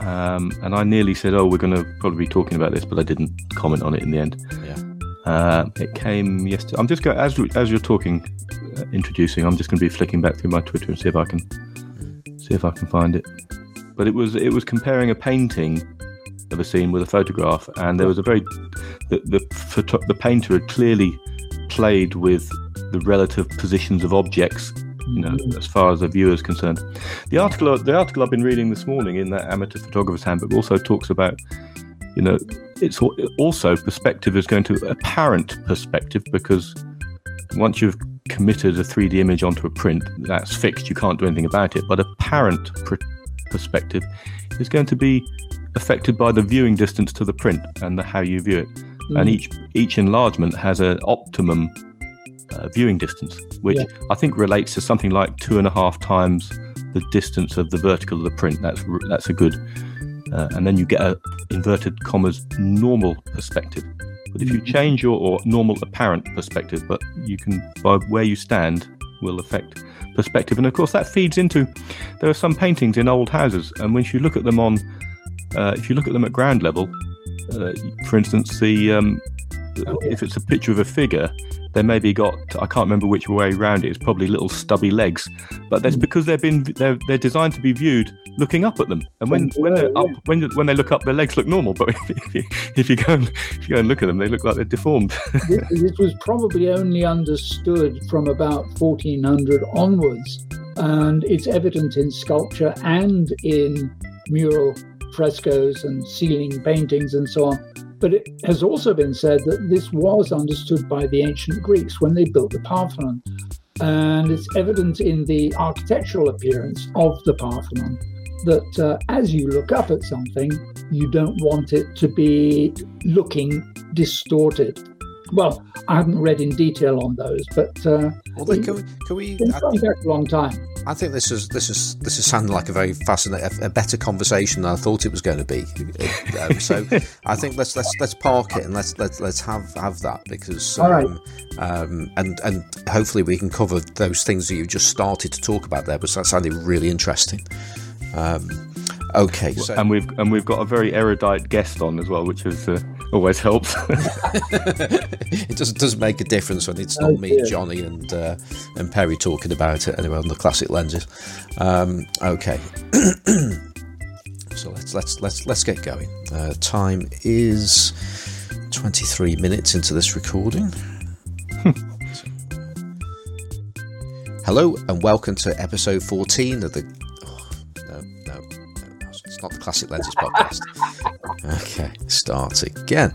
um, and I nearly said, "Oh, we're going to probably be talking about this," but I didn't comment on it in the end. Yeah. Uh, it came yesterday. I'm just going as as you're talking, uh, introducing. I'm just going to be flicking back through my Twitter and see if I can see if I can find it. But it was it was comparing a painting of a scene with a photograph, and there was a very the the, photo, the painter had clearly played with the relative positions of objects you know, as far as the viewer is concerned. The article, the article I've been reading this morning in that amateur photographer's handbook also talks about you know, it's also perspective is going to apparent perspective because once you've committed a 3D image onto a print, that's fixed. You can't do anything about it. But apparent pr- perspective is going to be affected by the viewing distance to the print and the, how you view it. Mm. And each each enlargement has an optimum uh, viewing distance, which yeah. I think relates to something like two and a half times the distance of the vertical of the print. That's that's a good uh, and then you get a inverted commas normal perspective. But if you mm-hmm. change your or normal apparent perspective, but you can by where you stand will affect perspective, and of course that feeds into. There are some paintings in old houses, and when you look at them on, uh, if you look at them at ground level, uh, for instance, the um, if it's a picture of a figure, they maybe got I can't remember which way around it. It's probably little stubby legs, but that's mm. because they've been they're, they're designed to be viewed looking up at them. And when when they're up when when they look up, their legs look normal. But if you, if you go and if you go and look at them, they look like they're deformed. this was probably only understood from about 1400 onwards, and it's evident in sculpture and in mural frescoes and ceiling paintings and so on but it has also been said that this was understood by the ancient Greeks when they built the Parthenon. And it's evident in the architectural appearance of the Parthenon that uh, as you look up at something, you don't want it to be looking distorted. Well, I haven't read in detail on those, but uh, well, then can we? Can we it's going back a long time. I think this is this is this is sounding like a very fascinating, a, a better conversation than I thought it was going to be. Um, so I think let's let's let's park it and let's let's let's have have that because um, right. um, and and hopefully we can cover those things that you just started to talk about there. But that sounded really interesting. Um, okay, so. and we've and we've got a very erudite guest on as well, which is. Uh, always helps. it does does make a difference when it's not oh, me, Johnny, and uh, and Perry talking about it anyway on the classic lenses. Um, okay, so let's let's let's let's get going. Uh, time is twenty three minutes into this recording. Hello and welcome to episode 14 of the. Oh, no, no, no, it's not the Classic Lenses podcast. Okay, start again.